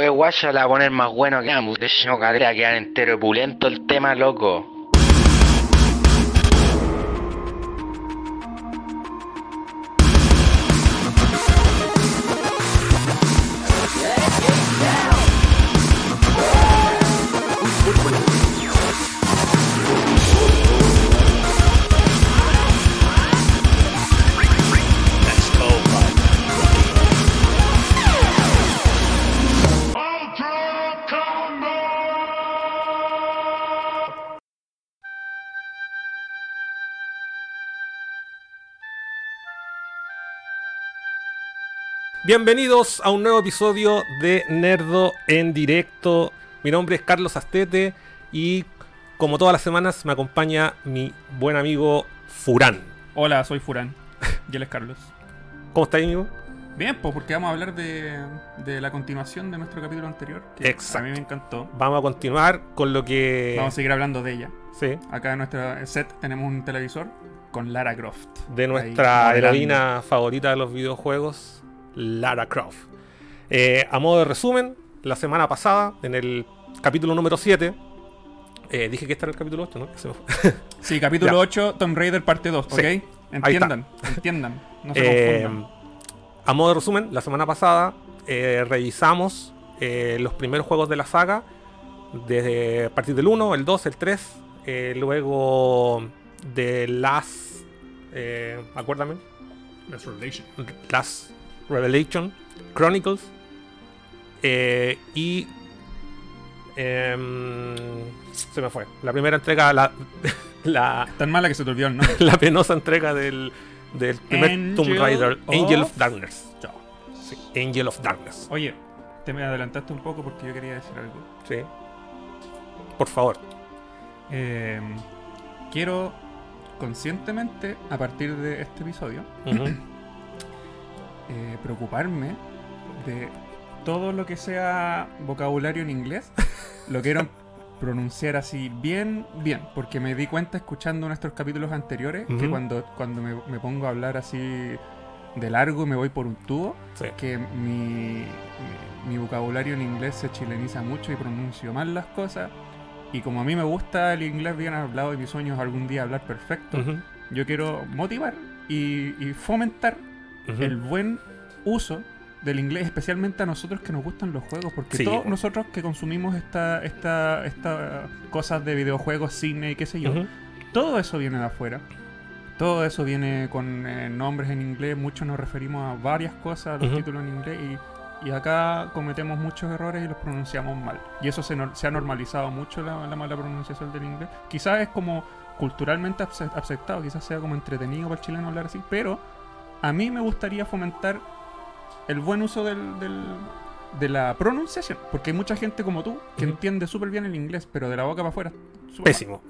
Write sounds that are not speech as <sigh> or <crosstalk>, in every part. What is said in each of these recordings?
Oye, guacha, la va a poner más bueno que ambos. De hecho, cadera, quedar entero opulento el tema, loco. Bienvenidos a un nuevo episodio de Nerdo en directo. Mi nombre es Carlos Astete y como todas las semanas me acompaña mi buen amigo Furán. Hola, soy Furán. Y él es Carlos. ¿Cómo está, amigo? Bien, pues porque vamos a hablar de, de la continuación de nuestro capítulo anterior. Que Exacto. A mí me encantó. Vamos a continuar con lo que... Vamos a seguir hablando de ella. Sí, Acá en nuestro set tenemos un televisor con Lara Croft. de nuestra heroína favorita de los videojuegos, Lara Croft. Eh, a modo de resumen, la semana pasada, en el capítulo número 7, eh, dije que este era el capítulo 8, ¿no? Se me fue. <laughs> Sí, capítulo Ya. 8, Tomb Raider parte 2, ¿ok? Sí. Entiendan, entiendan. No se Eh, confundan. a modo de resumen, la semana pasada eh, revisamos eh, los primeros juegos de la saga, desde a partir del 1, el 2, el 3, eh, luego de Last, eh, acuérdame, Last Relation. Last Revelation, Chronicles, eh, y em, se me fue, la primera entrega, la, <laughs> la, Tan mala que se te olvidó el nombre. <laughs> la penosa entrega del, del primer Angel Tomb Raider, Angel of Darkness. Sí, Angel of Darkness. Oye, te me adelantaste un poco porque yo quería decir algo. Sí. Por favor. Eh, quiero conscientemente, a partir de este episodio. <clears throat> eh, preocuparme de todo lo que sea vocabulario en inglés. Lo quiero <laughs> pronunciar así bien, bien, porque me di cuenta escuchando nuestros capítulos anteriores que cuando, cuando me, me pongo a hablar así de largo y me voy por un tubo, Sí. que mi, mi, mi vocabulario en inglés se chileniza mucho y pronuncio mal las cosas. Y como a mí me gusta el inglés bien hablado y mis sueños algún día hablar perfecto, yo quiero motivar y, y fomentar El buen uso del inglés, especialmente a nosotros que nos gustan los juegos, porque Sí. todos nosotros que consumimos esta, esta, esta cosas de videojuegos, cine y qué sé yo, todo eso viene de afuera. Todo eso viene con eh, nombres en inglés, muchos nos referimos a varias cosas, los títulos en inglés y, y acá cometemos muchos errores y los pronunciamos mal. Y eso se, ha normalizado mucho la, la mala pronunciación del inglés. Quizás es como culturalmente ace- aceptado, quizás sea como entretenido para el chileno hablar así, pero a mí me gustaría fomentar el buen uso del, del- de la pronunciación, porque hay mucha gente como tú que entiende súper bien el inglés, pero de la boca para afuera. mal. Pésimo.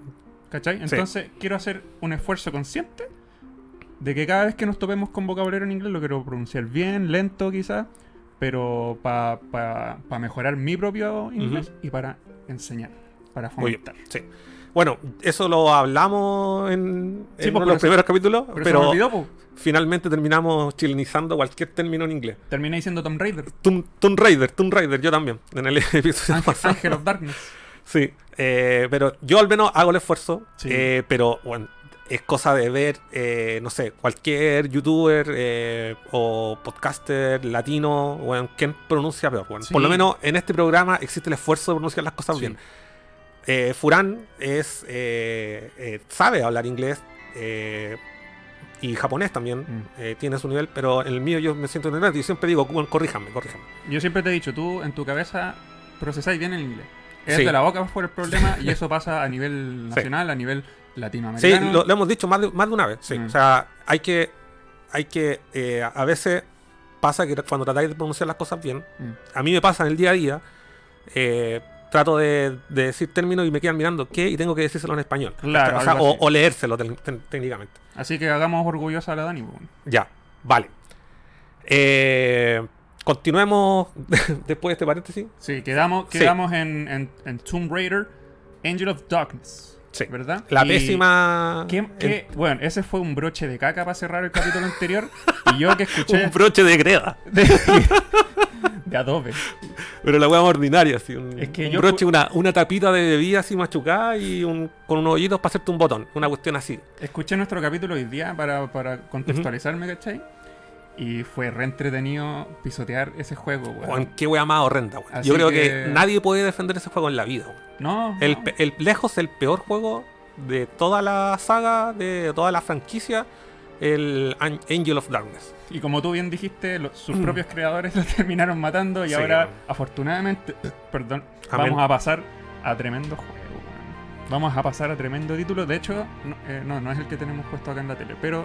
¿Cachai? Entonces quiero hacer un esfuerzo consciente de que cada vez que nos topemos con vocabulario en inglés lo quiero pronunciar bien, lento quizás, pero para mejorar mi propio inglés y para enseñar, para Muy bien. fomentar. Sí. Bueno, eso lo hablamos en, Sí, en pues, uno de por los primeros capítulos, Pero, olvidó, finalmente terminamos chilenizando cualquier término en inglés. terminé diciendo Tomb Raider, Tomb, Tomb Raider, Tomb Raider, yo también, en el <laughs> episodio Ángel, pasado. Ángel of Darkness. Sí, eh, pero yo al menos hago el esfuerzo, Sí. eh, pero bueno, es cosa de ver, eh, no sé, cualquier youtuber eh, o podcaster latino, bueno, ¿quién pronuncia peor? Bueno, Sí. Por lo menos en este programa existe el esfuerzo de pronunciar las cosas Sí. bien. Eh, Furán es, eh, eh, sabe hablar inglés eh, y japonés también, Mm. tiene su nivel, pero en el mío yo me siento ignorante y siempre digo, corríjame, corríjame. Yo siempre te he dicho, tú en tu cabeza procesáis bien el inglés. Es Sí. de la boca por el problema y <laughs> eso pasa a nivel Sí. nacional, a nivel Sí, latinoamericano. lo, lo hemos dicho más de, más de una vez. Sí. Mm. O sea, hay que. Hay que. a veces pasa que cuando tratáis de pronunciar las cosas bien, Mm. a mí me pasa en el día a día. eh, trato de, de decir términos y me quedan mirando qué y tengo que decírselo en español. Claro, O sea, o, leérselo técnicamente. Así que hagamos orgullosa a la Dani. po. Ya, vale. Eh, continuemos <laughs> después de este paréntesis. Sí, quedamos, Sí. quedamos en, en, en Tomb Raider, Angel of Darkness. Sí. ¿Verdad? La Y pésima. ¿qué- qué- bueno, ese fue un broche de caca para cerrar el capítulo anterior. Y yo que <laughs> escuché. Un broche de greda. <laughs> de- de Adobe. Pero la weá más ordinaria, así. Un, Es que un yo broche, una, una tapita de bebida así machucada y un, con unos hoyitos para hacerte un botón. Una cuestión así. Escuché nuestro capítulo hoy día para, para contextualizarme, ¿cachai? Y fue re entretenido pisotear ese juego, weón. Juan, qué weá más horrenda, weón. Yo creo que... que- nadie puede defender ese juego en la vida, weón. No, El, no. el- lejos el peor juego de toda la saga, de toda la franquicia, el An- Angel of Darkness. Y como tú bien dijiste, sus propios creadores <laughs> lo terminaron matando y Sí, ahora, afortunadamente, <clears throat> perdón, Amén. vamos a pasar a tremendo juego. Vamos a pasar a tremendo título. De hecho, no, eh, no, no es el que tenemos puesto acá en la tele, pero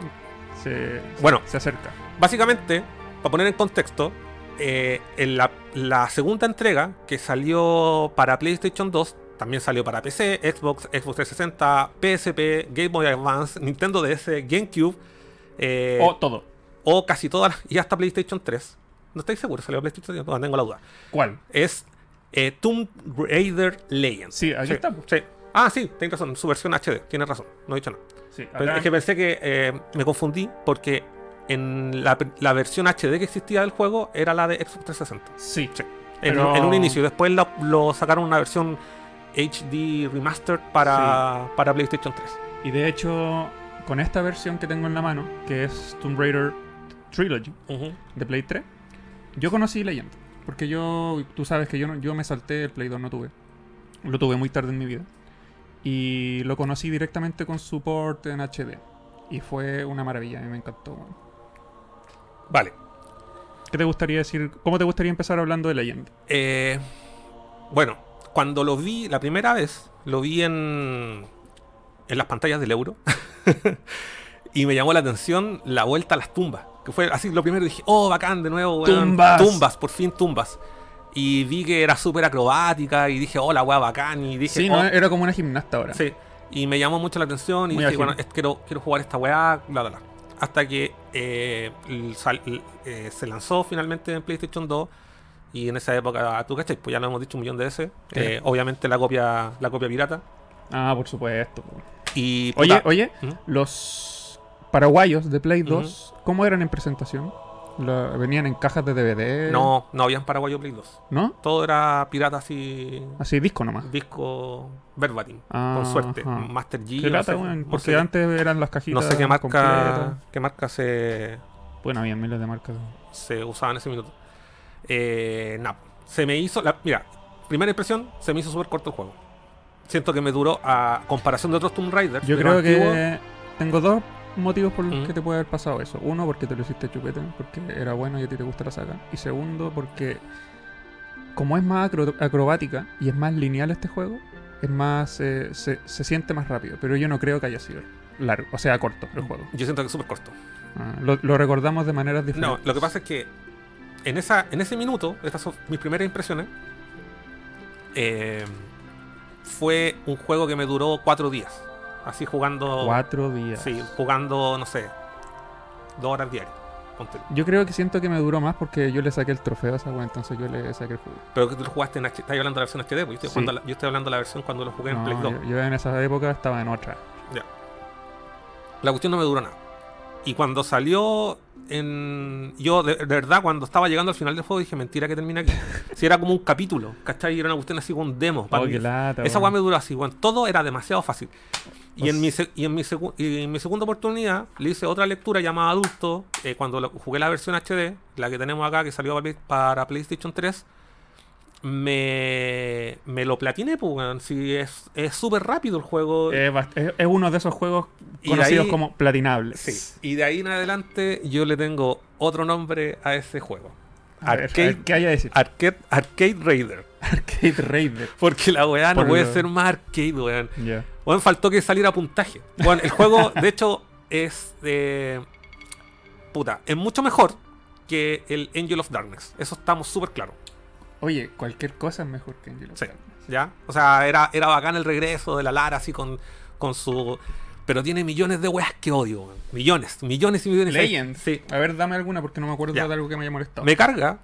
se, Bueno. se acerca. Básicamente, para poner en contexto, eh, en la, la segunda entrega que salió para PlayStation 2, también salió para PC, Xbox, Xbox 360, PSP, Game Boy Advance, Nintendo DS, GameCube, eh, o todo. O casi todas, las- y hasta PlayStation 3. No estoy seguro, salió PlayStation 3, no tengo la duda. ¿Cuál? Es eh, Tomb Raider Legends. Sí, aquí está. Sí. Ah, sí, tienes razón, su versión HD, tienes razón, no he dicho nada. Sí, Pero es que pensé que eh, me confundí porque en la, la versión HD que existía del juego era la de Xbox 360. sí. Sí. En, Pero- en un inicio. Después lo, lo sacaron una versión HD remastered para, para PlayStation 3. Y de hecho, con esta versión que tengo en la mano, que es Tomb Raider Trilogy de Play 3, yo conocí Legend. Porque yo, tú sabes que yo, no- yo me salté el Play 2, no tuve. Lo tuve muy tarde en mi vida. Y lo conocí directamente con support en HD. Y fue una maravilla, a mí me encantó. Vale. ¿Qué te gustaría decir? ¿Cómo te gustaría empezar hablando de Legend? Eh, bueno, cuando lo vi la primera vez, lo vi en, en las pantallas del euro. <laughs> y me llamó la atención la vuelta a las tumbas. Que fue así, lo primero dije, oh, bacán, de nuevo, weón. Tumbas. Tumbas, por fin tumbas. Y vi que era súper acrobática y dije, oh, la weá bacán. Y dije, Sí, oh, ¿no? era como una gimnasta ahora. Sí. Y me llamó mucho la atención y Muy dije, ágil. bueno, es- quiero, quiero jugar esta weá, bla, bla, bla. Hasta que eh, sal- eh, se lanzó finalmente en PlayStation 2. Y en esa época, tú cachai, pues ya lo hemos dicho un millón de veces. Sí. eh, obviamente la copia, la copia pirata. Ah, por supuesto. Y Oye, oye, ¿Mm? los paraguayos de Play 2, ¿cómo eran en presentación? ¿Venían en cajas de DVD? no, no habían paraguayo Play 2. ¿No? Todo era pirata así, Así disco nomás. disco verbatim, Ah, con suerte. ajá. Master G. Qué no porque sé- antes eran las cajitas no sé qué marca, completas. qué marca se, Bueno, había miles de marcas. se usaba en ese minuto. Eh, nada, se me hizo. La, mira, primera impresión, se me hizo súper corto el juego. Siento que me duró, a comparación de otros Tomb Raider. Yo creo los antiguos, que tengo dos motivos por los Mm. que te puede haber pasado eso. Uno, porque te lo hiciste chupete, porque era bueno y a ti te gusta la saga. Y segundo, porque como es más acro- acrobática y es más lineal este juego, es más eh, se, se siente más rápido. Pero yo no creo que haya sido largo, o sea, corto el juego. Yo siento que es súper corto. Ah, lo, lo recordamos de maneras diferentes. No, lo que pasa es que en, esa, en ese minuto, estas son mis primeras impresiones, eh, fue un juego que me duró cuatro días. Así jugando. Cuatro días. Sí, jugando, no sé, dos horas diarias. ponte. Yo creo que siento que me duró más porque yo le saqué el trofeo a esa wea, entonces yo le saqué el juego. Pero que tú lo jugaste en HD. Estás hablando de la versión HD, pues yo estoy, Sí. jugando la- yo estoy hablando de la versión cuando lo jugué en Play 2. yo, yo en esa época estaba en otra. La cuestión no me duró nada. Y cuando salió en. Yo, de, de verdad, cuando estaba llegando al final del juego, dije, mentira que termina aquí. <laughs> si era como un capítulo, ¿cachai? Era una cuestión así con un demo. para Oh, mí. qué lata, Esa weá me duró así, weón. Todo era demasiado fácil. Y, en mi, y, en mi secu- y en mi segunda oportunidad le hice otra lectura llamada Adulto. eh, cuando lo- jugué la versión HD, la que tenemos acá, que salió para PlayStation 3, me, me lo platiné, pues, weón. Sí, es es súper rápido el juego. Es, es- es uno de esos juegos conocidos ahí- como platinables. Sí, y de ahí en adelante yo le tengo otro nombre a ese juego. A Arcade, ver, ¿Qué hay a decir? Arcade, Arcade Raider. Arcade Raider. <laughs> Porque la weá no Por puede lo- ser más arcade, weón. Ya. Weón, faltó que saliera puntaje. Bueno, el juego, de hecho, es. Puta, es mucho mejor que el Angel of Darkness. Eso estamos súper claros. Oye, cualquier cosa es mejor que Angel of Sí. ¿Ya? O sea, era, era bacán el regreso de la Lara así con, con su. Pero tiene millones de weas que odio. Millones, millones y millones. Legend. Sí. A ver, dame alguna porque no me acuerdo Ya. de algo que me haya molestado. Me carga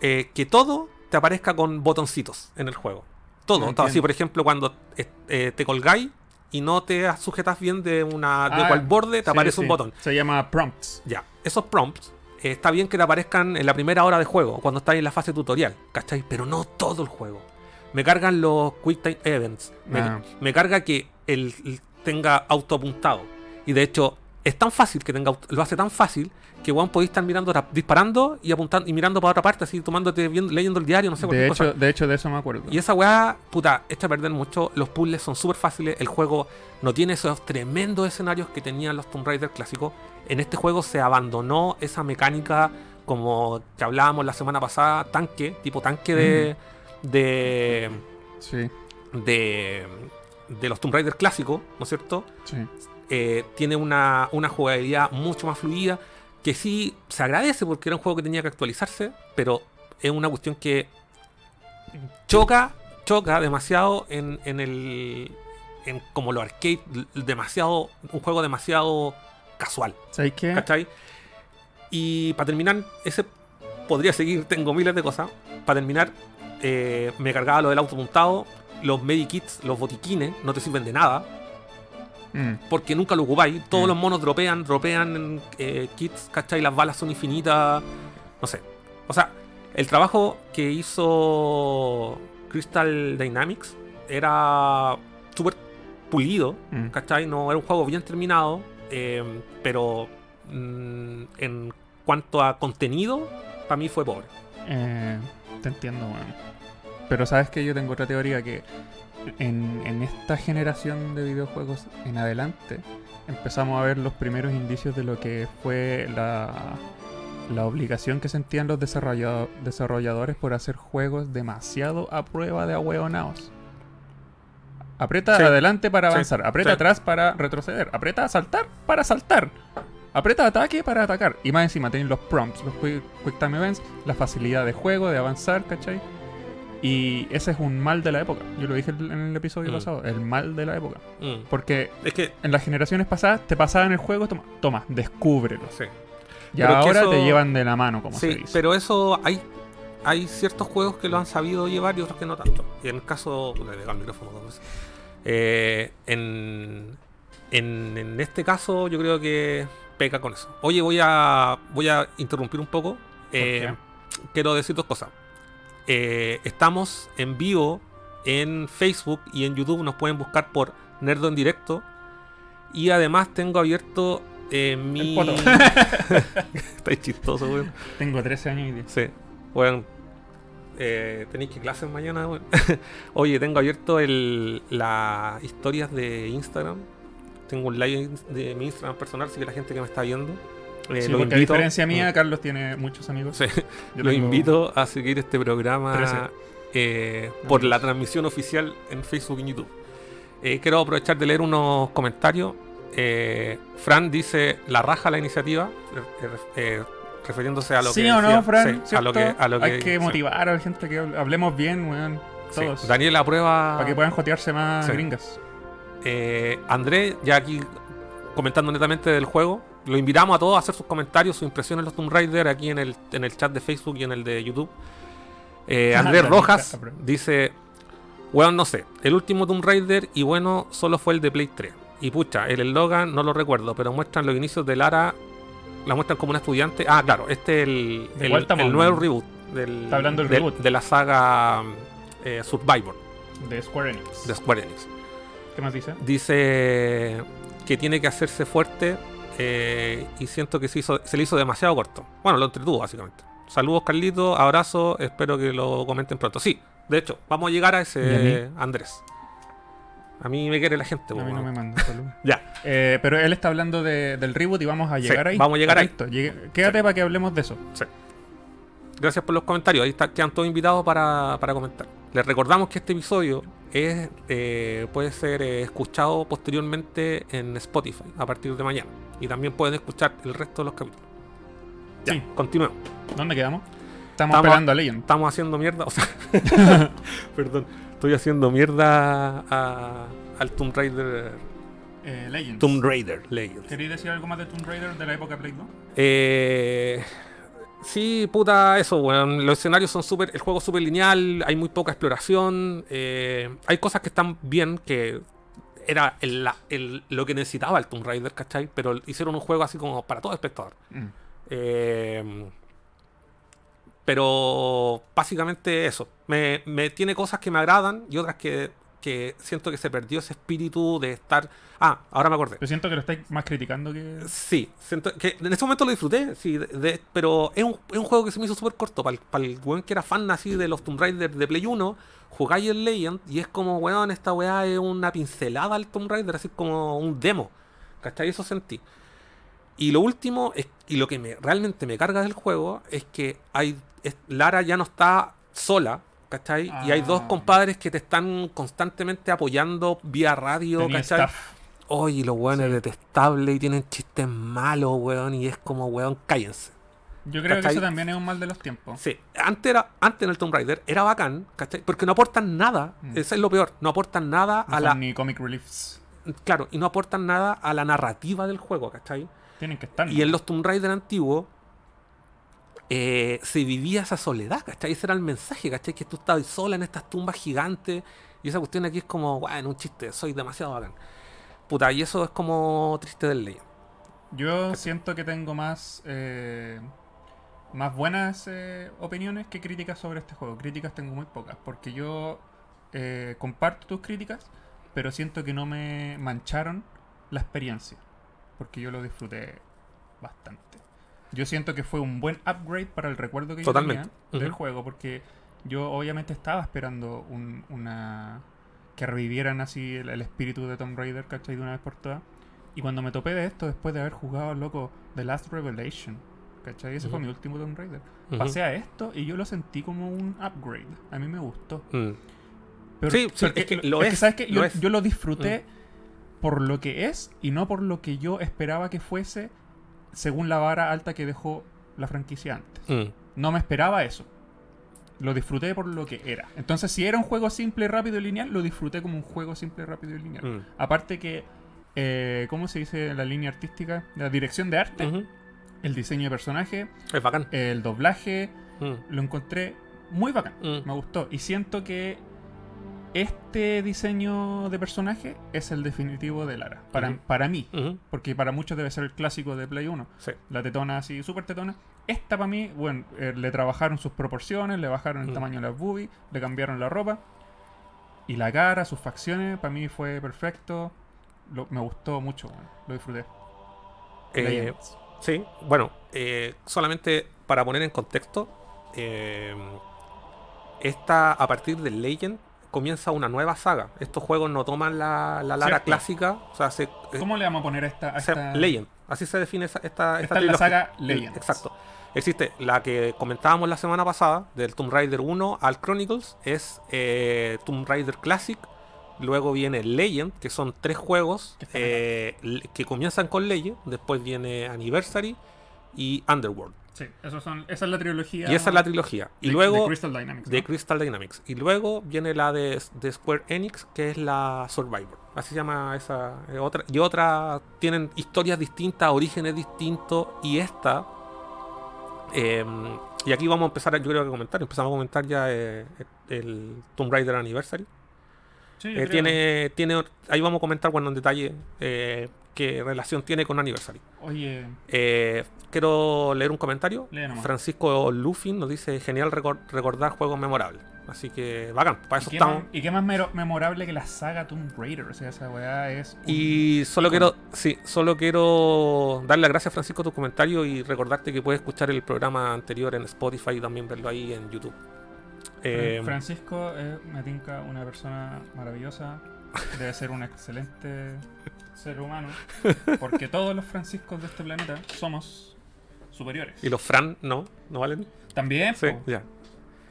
eh, que todo te aparezca con botoncitos en el juego. Todo. No así, por ejemplo, cuando eh, eh, te colgáis y no te sujetas bien de una de Ah, cual borde, te sí, aparece un botón. Se llama prompts. Ya, esos prompts eh, está bien que te aparezcan en la primera hora de juego, cuando estás en la fase tutorial, ¿cachai? Pero no todo el juego. Me cargan los Quick Time Events. Me, Ah. me carga que el tenga auto apuntado. Y de hecho, es tan fácil que tenga lo hace tan fácil que Juan podéis estar mirando, ra- disparando y apuntando y mirando para otra parte, así tomándote, viendo- leyendo el diario, no sé, De cualquier cosa. hecho, de hecho, de eso me acuerdo. Y esa weá, puta, echa a perder mucho. Los puzzles son súper fáciles. El juego no tiene esos tremendos escenarios que tenían los Tomb Raider clásicos. En este juego se abandonó esa mecánica como que hablábamos la semana pasada, tanque, tipo tanque de. de. Sí, de. de los Tomb Raider clásicos, ¿no es cierto? sí. eh, tiene una, una jugabilidad mucho más fluida, que sí se agradece porque era un juego que tenía que actualizarse, pero es una cuestión que choca, choca demasiado en, en el en como lo arcade, demasiado, un juego demasiado casual, ¿Sabéis qué? ¿cachai? Y para terminar, ese podría seguir, tengo miles de cosas. Para terminar, eh, me cargaba lo del auto montado, los medikits, los botiquines, no te sirven de nada Mm. porque nunca lo ocupáis. Todos Mm. los monos dropean, dropean eh, kits, ¿cachai? Las balas son infinitas. No sé. O sea, el trabajo que hizo Crystal Dynamics era súper pulido, Mm. ¿cachai? No era un juego bien terminado, eh, pero mm, en cuanto a contenido, para mí fue pobre. Eh, te entiendo, weón. Pero sabes que yo tengo otra teoría que en, en esta generación de videojuegos en adelante empezamos a ver los primeros indicios de lo que fue la, la obligación que sentían los desarrollado- desarrolladores por hacer juegos demasiado a prueba de ahueonados. Aprieta Sí. adelante para Sí. avanzar, aprieta Sí. atrás para retroceder, aprieta a saltar para saltar. Aprieta ataque para atacar. Y más encima tienen los prompts, los quick, quick time events, la facilidad de juego, de avanzar, ¿cachai? Y ese es un mal de la época. Yo lo dije en el episodio Mm. pasado, el mal de la época. Mm. Porque Es que, en las generaciones pasadas te pasaban el juego, toma, toma descúbrelo. sí. Y Pero ahora eso- te llevan de la mano, como se Sí, dice. pero eso hay hay ciertos juegos que lo han sabido llevar y otros que no tanto. Y en el caso, le el micrófono dos veces. Eh, en, en, en este caso, yo creo que peca con eso. Oye, voy a voy a interrumpir un poco. Eh, quiero decir dos cosas. Eh, estamos en vivo en Facebook y en YouTube. Nos pueden buscar por Nerdo en directo. Y además tengo abierto eh, mi. <laughs> <laughs> Está chistoso, weón. Tengo 13 años y 10. Sí. Bueno, eh, tenéis que clases mañana. <laughs> Oye, tengo abierto el, las historias de Instagram. Tengo un live de mi Instagram personal, así que la gente que me está viendo. eh, Sí, lo porque a invito- diferencia mía, Carlos tiene muchos amigos. Sí, <laughs> lo invito a seguir este programa 13. eh, por la transmisión oficial en Facebook y YouTube. Eh, quiero aprovechar de leer unos comentarios. Eh, Fran dice la raja la iniciativa, refiriéndose a lo ¿Sí que o no, Fran? sí, a lo que, ¿Cierto? a lo Hay que sí. motivar a la gente que hable- hablemos bien, weón. Todos. Daniel aprueba. Para que puedan jotearse más gringas. Eh, Andrés, ya aquí comentando netamente del juego, lo invitamos a todos a hacer sus comentarios, sus impresiones de los Tomb Raider aquí en el, en el chat de Facebook y en el de YouTube. Eh, Andrés Daniel, Rojas dice: Weón, no sé, el último Tomb Raider y bueno, solo fue el de Play 3. Y pucha, el eslogan no lo recuerdo, pero muestran los inicios de Lara, la muestran como una estudiante. Ah, claro, este es el, ¿De el, nuevo reboot del, Está hablando del reboot. de la saga eh, Survivor De Square Enix. de Square Enix ¿Qué más dice? dice que tiene que hacerse fuerte eh, y siento que se, hizo, se le hizo demasiado corto. Bueno, lo entretuvo básicamente. Saludos Carlito, abrazo, espero que lo comenten pronto. Sí, de hecho, vamos a llegar a ¿Y a ese Andrés. A mí me quiere la gente. A mí no me manda saludos. <laughs> Ya, Eh, pero él está hablando de- del reboot y vamos a Sí, llegar ahí. vamos a llegar ahí. Quédate para que hablemos de eso. gracias por los comentarios. Ahí está, quedan todos invitados para, para comentar. Les recordamos que este episodio es, eh, puede ser eh, escuchado posteriormente en Spotify a partir de mañana. Y también pueden escuchar el resto de los capítulos. Ya, Sí. continuemos. ¿Dónde quedamos? Estamos, Estamos- esperando a Legend. estamos haciendo mierda, o sea, <laughs> <laughs> perdón, estoy haciendo mierda a- al Tomb Raider, Eh, Legends. Tomb Raider Legends. ¿Queréis decir algo más de Tomb Raider de la época Play 2? Eh, sí, puta, eso, weón. Los escenarios son súper, el juego es súper lineal, hay muy poca exploración, eh, hay cosas que están bien, que era el- la- el- lo que necesitaba el Tomb Raider, ¿cachai? Pero hicieron un juego así como para todo espectador. Mm. Eh, pero básicamente eso. Me, me tiene cosas que me agradan y otras que, que siento que se perdió ese espíritu de estar. Ah, ahora me acordé. Yo siento que lo estáis más criticando que. Sí, siento que en ese momento lo disfruté, sí, de- de- pero es un, es un juego que se me hizo súper corto. Para el, weón que era fan así de los Tomb Raider de Play 1, jugáis el Legend y es como, weón, esta weá es una pincelada al Tomb Raider, así como un demo. ¿Cachai? Eso sentí. Y lo último, es, y lo que me, realmente me carga del juego, es que hay es- Lara ya no está sola. ¿Cachai? Y hay dos Ah. compadres que te están constantemente apoyando vía radio, Tenía ¿cachai? staff. Oye, los weones Sí. detestables y tienen chistes malos, weón, y es como, weón, cállense. Yo creo que eso también es un mal de los tiempos. Sí, antes, era, antes en el Tomb Raider era bacán, ¿cachai? Porque no aportan nada, Mm. eso es lo peor, no aportan nada No a la... ni comic reliefs. Claro, y no aportan nada a la narrativa del juego, ¿cachai? Tienen que estar. Y en los Tomb Raider antiguos eh, se vivía esa soledad, ¿cachai? Ese era el mensaje, ¿cachai? Que tú estabas sola en estas tumbas gigantes y esa cuestión aquí es como, bueno, un chiste, soy demasiado bacán. Puta, y eso es como triste del ley. Yo siento que tengo más eh, más buenas eh, opiniones que críticas sobre este juego. Críticas tengo muy pocas, porque yo comparto tus críticas, pero siento que no me mancharon la experiencia, porque yo lo disfruté bastante. Yo siento que fue un buen upgrade para el recuerdo que Totalmente. yo tenía del juego, porque yo obviamente estaba esperando un- una que revivieran así el, el espíritu de Tomb Raider, ¿cachai? De una vez por todas. Y cuando me topé de esto, después de haber jugado, loco, The Last Revelation, ¿cachai? Ese fue mi último Tomb Raider. Pasé a esto y yo lo sentí como un upgrade. A mí me gustó. Mm. Pero, Sí, sí, es que lo es, ¿sabes qué? lo Yo, es. Mm. yo lo disfruté por lo que es y no por lo que yo esperaba que fuese según la vara alta que dejó la franquicia antes. Mm. No me esperaba eso. Lo disfruté por lo que era. Entonces, si era un juego simple, rápido y lineal, lo disfruté como un juego simple, rápido y lineal. Mm. Aparte que, eh, ¿cómo se dice la línea artística? La dirección de arte, el diseño de personaje, Es bacán. el doblaje, Mm. lo encontré muy bacán. Me gustó. Y siento que este diseño de personaje es el definitivo de Lara. Para, para mí. Porque para muchos debe ser el clásico de Play 1. Sí. La tetona así, súper tetona. Esta para mí, bueno, eh, le trabajaron sus proporciones, le bajaron el tamaño de las boobies, le cambiaron la ropa. Y la cara, sus facciones, para mí fue perfecto. Lo- me gustó mucho, bueno, lo disfruté. Eh, sí, bueno, eh, solamente para poner en contexto, esta a partir del Legend comienza una nueva saga. Estos juegos no toman la, la Lara clásica, o sea, se, eh, ¿Cómo le vamos a poner a esta, a se- esta- Legend. Así se define esa, esta, esta Esta es la saga Legends. Exacto. Existe la que comentábamos la semana pasada, del Tomb Raider 1 al Chronicles, es eh, Tomb Raider Classic. Luego viene Legend, que son tres juegos Que eh, que comienzan con Legend. Después viene Anniversary y Underworld. Sí, esos son, esa es la trilogía. Y esa es la trilogía. Y de- luego de Crystal Dynamics. Crystal Dynamics. Y luego viene la de, de Square Enix, que es la Survivor. Así se llama esa. eh, otra, y otra tienen historias distintas, orígenes distintos. Y esta. eh, y aquí vamos a empezar, yo creo que comentar. Empezamos a comentar ya eh, el Tomb Raider Anniversary. Sí, Eh, tiene, tiene, ahí vamos a comentar bueno en detalle eh, qué relación tiene con Anniversary. Oye, Eh, quiero leer un comentario. Francisco Lufin nos dice: genial recor- recordar juegos memorables. Así que bacán, para ¿y eso qué, estamos. más, y qué más memorable que la saga Tomb Raider? O sea, esa weá es. un- Y solo quiero, sí, solo quiero darle las gracias, Francisco, a tu comentario y recordarte que puedes escuchar el programa anterior en Spotify y también verlo ahí en YouTube. Eh, Francisco es, me tinca una persona maravillosa. Debe ser un excelente ser humano. Porque todos los Franciscos de este planeta somos superiores. y los Fran, ¿no? ¿No valen? También, Sí, po, ya.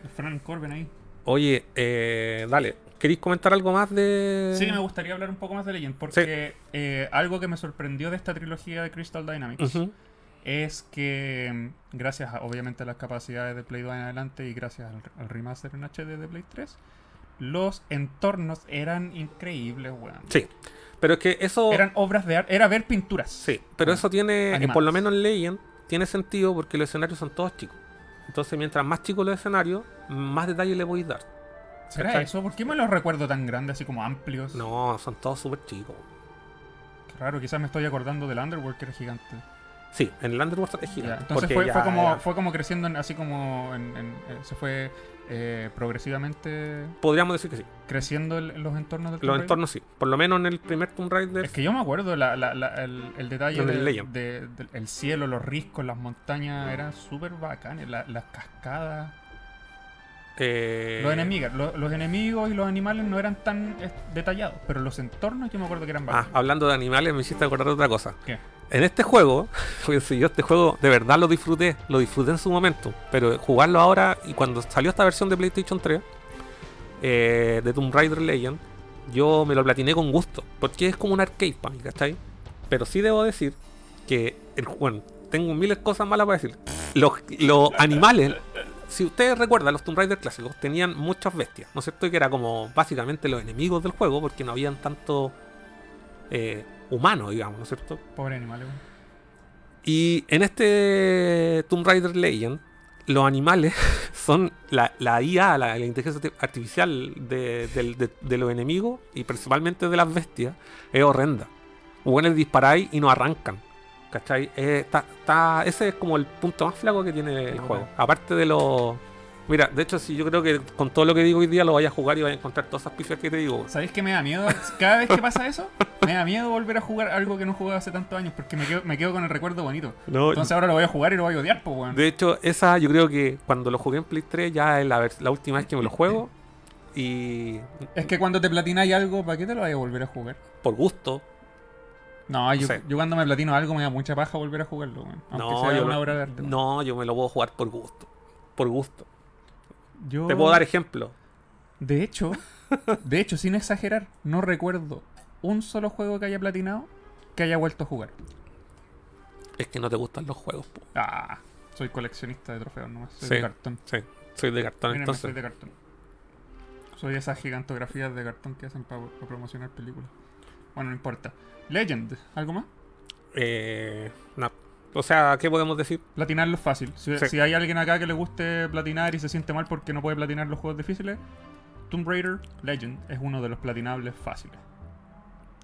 los Fran Corben ahí. Oye, eh, dale, ¿queréis comentar algo más de...? Sí, me gustaría hablar un poco más de Legend. Porque eh, algo que me sorprendió de esta trilogía de Crystal Dynamics Ujú. Es que, mm, gracias a, obviamente a las capacidades de Play 2 en adelante y gracias al, al remaster en HD de Play 3, los entornos eran increíbles, weón. Sí, pero es que eso... Eran obras de arte, era ver pinturas. Sí, pero Ah, eso tiene, animadas. por lo menos en Legend, tiene sentido porque los escenarios son todos chicos. Entonces, mientras más chicos los escenarios, más detalles le podéis dar. ¿Será ¿Cachai? eso? ¿Por qué me los recuerdo tan grandes, así como amplios? No, son todos súper chicos. Qué raro, quizás me estoy acordando del Underworld que era gigante. Sí, en el Underworld es Ya, gigante. Entonces porque fue, ya fue como, era- fue como creciendo en- así como en- en- eh, se fue eh, progresivamente Podríamos decir que sí. creciendo el- en los entornos del Los entornos sí. Por lo menos en el primer Tomb Raider. Es que yo me acuerdo la- la- la- el, el detalle En el de- del- el cielo, los riscos, las montañas, eran súper bacanes, la- las cascadas. eh, Los enemigos, lo- los enemigos y los animales no eran tan eh, detallados, pero los entornos yo me acuerdo que eran Ah, bacanes. hablando de animales, me hiciste acordar de otra cosa. ¿Qué? En este juego, <laughs> fíjense, yo este juego de verdad lo disfruté, lo disfruté en su momento, pero jugarlo ahora y cuando salió esta versión de PlayStation 3 eh, de Tomb Raider Legend, yo me lo platiné con gusto, porque es como un arcade para mí, ¿cachai? Pero sí debo decir que, el, bueno, tengo miles de cosas malas para decir. Los, los animales, si ustedes recuerdan, los Tomb Raider clásicos tenían muchas bestias, ¿no es cierto? Que era como básicamente los enemigos del juego, porque no habían tanto eh, humanos, digamos, ¿no es cierto? Pobre animales. weón. Y en este Tomb Raider Legend, los animales <laughs> son la, la IA, la, la inteligencia arti- artificial de, del- de- de los enemigos y principalmente de las bestias, es horrenda. Buenos disparáis y no arrancan. ¿Cachai? Eh, ese es como el punto más flaco que tiene el juego. Aparte de los. Mira, de hecho, si yo creo que con todo lo que digo hoy día lo vayas a jugar y vas a encontrar todas esas pifias que te digo. ¿Sabéis que me da miedo? Cada vez que pasa eso, me da miedo volver a jugar algo que no jugué hace tantos años porque me quedo, me quedo con el recuerdo bonito. No, Entonces ahora lo voy a jugar y lo voy a odiar, pues, weón. De hecho, esa yo creo que cuando lo jugué en Play 3 ya es la, última vez que me lo juego. Y Es que cuando te platináis algo, ¿para qué te lo vayas a volver a jugar? por gusto. No, yo, cuando me platino algo me da mucha paja volver a jugarlo, weón. Aunque No, sea yo una me- obra de arte. weón. No, yo me lo puedo jugar por gusto. Por gusto. Yo, Te puedo dar ejemplos. De hecho, de hecho, sin exagerar, no recuerdo un solo juego que haya platinado que haya vuelto a jugar. Es que no te gustan los juegos. po. Ah, soy coleccionista de trofeos nomás. Soy Sí. de cartón. Sí, soy de cartón. Entonces, soy de cartón. Soy esas gigantografías de cartón que hacen para promocionar películas. Bueno, no importa. Legend, ¿algo más? eh, no. O sea, ¿qué podemos decir? Platinarlo es fácil. Si, Sí. si hay alguien acá que le guste platinar y se siente mal porque no puede platinar los juegos difíciles, Tomb Raider Legend es uno de los platinables fáciles.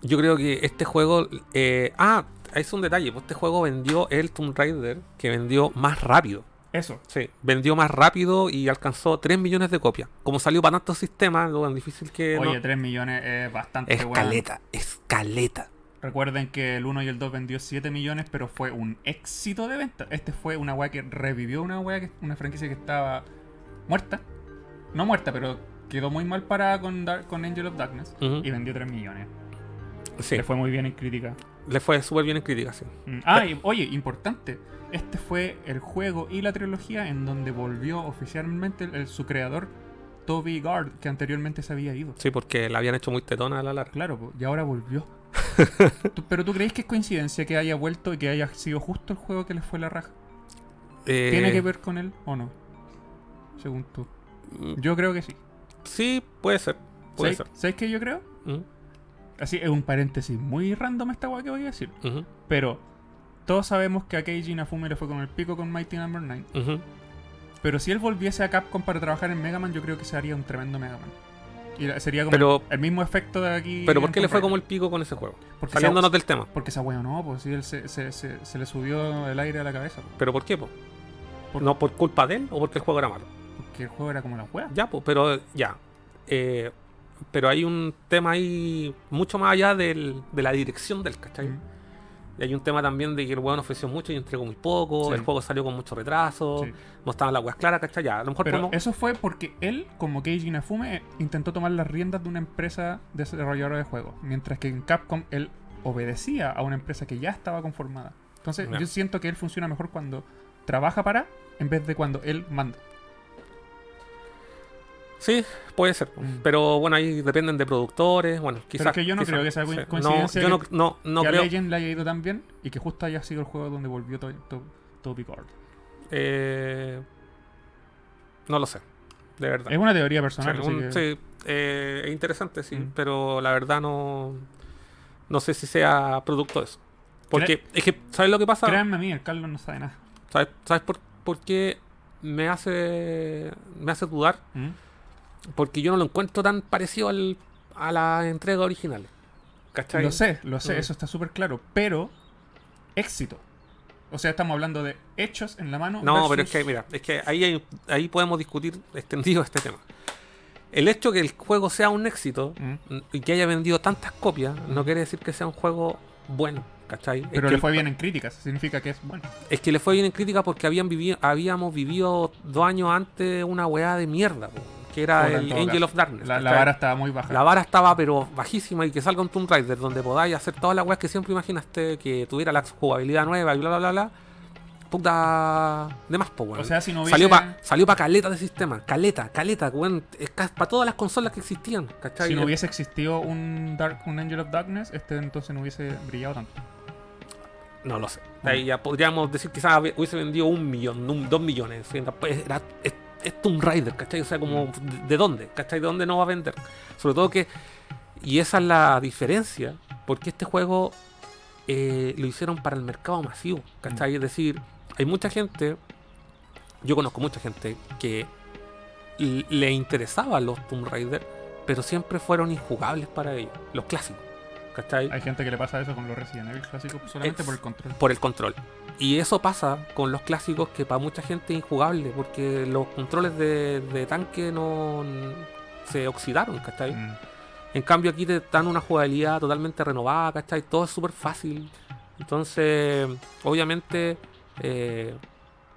Yo creo que este juego. eh, ah, es un detalle. Pues este juego vendió el Tomb Raider que vendió más rápido. Eso. Sí, vendió más rápido y alcanzó 3 millones de copias. Como salió para tantos sistemas, lo tan difícil que. Oye, no- 3 millones es bastante bueno. Escaleta, escaleta. Recuerden que el 1 y el 2 vendió 7 millones, pero fue un éxito de venta. Este fue una weá que revivió una weá, que, una franquicia que estaba muerta. No muerta, pero quedó muy mal parada con, Dar- con Angel of Darkness. Y vendió 3 millones. Sí, Le fue muy bien en crítica. le fue súper bien en crítica, sí. Mm. Ah, y, oye, importante. Este fue el juego y la trilogía en donde volvió oficialmente el- el- su creador, Toby Gard, que anteriormente se había ido. Sí, porque la habían hecho muy tetona a la larga. Claro, y ahora volvió. ¿Pero tú crees que es coincidencia que haya vuelto y que haya sido justo el juego que les fue la raja? Eh, ¿Tiene que ver con él o no? Según tú. mm, Yo creo que sí. Sí, puede ser. Puede ¿Sabes, ser. ¿Sabes qué yo creo? Mm, Así es un paréntesis muy random esta weá que voy a decir. Pero todos sabemos que a Keiji Inafune le fue con el pico con Mighty Number 9. ujú. Pero si él volviese a Capcom para trabajar en Mega Man, yo creo que se haría un tremendo Mega Man. Y sería como Pero- el, mismo efecto de aquí. Pero ¿por qué le fue como el pico con ese juego? Porque Saliéndonos se, del tema. porque esa weá no, pues si él se, se, le subió el aire a la cabeza. po. ¿Pero por qué, po? Por- ¿No por culpa de él o porque el juego era malo? Porque el juego era como la weá. Ya, pues, pero ya. Eh, pero hay un tema ahí mucho más allá del- de la dirección del, ¿cachai? Mm. Y hay un tema también de que el weón ofreció mucho y entregó muy poco, Sí. el juego salió con mucho retraso, Sí. no estaban las weas claras, ¿cachai? Ya, a lo mejor Pero podemos- eso fue porque él, como Keiji Inafune, eh, intentó tomar las riendas de una empresa desarrolladora de juegos. Mientras que en Capcom él obedecía a una empresa que ya estaba conformada. Entonces yo siento que él funciona mejor cuando trabaja para en vez de cuando él manda. Sí, puede ser. Mm. Pero bueno, ahí dependen de productores. Bueno, quizás. es que yo no creo que sea No, coincidencia yo no, que- no, no que a. Legend le haya ido tan bien y que justo haya sido el juego donde volvió To- To- eh, no lo sé. De verdad. Es una teoría personal. Un- que- sí, eh, es interesante, sí. Mm. Pero la verdad no. No sé si sea producto de eso. Porque es que, ¿sabes lo que pasa? Créanme a mí, el Carlos no sabe nada. ¿Sabes, sabes por, por qué me hace, me hace dudar? ¿Mm? Porque yo no lo encuentro tan parecido al, a la entrega original. ¿Cachai? Lo sé, lo sé, Mm. eso está súper claro. Pero, éxito. O sea, estamos hablando de hechos en la mano. No, pero es que, mira, es que ahí, hay- ahí podemos discutir extendido este tema. El hecho que el juego sea un éxito Mm. y que haya vendido tantas copias no quiere decir que sea un juego bueno, ¿cachai? Es Pero que le el- fue bien en críticas, significa que es bueno. Es que le fue bien en crítica porque habían vivido, habíamos vivido dos años antes una weá de mierda, po, que era el Angel caso. of Darkness. La, vara estaba muy baja. La vara estaba pero bajísima y que salga un Tomb Raider donde podáis hacer todas las weas que siempre imaginaste, que tuviera la jugabilidad nueva y bla bla bla bla. Puta de más, po, weón. O sea, si no hubiese... Salió para salió pa caleta de sistema, caleta, caleta, weón. Para todas las consolas que existían, ¿cachai? Si no hubiese existido un Dark, un Angel of Darkness, este entonces no hubiese brillado tanto. No lo sé. Ahí ya podríamos decir quizás hubiese vendido un millón, un- dos millones. Pues Era, es, Tomb Raider, ¿cachai? O sea, como, ¿de- ¿de dónde? ¿Cachai? ¿De dónde no va a vender? Sobre todo que, y esa es la diferencia, porque este juego eh, lo hicieron para el mercado masivo, ¿cachai? Es decir, hay mucha gente, yo conozco mucha gente que le interesaban los Tomb Raider, pero siempre fueron injugables para ellos, los clásicos, ¿cachai? Hay gente que le pasa eso con los Resident Evil clásicos solamente por el control. por el control. Y eso pasa con los clásicos que para mucha gente es injugable, porque los controles de, de tanque no se oxidaron, ¿cachai? Mm. En cambio aquí te dan una jugabilidad totalmente renovada, ¿cachai? Todo es súper fácil. Entonces, obviamente, eh,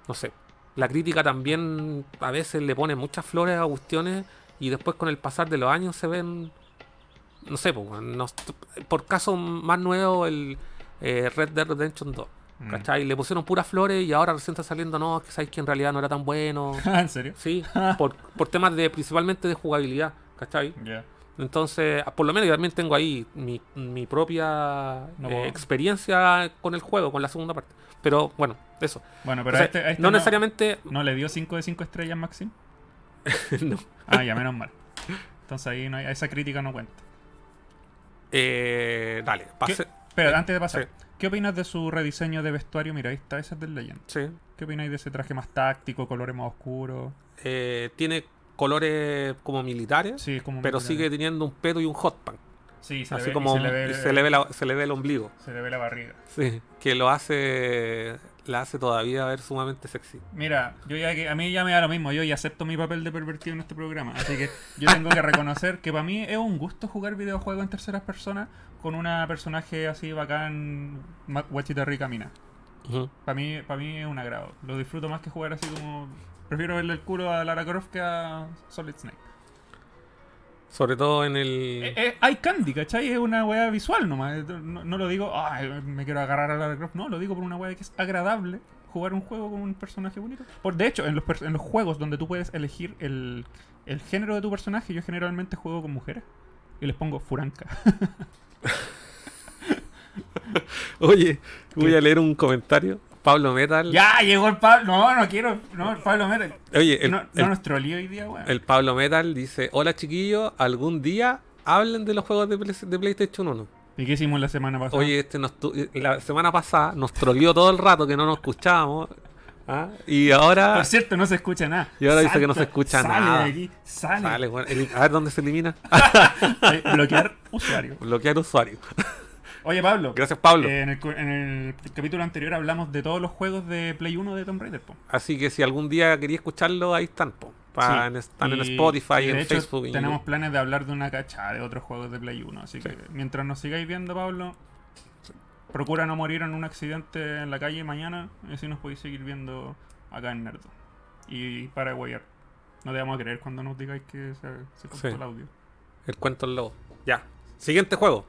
no sé, la crítica también a veces le pone muchas flores a cuestiones y después con el pasar de los años se ven, no sé, pues, no- por caso más nuevo el eh, Red Dead Redemption 2. Mm. ¿Cachai? Le pusieron puras flores y ahora recién está saliendo, no, que sabéis que en realidad no era tan bueno. <laughs> ¿En serio? Sí, por, por temas de principalmente de jugabilidad, ¿cachai? Ya. Entonces, por lo menos yo también tengo ahí mi, mi propia No eh, experiencia con el juego, con la segunda parte. Pero bueno, eso. Bueno, O pero sea, a este, a este no, necesariamente. ¿No le dio 5 de 5 estrellas, Maxim? <laughs> no. Ah, ya, menos mal. Entonces ahí no hay- esa crítica no cuenta. Eh, dale, pase. Pero antes de pasar, Sí. ¿qué opinas de su rediseño de vestuario? Mira, ahí está, ese es del Legend. Sí. ¿Qué opináis de ese traje más táctico, colores más oscuros? Eh, tiene colores como militares, Sí, como. pero sigue teniendo un pedo y un hot pan. Sí, se, le Así ve, y como se, le ve, se le ve la- se le ve el ombligo. se le ve la barriga. Sí, que lo hace. La hace todavía ver sumamente sexy. Mira, yo ya que a mí ya me da lo mismo, yo ya acepto mi papel de pervertido en este programa, así que yo tengo que reconocer que para mí es un gusto jugar videojuegos en terceras personas con una personaje así bacán, guachita rica mina. Para mí, para mí es un agrado. Lo disfruto más que jugar así como prefiero verle el culo a Lara Croft que a Solid Snake. Sobre todo en el. Eh, eh, hay candy, ¿cachai? Es una weá visual nomás. Eh, No, no lo digo, "Ay, me quiero agarrar a Lara Croft. No, lo digo por una weá que es agradable jugar un juego con un personaje bonito. Por, de hecho, en los, en los juegos donde tú puedes elegir el, el género de tu personaje, yo generalmente juego con mujeres. Y les pongo Furanca. <laughs> Oye, voy a leer un comentario. Pablo Metal. ¡Ya! Llegó el Pablo. No, no quiero. No, el Pablo Mera. Oye, el, no, el- no nos troleó hoy día, weón. el Pablo Metal dice: Hola chiquillos, algún día hablen de los juegos de, Play- de PlayStation 1. ¿Y qué hicimos la semana pasada? Oye, este nos la semana pasada nos troleó todo el rato que no nos escuchábamos. ¿ah? Y ahora. Por cierto, no se escucha nada. Y ahora dice que no se escucha sale nada. de aquí, sale. Sale, bueno, el- a ver dónde se elimina. <laughs> Bloquear usuario. Bloquear usuario. Oye, Pablo. Gracias, Pablo. eh, en, el, cu- en el capítulo anterior hablamos de todos los juegos de Play 1 de Tomb Raider. po. Así que si algún día quería escucharlo, ahí están. po. Pa- Sí. en- están en Spotify, y en hecho, Facebook. Tenemos planes de hablar de una cachada de otros juegos de Play 1. Así Sí. que mientras nos sigáis viendo, Pablo, procura no morir en un accidente en la calle mañana. Y así nos podéis seguir viendo acá en Nerdo. Y para guayar. No te vamos a creer cuando nos digáis que se, se cortó Sí. el audio. El cuento del lobo. Ya. Siguiente juego.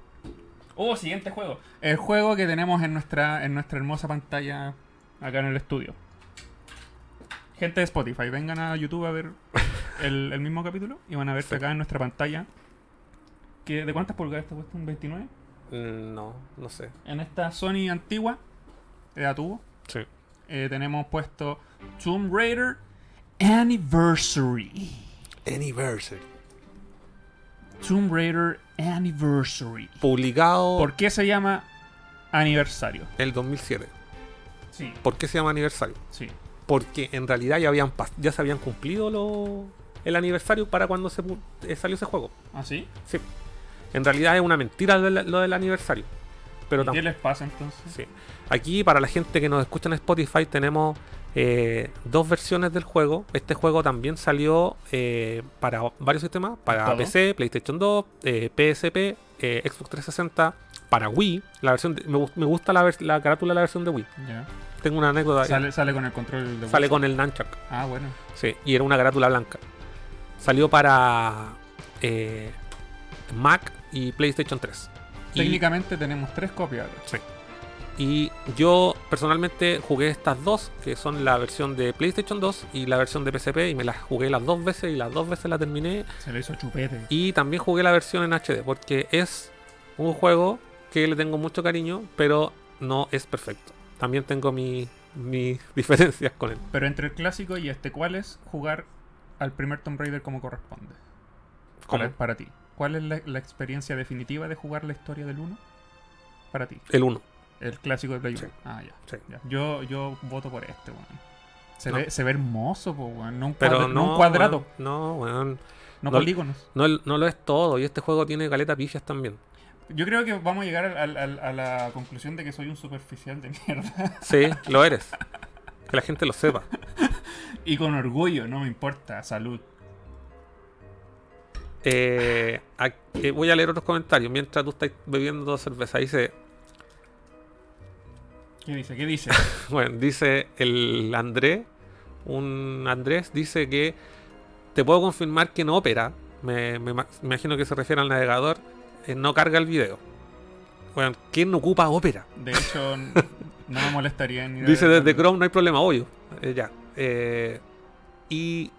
Oh, siguiente juego. El juego que tenemos en nuestra, en nuestra hermosa pantalla acá en el estudio. Gente de Spotify, vengan a YouTube a ver <laughs> el, el mismo capítulo y van a ver que Sí. acá en nuestra pantalla. Que, ¿De cuántas pulgadas está puesto? ¿Un 29? Mm, No, no sé. En esta Sony antigua, era tubo, Sí. eh, tenemos puesto Tomb Raider Anniversary. Anniversary. Tomb Raider Anniversary. Publicado ¿Por qué se llama aniversario? el 2007. Sí, ¿Por qué se llama aniversario? sí. Porque en realidad ya habían ya se habían cumplido el aniversario para cuando se eh, salió ese juego. ¿Ah, sí? Sí. En realidad es una mentira lo del, lo del aniversario. pero ¿Y tam- ¿Qué les pasa entonces? Sí. Aquí, para la gente que nos escucha en Spotify, tenemos eh, dos versiones del juego. Este juego también salió eh, para varios sistemas: para. PC, PlayStation 2, eh, PSP, Xbox 360, para Wii. La versión de- me, gu- me gusta la, la carátula de la versión de Wii. Ya. Tengo una anécdota. Sale, sale con el control de Sale Wii. con el Nunchuck. Ah, bueno. Sí, y era una carátula blanca. Salió para Mac y PlayStation 3. Y- Técnicamente tenemos tres copias. Sí. Y yo personalmente jugué estas dos, que son la versión de PlayStation 2 y la versión de PSP, y me las jugué las dos veces y las dos veces la terminé. Se le hizo chupete. Y también jugué la versión en HD, porque es un juego que le tengo mucho cariño, pero no es perfecto. También tengo mi- mis <laughs> diferencias con él. Pero entre el clásico y este, ¿cuál es jugar al primer Tomb Raider como corresponde? ¿Cómo? Para, para ti. ¿Cuál es la, la experiencia definitiva de jugar la historia del 1? Para ti. El 1. El clásico de Play Sí. 1. Ah, ya. Sí. ya. Yo, yo voto por este, weón. Se, No. ve, se ve hermoso, po, weón. No un, Pero cuadra- no, no un cuadrado, weón, no, weón. no, no- polígonos. No, no lo es todo. Y este juego tiene caleta pifias también. Yo creo que vamos a llegar a la conclusión de que soy un superficial de mierda. <laughs> Sí, lo eres. Que la gente lo sepa. <laughs> y con orgullo, no me importa. Salud. Eh, eh, voy a leer otros comentarios mientras tú estás bebiendo cerveza. Dice, ¿Qué dice? ¿Qué dice? <laughs> bueno, dice el Andrés, un Andrés dice que te puedo confirmar que en Opera, me, me ima- me imagino que se refiere al navegador, eh, no carga el video. Bueno, ¿quién no ocupa Opera? De hecho, <laughs> no me molestaría a Dice desde Chrome no hay problema, obvio. Eh, ya. Eh, y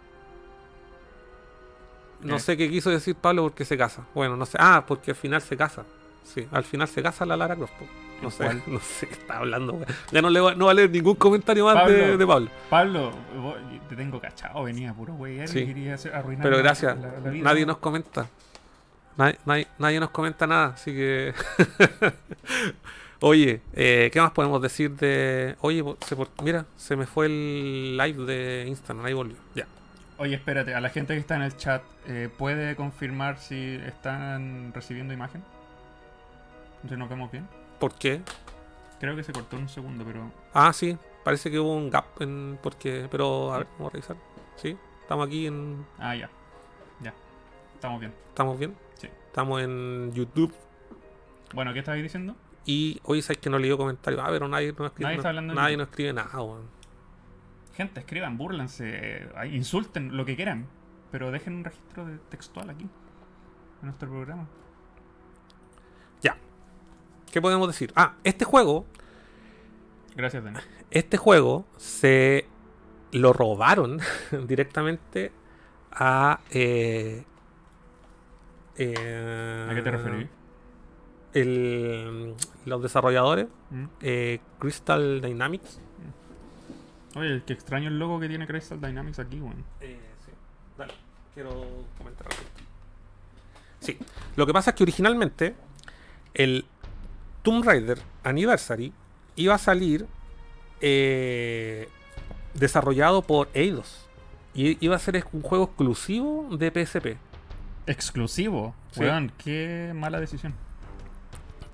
no ¿Qué? sé qué quiso decir Pablo porque se casa. Bueno, no sé. Ah, porque al final se casa. Sí, al final se casa la Lara Croft. No sé, <laughs> no sé qué está hablando. weón. Ya no, le va, no va a leer ningún comentario más de, Pablo. de Pablo. Pablo, vos- te tengo cachado, venía puro güey. Sí. quería hacer- arruinar Pero la- gracias, la- la vida. nadie nos comenta. Nadie, nadie- nadie nos comenta nada, así que... <laughs> Oye, eh, ¿qué más podemos decir de... Oye, po- se por- mira, se me fue el live de Instagram, ahí volvió. Ya. Oye, espérate, a la gente que está en el chat, eh, ¿puede confirmar si están recibiendo imagen? Entonces nos vemos bien. ¿Por qué? Creo que se cortó un segundo, pero. Ah, sí, parece que hubo un gap en... Porque... Pero, a ver, vamos a revisar. Sí, estamos aquí en... Ah, ya. Ya. Estamos bien. ¿Estamos bien? Sí. Estamos en YouTube. Bueno, ¿qué estabais diciendo? Y hoy sabes que no leí comentarios. Ah, pero nadie nos escribe, Nadie no- está hablando nadie nos escribe nada, weón. Gente, escriban, búrlense, eh, insulten lo que quieran, pero dejen un registro de textual aquí, en nuestro programa. ¿Qué podemos decir? Ah, este juego, Gracias, Dani. este juego se lo robaron <laughs> directamente a. eh, eh, ¿A qué te referís? el- los desarrolladores, ¿Mm? eh, Crystal Dynamics. Oye, qué extraño el logo que tiene Crystal Dynamics aquí, weón. Eh, sí. Dale, quiero comentar algo. Sí, lo que pasa es que originalmente el Tomb Raider Anniversary iba a salir eh, desarrollado por Eidos. Y iba a ser un juego exclusivo de PSP. Exclusivo. Sí. Weón, qué mala decisión.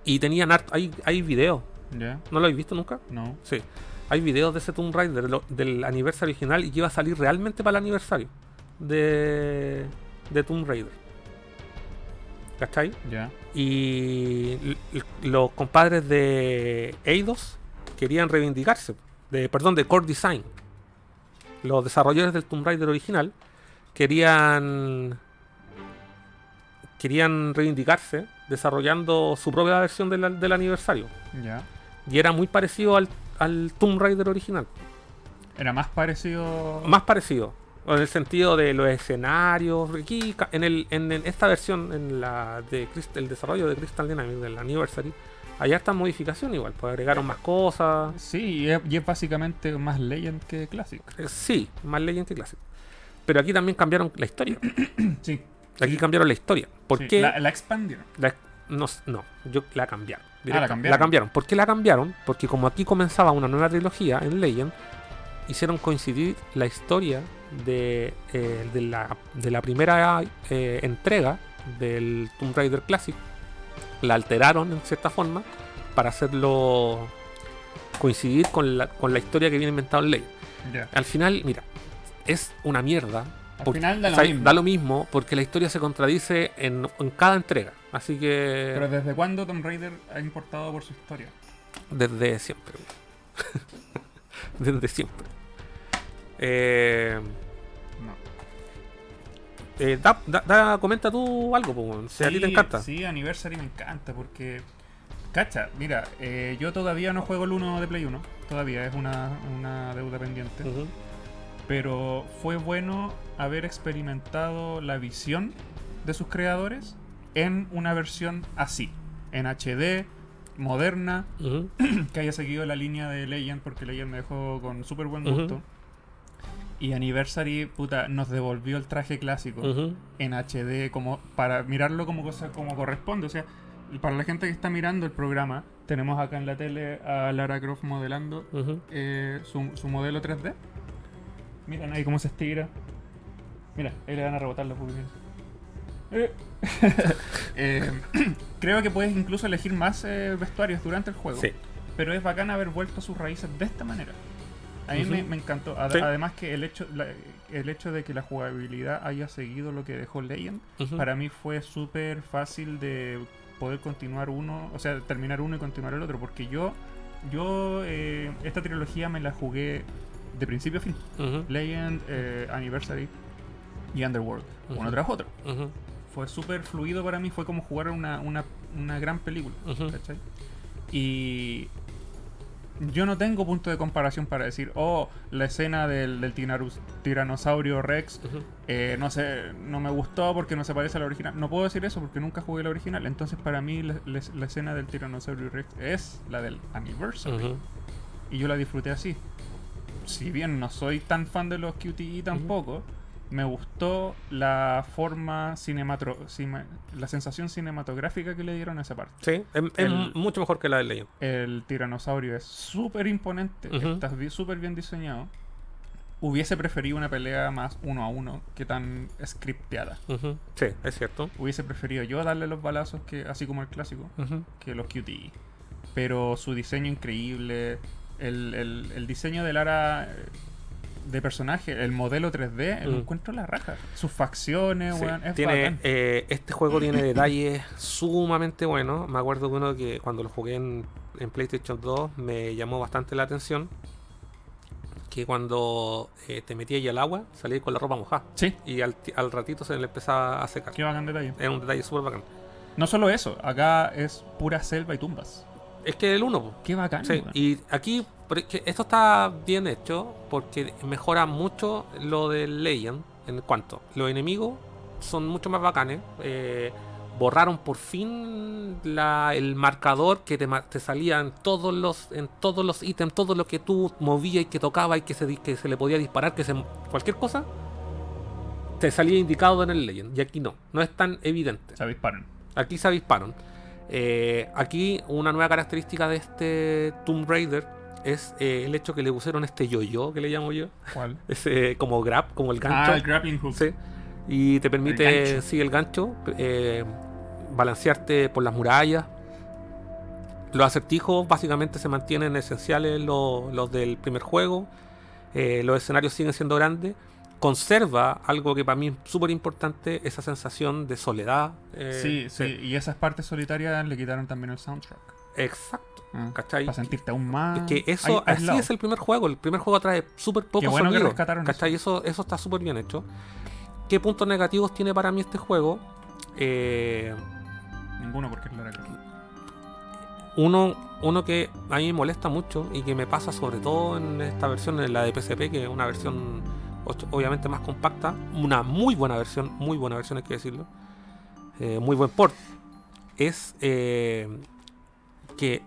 Y tenían art- hay, hay videos. ¿No lo habéis visto nunca? No. Sí. Hay videos de ese Tomb Raider lo- del aniversario original y que iba a salir realmente para el aniversario de, de Tomb Raider. ¿Cachai? Ya. Y los compadres de Eidos querían reivindicarse. De, perdón, de Core Design. Los desarrolladores del Tomb Raider original querían querían reivindicarse desarrollando su propia versión del, del aniversario. Ya. Y era muy parecido al, al Tomb Raider original. Era más parecido. Más parecido. En el sentido de los escenarios. Aquí, en, el, en, en esta versión, en la de el desarrollo de Crystal Dynamics del Anniversary, allá está modificación igual, pues agregaron más cosas. Sí, y es, y es básicamente más Legend que Classic. Eh, Sí, más Legend que Classic. Pero aquí también cambiaron la historia. <coughs> Sí. Aquí cambiaron la historia. ¿Por sí. qué? La, la expandieron. La- no, no, yo la cambiaron. Ah, la cambiaron. La cambiaron. ¿Por qué la cambiaron? Porque como aquí comenzaba una nueva trilogía en Legend, hicieron coincidir la historia de, eh, de, la, de la primera eh, entrega del Tomb Raider Classic. La alteraron en cierta forma para hacerlo coincidir con la, con la historia que viene inventado en ley. Ya. Al final, mira, es una mierda. Al porque- final da lo o sea, mismo. da lo mismo porque la historia se contradice en, en cada entrega. Así que Pero ¿desde cuándo Tomb Raider ha importado por su historia? desde siempre. <laughs> desde siempre. Eh, No. eh, da, da- da- comenta tú algo, weón, si a ti te encanta. Sí, Anniversary me encanta porque. Cacha, mira, eh, yo todavía no juego el 1 de Play 1. Todavía es una, una deuda pendiente. Pero fue bueno haber experimentado la visión de sus creadores en una versión así. En HD, moderna, <clears throat> que haya seguido la línea de Legend, porque Legend me dejó con súper buen gusto. Y Anniversary, puta, nos devolvió el traje clásico en HD como para mirarlo como cosa como corresponde. O sea, para la gente que está mirando el programa, tenemos acá en la tele a Lara Croft modelando eh, su, su modelo 3D. Miren ahí cómo se estira. Mira, ahí le van a rebotar los pupilines. Eh. <laughs> Eh, <clears throat> creo que puedes incluso elegir más vestuarios durante el juego. Sí. Pero es bacán haber vuelto a sus raíces de esta manera. A mí me, encantó. Ad- Sí. Además que el hecho, la- el hecho de que la jugabilidad haya seguido lo que dejó Legend, para mí fue súper fácil de poder continuar uno, o sea, terminar uno y continuar el otro. Porque yo, yo eh, esta trilogía me la jugué de principio a fin. Ujú. Legend, eh, Anniversary y Underworld. Uno tras otro. Fue súper fluido para mí, fue como jugar una, una, una gran película. ¿cachai? Y yo no tengo punto de comparación para decir, oh, la escena del, tiranosaurio Rex, eh, no sé, no me gustó porque no se parece a la original. No puedo decir eso porque nunca jugué la original. Entonces, para mí, la, la- la escena del tiranosaurio Rex es la del Anniversary. Y yo la disfruté así. Si bien no soy tan fan de los QTE tampoco, me gustó la forma cinematro cine- la sensación cinematográfica que le dieron a esa parte. Sí, es, mucho mejor que la de Legend. El tiranosaurio es súper imponente, está súper bien diseñado. Hubiese preferido una pelea más uno a uno que tan scripteada. Ujú. Sí, es cierto. Hubiese preferido yo darle los balazos que así como el clásico que los QTE. Pero su diseño increíble, el, el- el diseño de Lara de personaje, el modelo 3D, lo Mm. encuentro la raja. Sus facciones, Sí, weón, es tiene, eh, este juego tiene detalles sumamente buenos. Me acuerdo de uno que cuando lo jugué en, en PlayStation 2 me llamó bastante la atención. Que cuando eh, te metías ahí al agua, salías con la ropa mojada. Sí, Y al, al ratito se le empezaba a secar. qué bacán detalle. Es un detalle súper bacán. No solo eso, acá es pura selva y tumbas. Es que el uno, Qué bacán. Sí, y aquí esto está bien hecho porque mejora mucho lo del Legend en cuanto los enemigos son mucho más bacanes. eh, borraron por fin la- el marcador que te, salía en todos los en todos los ítems, todo lo que tú movías y que tocabas y que se, que se le podía disparar, que se cualquier cosa te salía indicado en el Legend y aquí no, no es tan evidente. Se avisparan. Aquí se avisparon. Eh, aquí una nueva característica de este Tomb Raider es eh, el hecho que le pusieron este yo-yo que le llamo yo. ¿Cuál? <laughs> Ese como grab, como el gancho. Ah, el grappling hook. Sí. Y te El permite, gancho. sí, el gancho, eh, balancearte por las murallas. Los acertijos básicamente se mantienen esenciales los, los del primer juego. Los escenarios siguen siendo grandes. Conserva algo que para mí es súper importante, esa sensación de soledad. eh, Sí, sí, y esas partes solitarias le quitaron también el soundtrack. Exacto. Ah, ¿Cachai? Para sentirte aún más. Es que eso, así es el primer juego. El primer juego trae súper poco Qué bueno que sonido. rescataron ¿cachai? Eso, eso está súper bien hecho. ¿Qué puntos negativos tiene para mí este juego? Eh, Ninguno porque es Lara Croft. uno, uno que a mí me molesta mucho y que me pasa sobre todo en esta versión, en la de PSP, que es una versión obviamente más compacta. Una muy buena versión, muy buena versión hay que decirlo. Eh, muy buen port. Es eh, que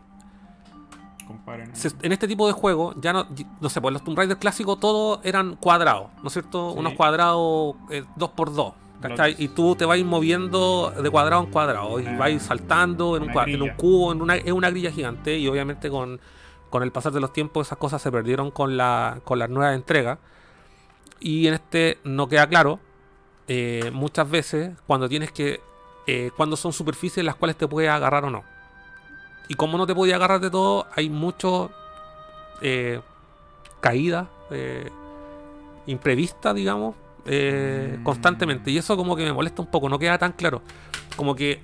Comparen. se- en este tipo de juego, ya no, no sé, pues los Tomb Raider clásicos todos eran cuadrados, ¿no es cierto? Sí. Unos cuadrados 2x2, ¿cachai? Bloques. Y tú te vas moviendo de cuadrado en cuadrado y vas saltando en un, en un cubo, en una, es una grilla gigante y obviamente con, con el pasar de los tiempos esas cosas se perdieron con, la, con las nuevas entregas. Y en este no queda claro eh, muchas veces cuando tienes que, eh, cuando son superficies en las cuales te puedes agarrar o no. Y como no te podía agarrar de todo, hay muchos eh, caídas eh, imprevistas, digamos, Mm. constantemente. Y eso como que me molesta un poco, no queda tan claro. Como que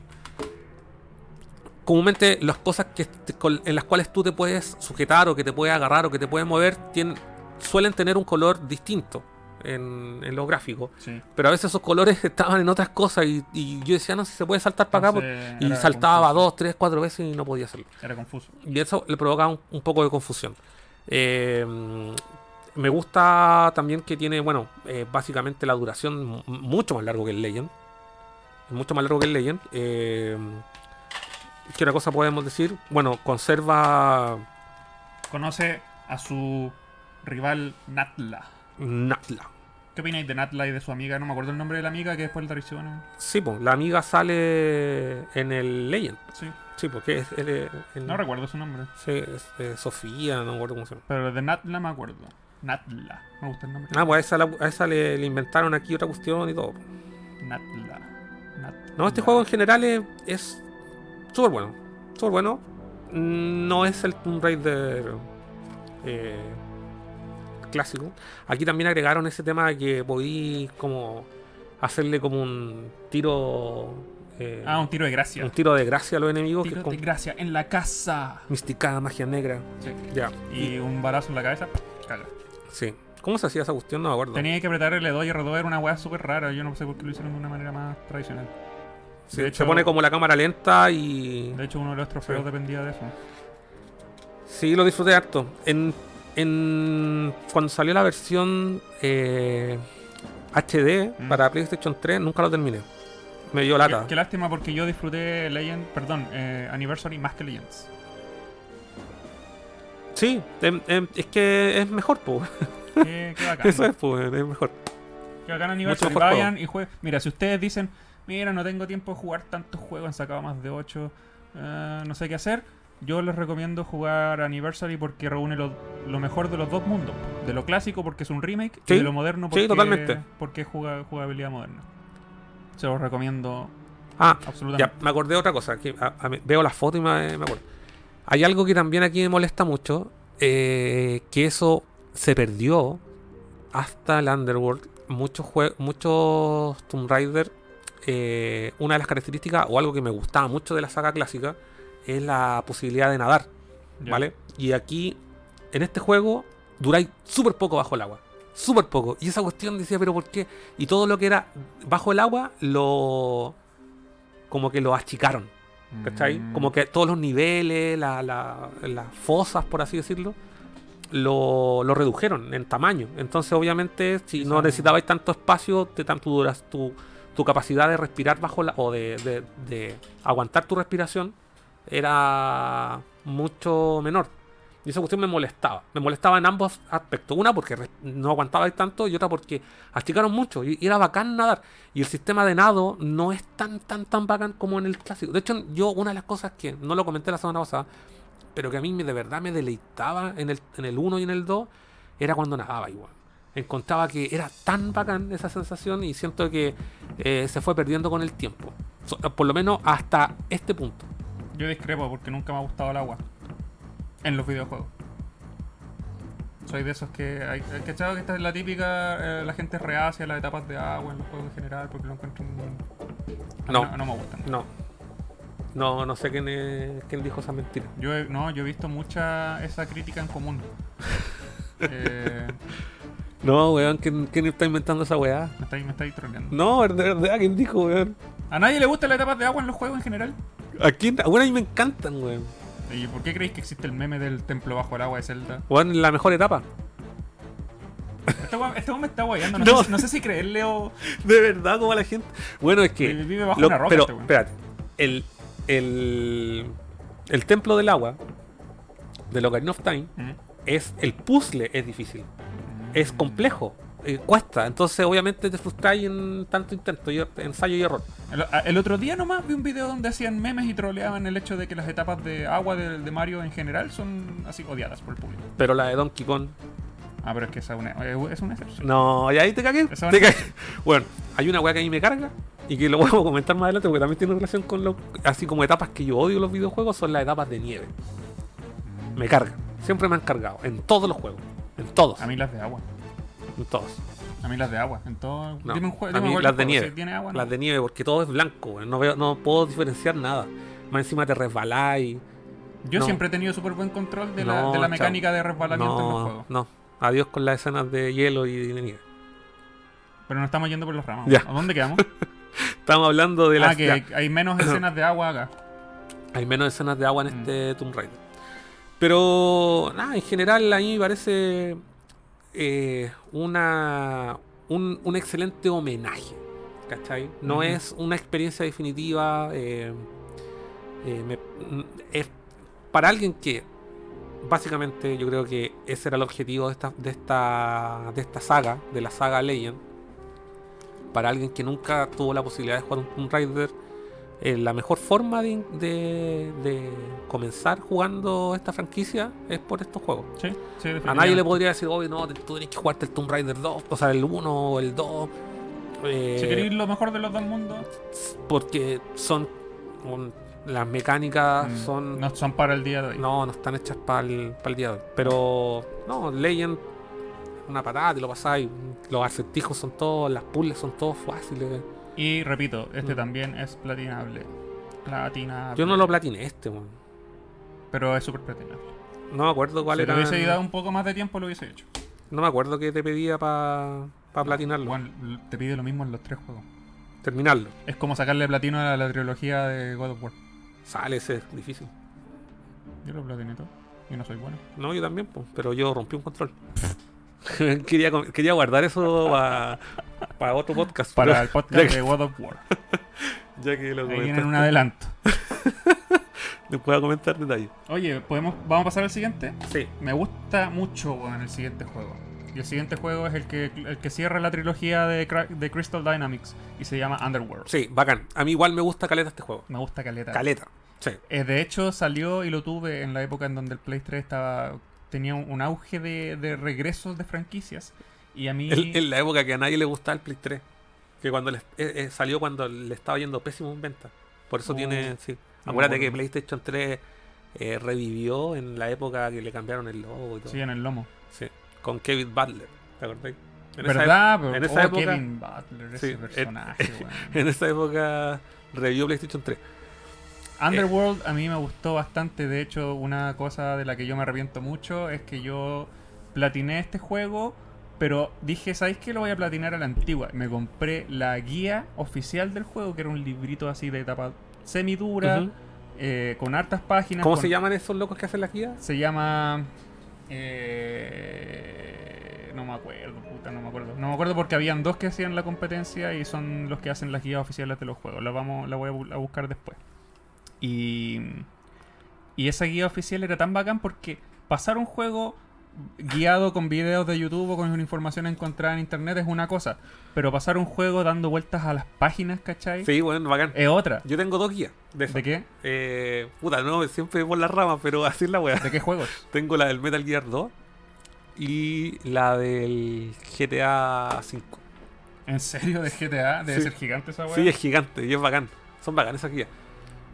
comúnmente las cosas que te- con- en las cuales tú te puedes sujetar o que te puedes agarrar o que te puedes mover tienen, suelen tener un color distinto en, en los gráficos. Sí. Pero a veces esos colores <laughs> estaban en otras cosas y, y yo decía, no, si se puede saltar para acá. Entonces, y saltaba confuso. dos, tres, cuatro veces y no podía hacerlo. Era confuso. Y eso le provocaba un, un poco de confusión. Eh, me gusta también que tiene, bueno, eh, básicamente la duración mucho más largo que el Legend. Mucho más largo que el Legend. Eh, ¿Qué otra cosa podemos decir? Bueno, conserva Conoce a su rival Natla. Natla. ¿Qué opináis de Natla y de su amiga? No me acuerdo el nombre de la amiga que después le traiciona. Sí, pues, la amiga sale en el Legend. Sí. Sí, porque es. el- el- No recuerdo su nombre. Sí, es, eh, Sofía, no me acuerdo cómo se llama. Pero de Natla me acuerdo. Natla. Me gusta el nombre. Ah, pues a esa, la- a esa le, le inventaron aquí otra cuestión y todo. Natla. Natla. No, este juego en general es- es súper bueno. Súper bueno. Mm, No es el Tomb Raider eh, clásico. Aquí también agregaron ese tema de que podí como hacerle como un tiro. eh, Ah, un tiro de gracia. un tiro de gracia a los enemigos. tiro que de gracia en la casa. misticada, magia negra. Sí. Ya. Y un balazo en la cabeza. Caga. Sí. ¿Cómo se hacía esa cuestión? No me acuerdo. Tenía que apretar L2 y R2 era una weá súper rara. Yo no sé por qué lo hicieron de una manera más tradicional. Sí, de se hecho- pone como la cámara lenta y. De hecho, uno de los trofeos Sí. dependía de eso. Sí, lo disfruté harto. En, en- cuando salió la versión eh, HD Mm. para PlayStation 3, nunca lo terminé. Me dio Qué, lata. qué lástima porque yo disfruté Legend, perdón, eh, Anniversary más que Legends. Sí, em- em, es que es mejor, pues. <laughs> Qué, qué bacán. Eso es, pues, es mejor. Que bacán Anniversary. Vayan y jueguen. Mira, si ustedes dicen, mira, no tengo tiempo de jugar tantos juegos, han sacado más de 8, no sé qué hacer. Yo les recomiendo jugar Anniversary porque reúne lo, lo mejor de los dos mundos. De lo clásico porque es un remake Sí, y de lo moderno sí, porque, totalmente. porque es juga- jugabilidad moderna. Se los recomiendo Ah, absolutamente. ya, me acordé de otra cosa. Que a- a- veo la foto y me, me acuerdo. Hay algo que también aquí me molesta mucho. eh, que eso se perdió hasta el Underworld. Muchos muchos Tomb Raider. eh, una de las características o algo que me gustaba mucho de la saga clásica es la posibilidad de nadar. ¿Vale? Y aquí, en este juego, duráis súper poco bajo el agua. Súper poco. Y esa cuestión decía, pero ¿por qué? Y todo lo que era bajo el agua, lo. como que lo achicaron. ¿Cachai? Mm. Como que todos los niveles, la- la- las fosas, por así decirlo, lo, lo redujeron en tamaño. Entonces, obviamente, si no necesitabais tanto espacio, te tanto duras tu, tu capacidad de respirar bajo la. o de, de- de aguantar tu respiración era mucho menor. Y esa cuestión me molestaba. Me molestaba en ambos aspectos. Una porque no aguantaba tanto y otra porque achicaron mucho. Y, era bacán nadar. Y el sistema de nado no es tan, tan, tan bacán como en el clásico. De hecho, yo una de las cosas que no lo comenté la semana pasada, pero que a mí me, de verdad me deleitaba en el, en el 1 y en el 2, era cuando nadaba igual. Encontraba que era tan bacán esa sensación y siento que eh, se fue perdiendo con el tiempo. Por lo menos hasta este punto. Yo discrepo porque nunca me ha gustado el agua en los videojuegos. Soy de esos que hay cachado que esta es la típica eh, la gente reacia a las etapas de agua en los juegos en general porque lo encuentro un- No. no, no me gustan. No. No, no sé quién, es- quién dijo esa mentira. Yo he, no, yo he visto mucha esa crítica en común. <laughs> Eh, No, weón, ¿quién, quién está inventando esa weá? me estáis me estáis troleando. No, de verdad, ¿quién dijo, weón? ¿A nadie le gustan las etapas de agua en los juegos en general? ¿A quién? Bueno, a mí me encantan, weón. ¿Y por qué creéis que existe el meme del templo bajo el agua de Zelda? Weón, la mejor etapa. Este weón este weón me está guayando, no, No. Sé, no sé si creerle o. <laughs> De verdad, como la gente. Bueno, es que. Vive bajo lo- una roca pero, este espérate. El, el, el templo del agua de Ocarina of Time Mm. es. El puzzle es difícil. Es complejo. Eh, cuesta. Entonces, obviamente, te frustráis en tanto intento, y- ensayo y error. El, a- el otro día nomás vi un video donde hacían memes y troleaban el hecho de que las etapas de agua de, de Mario en general son así odiadas por el público. Pero la de Donkey Kong. Ah, pero es que esa es una, es una excepción. No, y ahí te cagué. Te. <laughs> Bueno, hay una weá que a mí me carga. y que lo <laughs> voy a comentar más adelante porque también tiene relación con lo, así como etapas que yo odio los videojuegos, son las etapas de nieve. Me cargan, siempre me han cargado, en todos los juegos, en todos, A mí las de agua. En todos. A mí las de agua. En todo. No, dime un jue- a dime mí cualquier las de juego, nieve, si tiene agua, no. las de nieve porque todo es blanco, no veo, no puedo diferenciar nada. Más encima te resbaláis. Yo no. siempre he tenido súper buen control de la, No, de la chao. mecánica de resbalamiento en los juegos. no. Adiós con las escenas de hielo y de nieve. Pero nos estamos yendo por los ramos. Ya. ¿A dónde quedamos? <laughs> Estamos hablando de las ah, que ya. hay menos escenas de agua acá. <clears throat> Hay menos escenas de agua en Mm. este Tomb Raider. Pero, nada, en general a mí me parece eh, una, un, un excelente homenaje. ¿Cachai? No es una experiencia definitiva. eh, eh, me- mm, es para alguien que, básicamente, yo creo que ese era el objetivo de esta, de esta, de esta saga, de la saga Legend. Para alguien que nunca tuvo la posibilidad de jugar un Raider, eh, la mejor forma de, de- de comenzar jugando esta franquicia es por estos juegos. Sí, sí, A nadie le podría decir, oye, no, tú tienes que jugarte el Tomb Raider 2, o sea, el 1 o el 2. eh, Si queréis lo mejor de los dos mundos, porque son. un- las mecánicas mm, son. no son para el día de hoy. No, no están hechas para el, día de hoy. Pero, no, Legend, una patada, te lo pasáis. Los acertijos son todos, las puzzles son todos fáciles. Y repito, este Mm. también es platinable. Platinable. Yo no lo platiné este, weón. Pero es súper platinable. No me acuerdo cuál Si era. hubiese dado un poco más de tiempo, lo hubiese hecho. No me acuerdo qué te pedía para platinarlo. Igual, te pide lo mismo en los tres juegos. Terminarlo. Es como sacarle platino a la trilogía de God of War. Sale ese es difícil. Yo lo platiné todo. Y no soy bueno. No, yo también, pues, pero yo rompí un control. <laughs> <laughs> quería, quería guardar eso para otro podcast. Para el podcast de <laughs> God of War. ya que lo Ahí tienen un adelanto. <laughs> les puedo comentar detalles. Oye, ¿podemos, ¿vamos a pasar al siguiente? Sí. Me gusta mucho weón, el siguiente juego. Y el siguiente juego es el que, el que cierra la trilogía de, de Crystal Dynamics y se llama Underworld. Sí, bacán. A mí igual me gusta caleta este juego. Me gusta Caleta. Caleta. Sí. Eh, de hecho, salió y lo tuve en la época en donde el Play 3 estaba, tenía un, un auge de, de regresos de franquicias. Y a mí. En, en la época que a nadie le gustaba el Play 3. Que cuando le- eh, eh, salió cuando le estaba yendo pésimo en venta. Por eso Oh, tiene. Sí. no me Acuérdate que. PlayStation 3 eh, revivió en la época que le cambiaron el logo y todo. Sí, en el lomo. Sí, con Kevin Butler, ¿te acordás? En esa ¿Verdad? Pero, en esa oh, época- Kevin Butler, ese Sí, en- personaje, <laughs> weón. En esa época revivió PlayStation 3. Underworld a mí me gustó bastante. De hecho, una cosa de la que yo me arrepiento mucho es que yo platiné este juego, pero dije, ¿sabéis qué? Lo voy a platinar a la antigua. Me compré la guía oficial del juego, que era un librito así de tapa semidura, Ujú. eh, con hartas páginas. ¿Cómo con- se llaman esos locos que hacen la guía? Se llama... eh, no me acuerdo, puta, no me acuerdo. No me acuerdo porque habían dos que hacían la competencia y son los que hacen las guías oficiales de los juegos. La, vamos, la voy a buscar después. Y, y esa guía oficial era tan bacán porque pasar un juego guiado con videos de YouTube o con información encontrada en internet es una cosa. Pero pasar un juego dando vueltas a las páginas, ¿cachai? Sí, bueno, bacán. Es otra. Yo tengo dos guías de. ¿De qué? Eh, puta, no, siempre por las ramas, pero <laughs> así es la wea. ¿De qué juegos? <laughs> Tengo la del Metal Gear 2 y la del GTA 5. ¿En serio? ¿De GTA? Debe Sí. ser gigante esa weá. Sí, es gigante y es bacán. Son bacanas esas guías.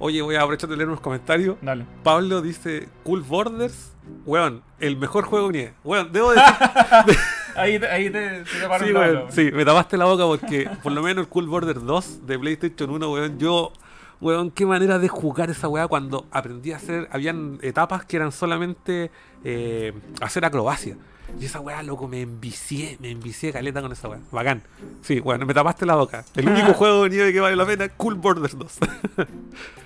Oye, voy a aprovechar de leer unos comentarios. Dale. Pablo dice, Cool Borders, weón, el mejor juego ni Weón, debo decir... <laughs> Ahí te, ahí te, sí, weón, sí, me tapaste la boca porque por lo menos el Cool Border 2 de PlayStation 1, weón, yo... Weón, qué manera de jugar esa weá cuando aprendí a hacer... Habían etapas que eran solamente eh, hacer acrobacia. Y esa weá, loco, me envicié, me envicié caleta con esa weá. Bacán. Sí, bueno, me tapaste la boca. El único <laughs> juego de nieve que vale la pena Cool Borders 2. <laughs>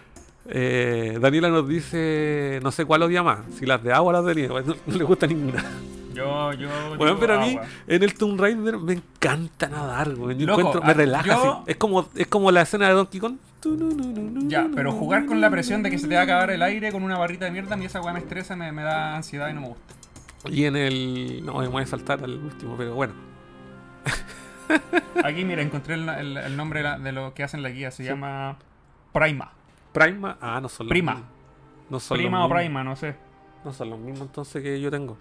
Eh, Daniela nos dice, no sé cuál odia más, si las de agua o las de nieve, no, <laughs> no le gusta ninguna. Yo, yo. Bueno, pero a mí en el Tomb Raider me encanta nadar, güey. Yo Loco, encuentro, me ah, relaja. yo- así. Es como es como la escena de Donkey Kong. Ya, pero jugar con la presión de que se te va a acabar el aire con una barrita de mierda, a mí esa weá me estresa, me, me da ansiedad y no me gusta. Y en el. No, me voy a saltar al último, pero bueno. Aquí, mira, encontré el, el- el nombre de, la- de lo que hacen la guía, se llama Prima. Prima. Ah, no son los Prima. mismos. No son Prima los o mismos. Prima, no sé. No son los mismos entonces que yo tengo.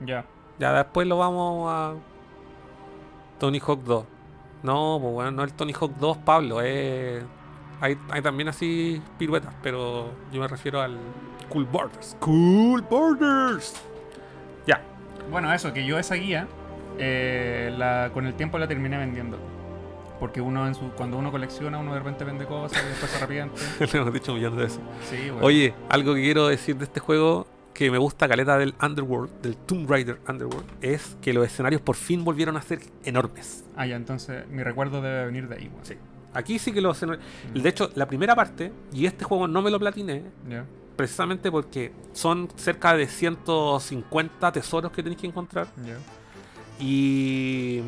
Ya. Ya después lo vamos a. Tony Hawk 2. No, pues bueno, no el Tony Hawk 2, Pablo. eh, hay, hay también así piruetas, pero yo me refiero al Cool Borders. Cool Borders. Ya. Bueno, eso, que yo esa guía, eh, la, con el tiempo la terminé vendiendo. Porque uno en su, cuando uno colecciona, uno de repente vende cosas y después se arrepiente. <laughs> Le hemos dicho millones de veces. Sí, bueno. Oye, algo que quiero decir de este juego que me gusta caleta del Underworld, del Tomb Raider Underworld, es que los escenarios por fin volvieron a ser enormes. Ah, ya, entonces mi recuerdo debe venir de ahí, weón. Sí. Aquí sí que los escenarios... De hecho, la primera parte, y este juego no me lo platiné, precisamente porque son cerca de 150 tesoros que tenéis que encontrar, y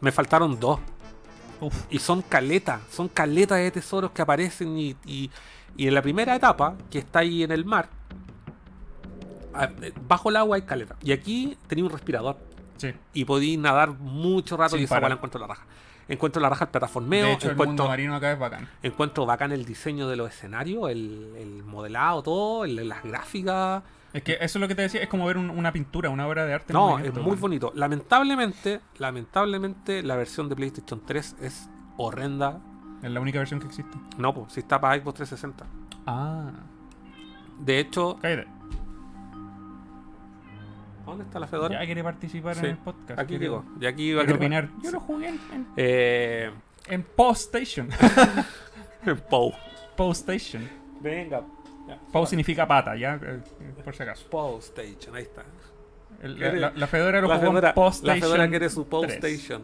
me faltaron dos. Uf. Y son caletas, son caletas de tesoros que aparecen y, y- y en la primera etapa, que está ahí en el mar, eh, bajo el agua hay caleta. Y aquí tenía un respirador Sí. y podí nadar mucho rato Sin y esa la encuentro la raja. Encuentro la raja el plataformeo, de hecho, el mundo encuentro, marino acá es bacán. encuentro bacán el diseño de los escenarios, el, el modelado, todo, el- las gráficas. Es que eso es lo que te decía, es como ver un- una pintura, una obra de arte. No, es muy bonito. Lamentablemente, lamentablemente la versión de PlayStation 3 es horrenda. Es la única versión que existe. No, pues si está para Xbox 360. Ah. De hecho, Cállate. ¿dónde está la Fedora? Ya quiere participar Sí, en el podcast. Aquí llegó. Y aquí iba a opinar. <laughs> Yo lo jugué en, en, Eh, en Post Station. <laughs> Pou. Post Station. Venga. Post significa pata, ya, eh, por si acaso. Pou Station, ahí está. El- Quiere- la, la Fedora lo La jugó en Fedora, Post la Station. Fedora quiere su 3. Station.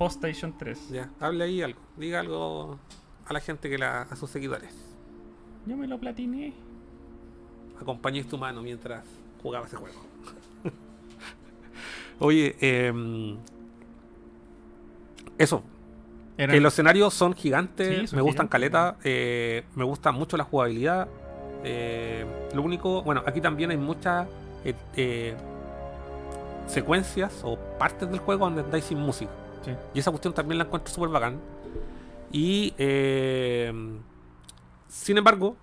Station 3. Ya, hable ahí algo. Diga algo a la gente que la, a sus seguidores. Yo me lo platiné. Acompañes tu mano mientras jugaba ese juego. <laughs> Oye, em, eso, Era- que los escenarios son gigantes, Sí, me gustan caleta, eh, me gusta mucho la jugabilidad. Eh, lo único, bueno, aquí también hay muchas eh, eh, secuencias o partes del juego donde andáis sin música. Sí. Y esa cuestión también la encuentro súper bacán. Y sin embargo,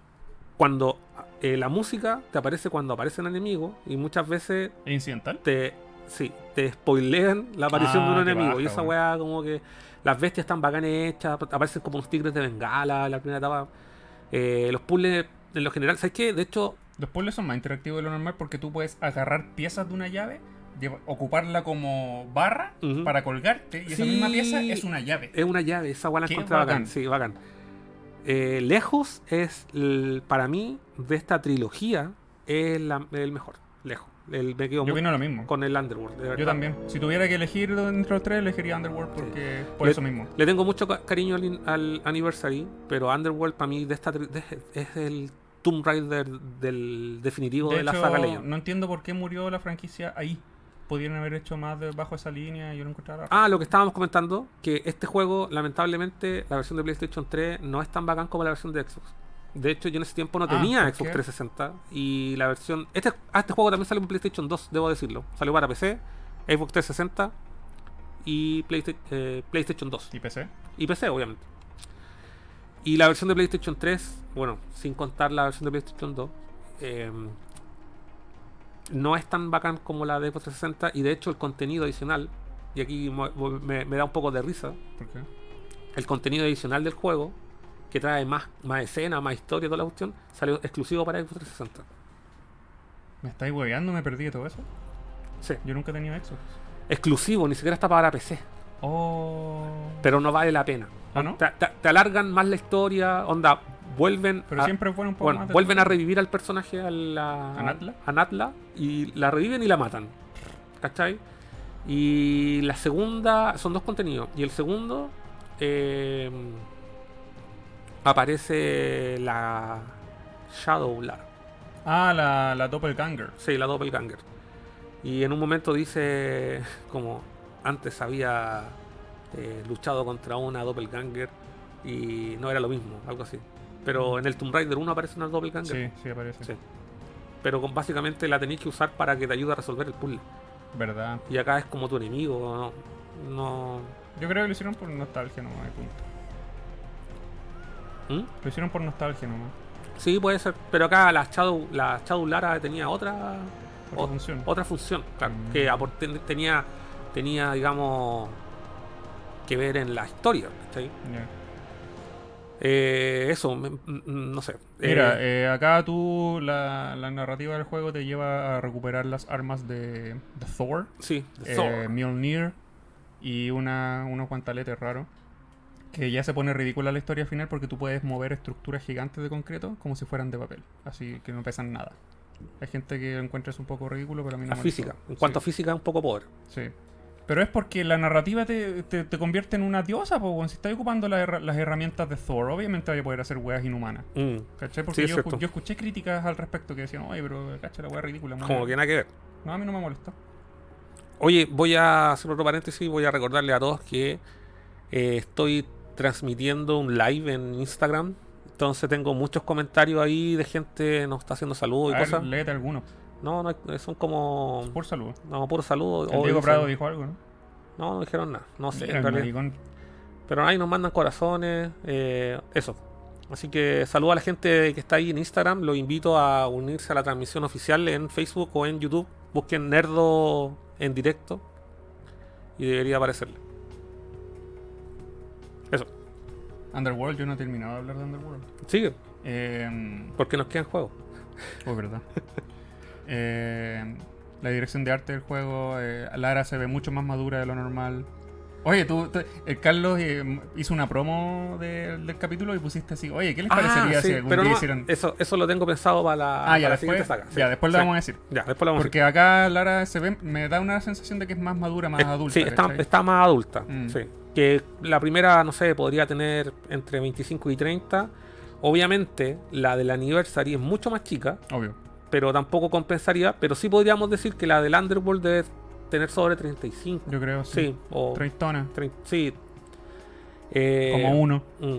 cuando eh, la música te aparece cuando aparecen enemigos y muchas veces ¿Es incidental? te, sí, te spoilean la aparición Ah, de un qué enemigo. baja, y esa weá como que las bestias están bacán hechas, aparecen como unos tigres de bengala en la primera etapa. Eh, los puzzles en lo general, ¿sabes qué? De hecho, Los puzzles son más interactivos de lo normal porque tú puedes agarrar piezas de una llave, ocuparla como barra para colgarte y esa Sí. misma pieza es una llave. es una llave, esa weá la Qué encontré bacán. bacán. Sí, bacán. Eh, lejos es, el- para mí, de esta trilogía, es la- el mejor. Lejos. El, me quedo Yo opino lo mismo. con el Underworld. de Yo también. Si tuviera que elegir entre los tres, elegiría Underworld porque por Le- eso mismo. Le tengo mucho ca- cariño al, al Anniversary, pero Underworld para mí de esta de- es el Tomb Raider del definitivo de, De la saga Legend. no entiendo por qué murió la franquicia ahí. Podrían haber hecho más debajo de esa línea y yo lo encontraba. Ah, lo que estábamos comentando, que este juego, lamentablemente, la versión de PlayStation 3 no es tan bacán como la versión de Xbox. De hecho, yo en ese tiempo no Ah, tenía ¿por Xbox qué? 360 y la versión... Este, ah, este juego también salió en PlayStation 2, debo decirlo. Salió para PC, Xbox 360 y Playsta- eh, PlayStation 2. ¿Y PC? Y PC, obviamente. Y la versión de PlayStation 3, bueno, sin contar la versión de PlayStation 2, eh, no es tan bacán como la de Xbox 360 y de hecho el contenido adicional, y aquí me, me da un poco de risa, ¿Por qué? el contenido adicional del juego, que trae más, más escena, más historia, toda la cuestión, salió exclusivo para Xbox 360. ¿Me estáis hueveando? ¿Me perdí de todo eso? Sí. Yo nunca he tenido Xbox. Exclusivo, ni siquiera está para PC, Oh. pero no vale la pena. ¿Ah, no? Te, te- te alargan más la historia, onda, vuelven Pero a- siempre bueno vuelven a revivir al personaje, a la, ¿A Natla? a Natla, y la reviven y la matan. ¿Cachai? Y la segunda, son dos contenidos. Y el segundo, eh, aparece la Shadow Lara. Ah, la, la Doppelganger. Sí, la Doppelganger. Y en un momento dice, <laughs> como antes había eh, luchado contra una Doppelganger y no era lo mismo, algo así. Pero en el Tomb Raider 1 aparece una Doppelganger. Sí, sí aparece. Sí. Pero con, básicamente la tenéis que usar para que te ayude a resolver el puzzle. ¿Verdad? Y acá es como tu enemigo. No. no- Yo creo que lo hicieron por nostalgia nomás, y punto. ¿Mm? Lo hicieron por nostalgia nomás. Sí, puede ser. Pero acá la Shadow, la Shadow Lara tenía otra. Otra o- función. Otra función, claro. Mm. Que aport- ten- tenía. Tenía, digamos. que ver en la historia. ¿cachai? Ya. Eh, eso, me- mm, mm, no sé. Mira, Eh, eh, acá tú, la, la narrativa del juego te lleva a recuperar las armas de, de Thor, sí, eh, Thor. Mjolnir y una, unos guantaletes raros. Que ya se pone ridícula la historia final porque tú puedes mover estructuras gigantes de concreto como si fueran de papel. Así que no pesan nada. Hay gente que encuentra eso un poco ridículo, pero a mí no la me física. En cuanto Sí. a física, un poco pobre. Sí. Pero es porque la narrativa te, te, te convierte en una diosa, po, si estás ocupando la las herramientas de Thor, obviamente vaya a poder hacer weas inhumanas. Mm, ¿Cachai? Porque yo, escuché críticas al respecto que decían, oye, pero cacha la wea ridícula. Como mal". que nada que ver. No, a mí no me molestó. Oye, voy a hacer otro paréntesis. Voy a recordarle a todos que eh, estoy transmitiendo un live en Instagram. Entonces tengo muchos comentarios ahí de gente nos está haciendo saludos y A ver, cosas. léete algunos, No, no, son como. por salud. No, puro saludos. El Diego Prado dijo algo, ¿no? No, no dijeron nada. No sé, maricón. Pero ahí nos mandan corazones. eh, eso. Así que saludo a la gente que está ahí en Instagram. Los invito a unirse a la transmisión oficial en Facebook o en YouTube. Busquen Nerdo en directo. Y debería aparecerle. Eso. Underworld, yo no he terminado de hablar de Underworld. Sigue. Eh, Porque nos quedan juegos. oh, verdad. <laughs> Eh, la dirección de arte del juego, eh, Lara se ve mucho más madura de lo normal. Oye, tú, tú- el Carlos eh, hizo una promo de- del capítulo y pusiste así, oye, ¿qué les parecería Ah, sí, si algún pero día no, hicieran... eso, eso lo tengo pensado para la, Ah, para ya la después, siguiente saga. Sí, ya, después lo sí. vamos a decir. Ya, después lo vamos a Porque acá Lara se ve, me da una sensación de que es más madura, más adulta. Sí, está, está más adulta. Mm. Sí. Que la primera, no sé, podría tener entre 25 y 30. Obviamente, la del Anniversary es mucho más chica, Obvio. Pero tampoco compensaría. Pero sí podríamos decir que la del Underworld debe tener sobre 35. Yo creo, sí. Sí, o Treintona, 30, sí. Eh, como uno. mm.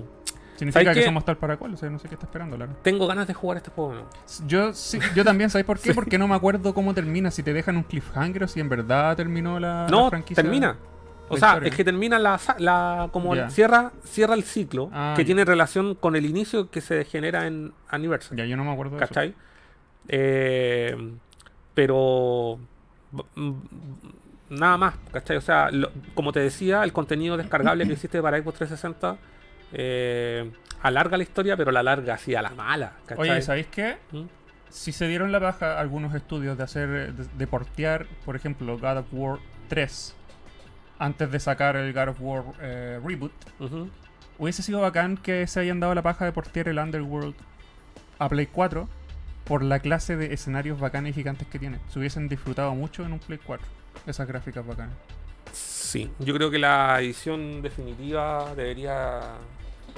Significa ¿sabes que somos tal para cual, o sea, no sé qué está esperando, Lara. Tengo ganas de jugar este juego. ¿no? Yo, sí, yo también, ¿sabes por qué? <laughs> Porque no me acuerdo cómo termina, si te dejan un cliffhanger o si en verdad terminó la, la No, franquicia. termina. O sea, historia. es que termina la, la como cierra cierra el ciclo Ah, que tiene relación con el inicio que se genera en Anniversary. Ya, yo no me acuerdo de eso. Eh, pero b- m- nada más, ¿cachai? O sea, lo- como te decía, el contenido descargable que existe para Xbox 360 eh, alarga la historia, pero la alarga así a la mala, ¿cachai? Oye, ¿sabéis qué? ¿Mm? Si se dieron la baja algunos estudios de hacer, de, de portear, por ejemplo, God of War 3, antes de sacar el God of War eh, Reboot, hubiese sido bacán que se hayan dado la paja de portear el Underworld a Play 4 por la clase de escenarios bacanes y gigantes que tiene. Se hubiesen disfrutado mucho en un Play 4. Esas gráficas bacanas. Sí, yo creo que la edición definitiva debería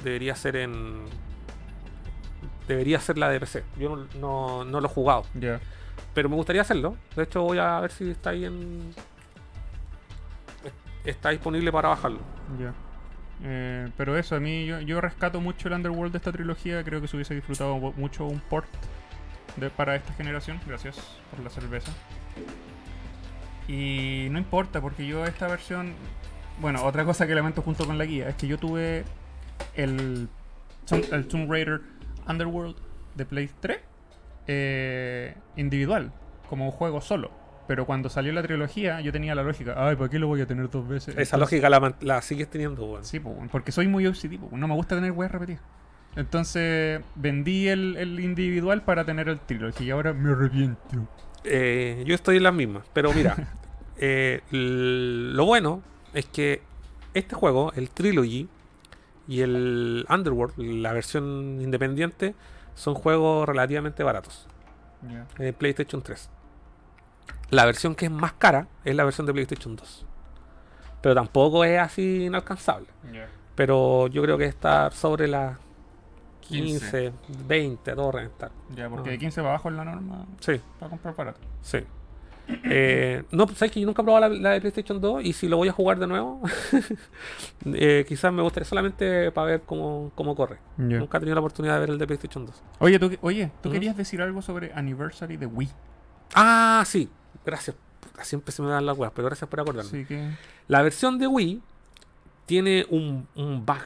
debería ser en debería ser la de PC. Yo no, no, no lo he jugado, Ya. pero me gustaría hacerlo. De hecho, voy a ver si está ahí en está disponible para bajarlo. Ya. Eh, pero eso, a mí yo, yo rescato mucho el Underworld de esta trilogía. Creo que se hubiese disfrutado mu- mucho un port de, para esta generación. Gracias por la cerveza. Y no importa, porque yo esta versión. Bueno, otra cosa que lamento junto con la guía es que yo tuve el, Tomb- el Tomb Raider Underworld de Play 3 eh, individual, como juego solo. Pero cuando salió la trilogía, yo tenía la lógica, ay, ¿para qué lo voy a tener dos veces? Esa Entonces- lógica la, la sigues teniendo, weón. Sí, porque soy muy OCD, no me gusta tener weas repetidas. Entonces vendí el, el individual para tener el trilogy y ahora me arrepiento. Eh, yo estoy en las mismas, pero mira, <laughs> eh, lo bueno es que este juego, el Trilogy y el Underworld, la versión independiente, son juegos relativamente baratos. Ya. de PlayStation 3. La versión que es más cara es la versión de PlayStation 2. Pero tampoco es así inalcanzable. Pero yo creo que está sobre las 15, 20, a todo reventar. Ya, porque de 15 para abajo es la norma Sí, para comprar barato. sí. Eh, no, sabes que yo nunca he probado la, la de PlayStation 2 y si lo voy a jugar de nuevo, <laughs> eh, quizás me gustaría solamente para ver cómo, cómo corre. Nunca he tenido la oportunidad de ver el de PlayStation 2. Oye, tú, oye, tú querías decir algo sobre Anniversary de Wii. Ah, sí, gracias. Siempre se me dan las weas, pero gracias por acordarme. Así que. La versión de Wii tiene un, un bug.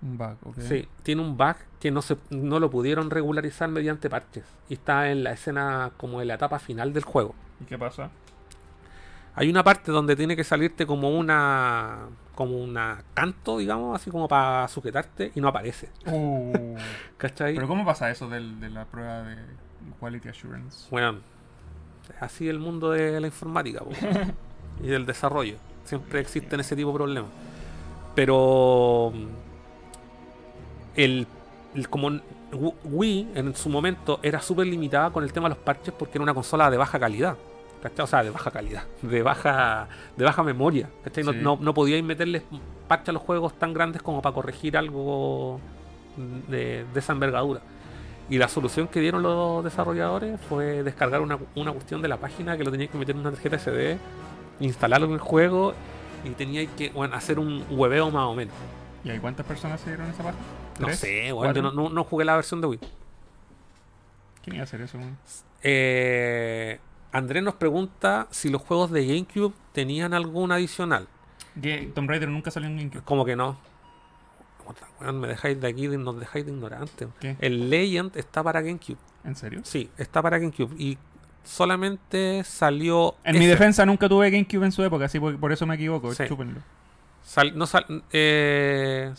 Un bug, ok. Sí, tiene un bug que no, se, no lo pudieron regularizar mediante parches. Y está en la escena como en la etapa final del juego. ¿Y qué pasa? Hay una parte donde tiene que salirte como una como una canto, digamos, así como para sujetarte y no aparece. Uh. <laughs> ¿Cachai? Pero ¿cómo pasa eso del- de la prueba de Quality Assurance? Bueno, es así el mundo de la informática po, <laughs> y del desarrollo. Siempre existen ese tipo de problemas. Pero el, el- como Wii en su momento era súper limitada con el tema de los parches porque era una consola de baja calidad. ¿cachai? O sea, de baja calidad, <laughs> de baja, de baja memoria. ¿cachai? No, Sí. no, no podíais meterles parches a los juegos tan grandes como para corregir algo de, de esa envergadura. Y la solución que dieron los desarrolladores fue descargar una, una cuestión de la página que lo teníais que meter en una tarjeta SD, instalarlo en el juego y teníais que bueno, hacer un hueveo más o menos. ¿Y hay cuántas personas se dieron esa paja? No sé, yo ¿Cuatro? no, no- no jugué la versión de Wii. ¿Quién iba a hacer eso? weón? Eh, Andrés nos pregunta si los juegos de GameCube tenían algún adicional. Tomb Raider nunca salió en GameCube. Como que no. Weón, me dejáis de aquí, nos dejáis de ignorante. ¿Qué? El Legend está para GameCube. ¿En serio? Sí, está para GameCube. Y solamente salió. En mi defensa nunca tuve GameCube en su época, así por, por eso me equivoco. Sí. Chúpenlo. Sal- no sal- eh,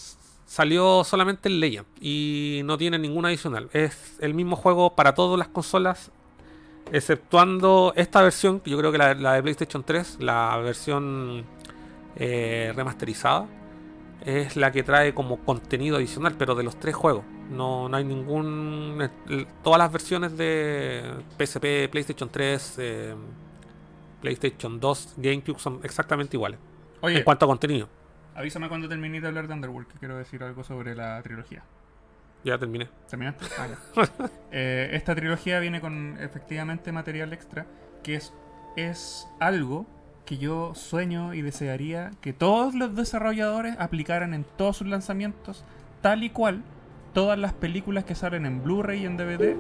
salió solamente el Legend y no tiene ningún adicional. Es el mismo juego para todas las consolas, exceptuando esta versión, que yo creo que la, la de PlayStation 3, la versión eh, remasterizada, es la que trae como contenido adicional, pero de los tres juegos. No, no hay ningún... Todas las versiones de PSP, PlayStation 3, eh, PlayStation 2, GameCube son exactamente iguales Oye, en cuanto a contenido. Avísame cuando termine de hablar de Underworld, que quiero decir algo sobre la trilogía. Ya terminé. ¿Terminaste? Ah, ya. <laughs> Eh, esta trilogía viene con efectivamente material extra, que es, es algo que yo sueño y desearía que todos los desarrolladores aplicaran en todos sus lanzamientos, tal y cual todas las películas que salen en Blu-ray y en DVD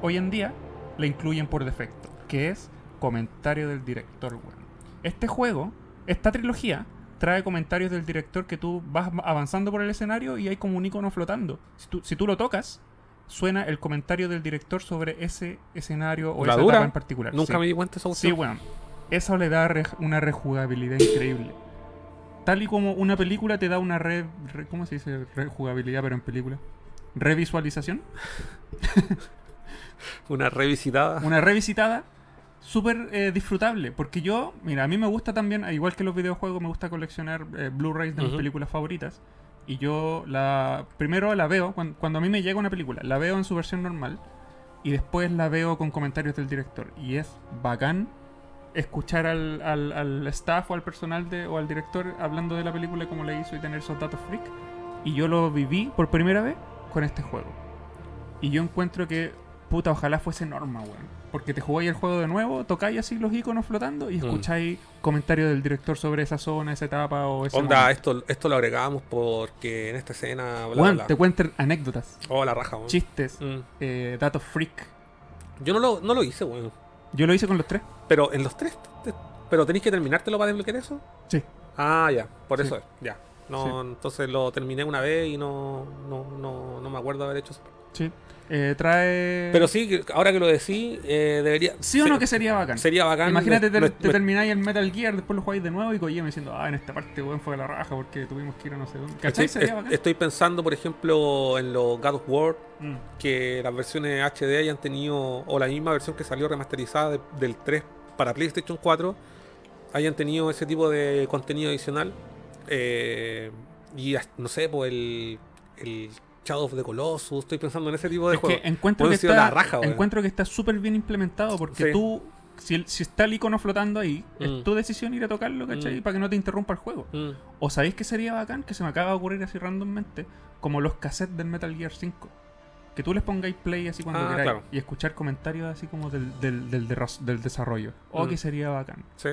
hoy en día la incluyen por defecto, que es comentario del director. weón. Este juego, esta trilogía, trae comentarios del director que tú vas avanzando por el escenario y hay como un icono flotando. Si tú, si tú lo tocas, suena el comentario del director sobre ese escenario o ¿La esa dura? etapa en particular. Nunca Sí. me di cuenta esa Sí, weón. Eso le da re- una rejugabilidad increíble. Tal y como una película te da una re, re- ¿Cómo se dice rejugabilidad, pero en película? Revisualización. <laughs> Una revisitada. Una revisitada súper eh, disfrutable. Porque yo, mira, a mí me gusta también, al igual que los videojuegos, me gusta coleccionar eh, Blu-rays de mis películas favoritas. Y yo la. Primero la veo, cuan- cuando, a mí me llega una película, la veo en su versión normal. Y después la veo con comentarios del director. Y es bacán escuchar al, al- al staff o al personal de, o al director hablando de la película como le hizo y tener esos datos freak. Y yo lo viví por primera vez con este juego. Y yo encuentro que, puta, ojalá fuese norma, weón. Porque te jugáis el juego de nuevo, tocáis así los iconos flotando y Mm. escucháis comentarios del director sobre esa zona, esa etapa o ese Onda, momento. esto, esto lo agregamos porque en esta escena. Bla, bla, te cuentan anécdotas, Oh, la raja, weón. chistes, Mm. eh, datos freak. Yo no lo, no lo hice, weón. Yo lo hice con los tres. Pero en los tres. te- ¿Pero tenéis que terminártelo para desbloquear eso? Sí. Ah, ya. Por Sí. eso es. Ya. No, Sí. entonces lo terminé una vez y no, no, no, no me acuerdo haber hecho eso. Sí. Eh, trae. Pero sí, ahora que lo decís, eh, debería. ¿Sí o no que sería bacán? Sería bacán. Imagínate, te, te termináis el Metal Gear, después lo jugáis de nuevo y Kojima diciendo, ah, en esta parte, weón, fue la raja porque tuvimos que ir a no sé dónde. ¿Cachai? Estoy, Sería bacán. estoy pensando, por ejemplo, en los God of War, Mm. que las versiones HD hayan tenido, o la misma versión que salió remasterizada de- del 3 para PlayStation 4, hayan tenido ese tipo de contenido adicional. Eh, y no sé, pues el, el Shadow of the Colossus, estoy pensando en ese tipo de Es juegos. que encuentro que, está, la raja, weón. encuentro que está súper bien implementado porque Sí. tú, si, está el icono flotando ahí, Mm. es tu decisión ir a tocarlo, ¿cachai? Mm. Para que no te interrumpa el juego. Mm, O sabéis que sería bacán, que se me acaba de ocurrir así randommente, como los cassettes del Metal Gear 5. Que tú les pongáis play así cuando Ah, queráis claro. y escuchar comentarios así como del, del, del, desarrollo. O Mm. que sería bacán. sí,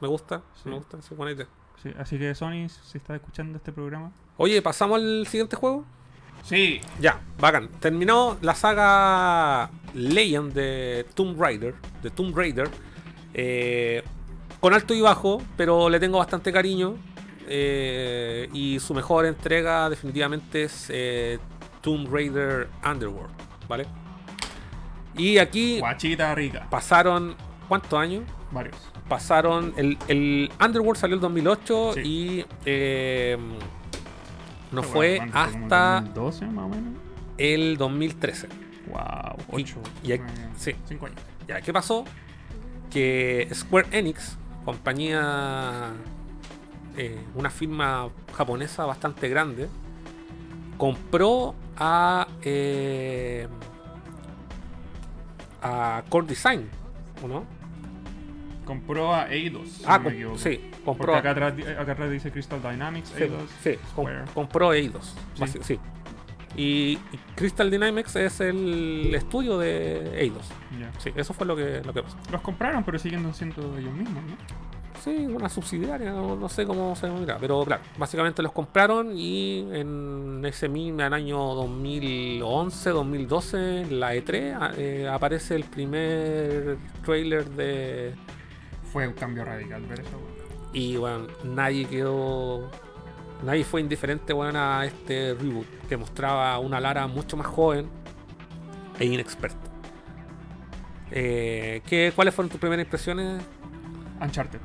me gusta, Sí. me gusta, sí, buena idea. Sí, así que Sony, si estás escuchando este programa. Oye, ¿pasamos al siguiente juego? Sí. Ya, bacán. Terminó la saga Legend de Tomb Raider. De Tomb Raider. eh, con alto y bajo, pero le tengo bastante cariño. eh, y su mejor entrega definitivamente es eh, Tomb Raider Underworld. ¿Vale? Y aquí Guachita rica. pasaron. ¿Cuántos años? Varios. pasaron. El, el Underworld salió el 2008 Sí. y. no fue. ¿Como hasta 2012 más o menos. el 2013. Wow, Y- 8. y aquí- sí. 5 años. Ya, ¿qué pasó? Que Square Enix, compañía, eh, una firma japonesa bastante grande, compró a, eh, a Core Design, ¿o no? Compró a Eidos. si ah, no me Porque compró. acá atrás, acá atrás dice Crystal Dynamics, sí, Eidos. sí, Square. compró Eidos. Sí. sí. Y, Crystal Dynamics es el estudio de Eidos. Ya. Sí, eso fue lo que, lo que pasó. Los compraron, pero siguen siendo ellos mismos, ¿no? Sí, una subsidiaria, no, no sé cómo se llama, pero claro, básicamente los compraron y en ese mismo en año 2011, 2012, en la E3 a- eh, aparece el primer trailer de... Fue un cambio radical ver eso. Y bueno, nadie quedó... Nadie fue indiferente bueno, a este reboot que mostraba una Lara mucho más joven e inexperta. Eh, ¿qué, ¿Cuáles fueron tus primeras impresiones? Uncharted.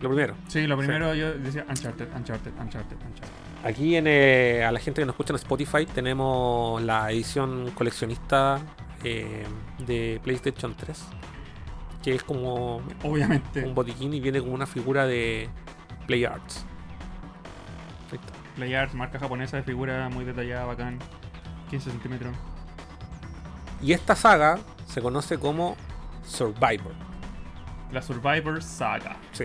Lo primero. Sí, lo primero yo decía Uncharted, Uncharted, Uncharted, Uncharted. Aquí en, eh, a la gente que nos escucha en Spotify tenemos la edición coleccionista eh, de PlayStation 3, que es como Obviamente, un botiquín y viene con una figura de Play Arts. Ahí está. PlayArt, marca japonesa de figura muy detallada, bacán. 15 centímetros. Y esta saga se conoce como Survivor. La Survivor Saga. Sí,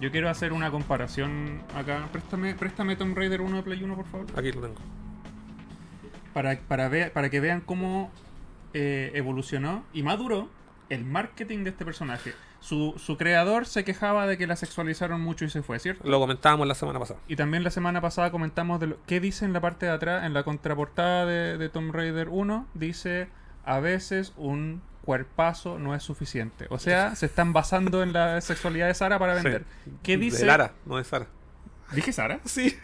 Yo quiero hacer una comparación acá. Préstame, préstame Tomb Raider 1 de Play 1, por favor. aquí lo tengo. Para, para, ver, para que vean cómo eh, evolucionó y maduró el marketing de este personaje. Su, su creador se quejaba de que la sexualizaron mucho y se fue, ¿cierto? Lo comentábamos la semana pasada. Y también la semana pasada comentamos de lo, qué dice en la parte de atrás, en la contraportada de, de Tomb Raider 1, dice a veces un cuerpazo no es suficiente. O sea, se están basando en la sexualidad de Sara para vender. Sí. ¿Qué dice? De Lara, no de Sara. ¿Dije Sara? <laughs> Sí.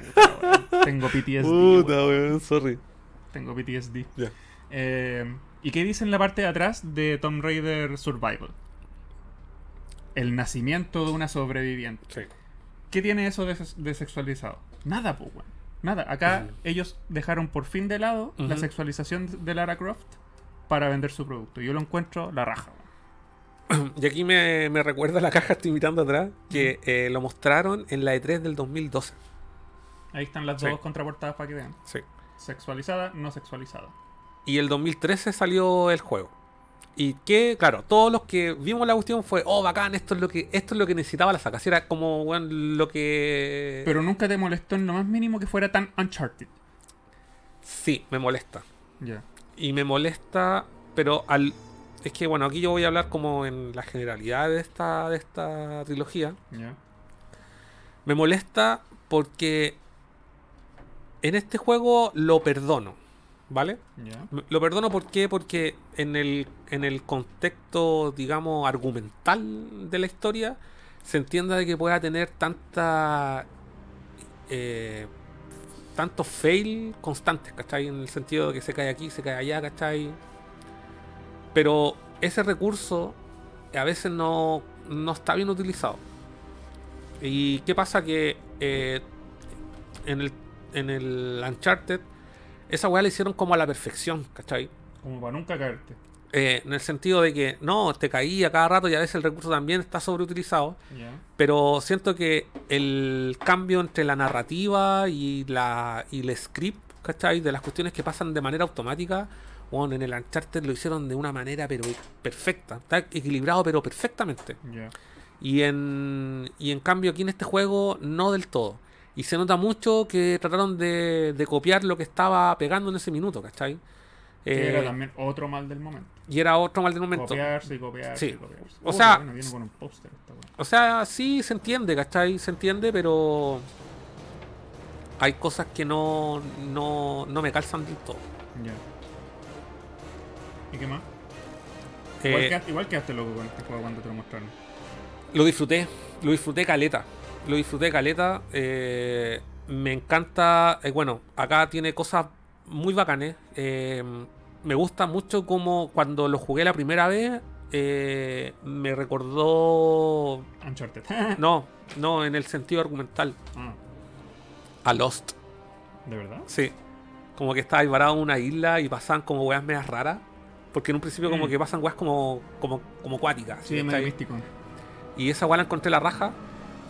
Tengo PTSD. Puta, weón, sorry. Tengo PTSD. Ya. Eh, ¿Y qué dice en la parte de atrás de Tomb Raider Survival? El nacimiento de una sobreviviente. Sí. ¿Qué tiene eso de, de sexualizado? Nada, pues, weón. Nada. Acá ellos dejaron por fin de lado la sexualización de Lara Croft para vender su producto. Yo lo encuentro la raja. Y aquí me, me recuerda la caja, estoy mirando atrás, que eh, lo mostraron en la E3 del 2012. Ahí están las Sí. dos contraportadas para que vean. Sí. Sexualizada, no sexualizada. Y el 2013 salió el juego. Y que, claro, todos los que vimos la cuestión fue, oh, bacán, esto es lo que, esto es lo que necesitaba la saga. Así era como, bueno, lo que. Pero nunca te molestó en lo más mínimo que fuera tan Uncharted. Sí, me molesta. Ya. Y me molesta, pero al. Es que bueno, aquí yo voy a hablar como en la generalidad de esta, de esta trilogía. Ya. Me molesta porque en este juego lo perdono, ¿vale? Lo perdono ¿por qué? porque en el, en el contexto, digamos, argumental de la historia, se entienda de que pueda tener tanta. Eh, tantos fail constantes, ¿cachai? En el sentido de que se cae aquí, se cae allá, ¿cachai? Pero ese recurso a veces no, no está bien utilizado. ¿Y qué pasa? Que eh, en, el, en el Uncharted, esa weá la hicieron como a la perfección, ¿cachai? Como para nunca caerte. Eh, en el sentido de que no, te caía cada rato y a veces el recurso también está sobreutilizado. Pero siento que el cambio entre la narrativa y la y el script, ¿cachai? De las cuestiones que pasan de manera automática, bueno, en el Uncharted lo hicieron de una manera pero perfecta. Está equilibrado pero perfectamente. Y en, y en cambio aquí en este juego no del todo. Y se nota mucho que trataron de, de copiar lo que estaba pegando en ese minuto, ¿cachai? Que Eh, era también otro mal del momento. y era otro mal del momento. Copiarse y copiarse Sí. y copiarse. O Oh, sea- qué bueno, viene con un póster esta weá. O sea, sí se entiende, ¿cachai? Se entiende, pero hay cosas que no, no, no me calzan del todo. Ya. ¿Y qué más? Eh, igual, quedaste, igual quedaste loco con este juego cuando te lo mostraron. Lo disfruté, lo disfruté caleta. Lo disfruté caleta. eh, me encanta. eh, bueno, acá tiene cosas muy bacanes. eh, me gusta mucho como cuando lo jugué la primera vez, me recordó. Uncharted. <laughs> No, no, en el sentido argumental. Ah, A Lost. ¿De verdad? Sí. Como que estaba varado en una isla y pasaban como weas medias raras. Porque en un principio como Mm. que pasan weas como, como, como cuáticas. Sí, ¿cachai? medio místico. Y esa wea la encontré la raja.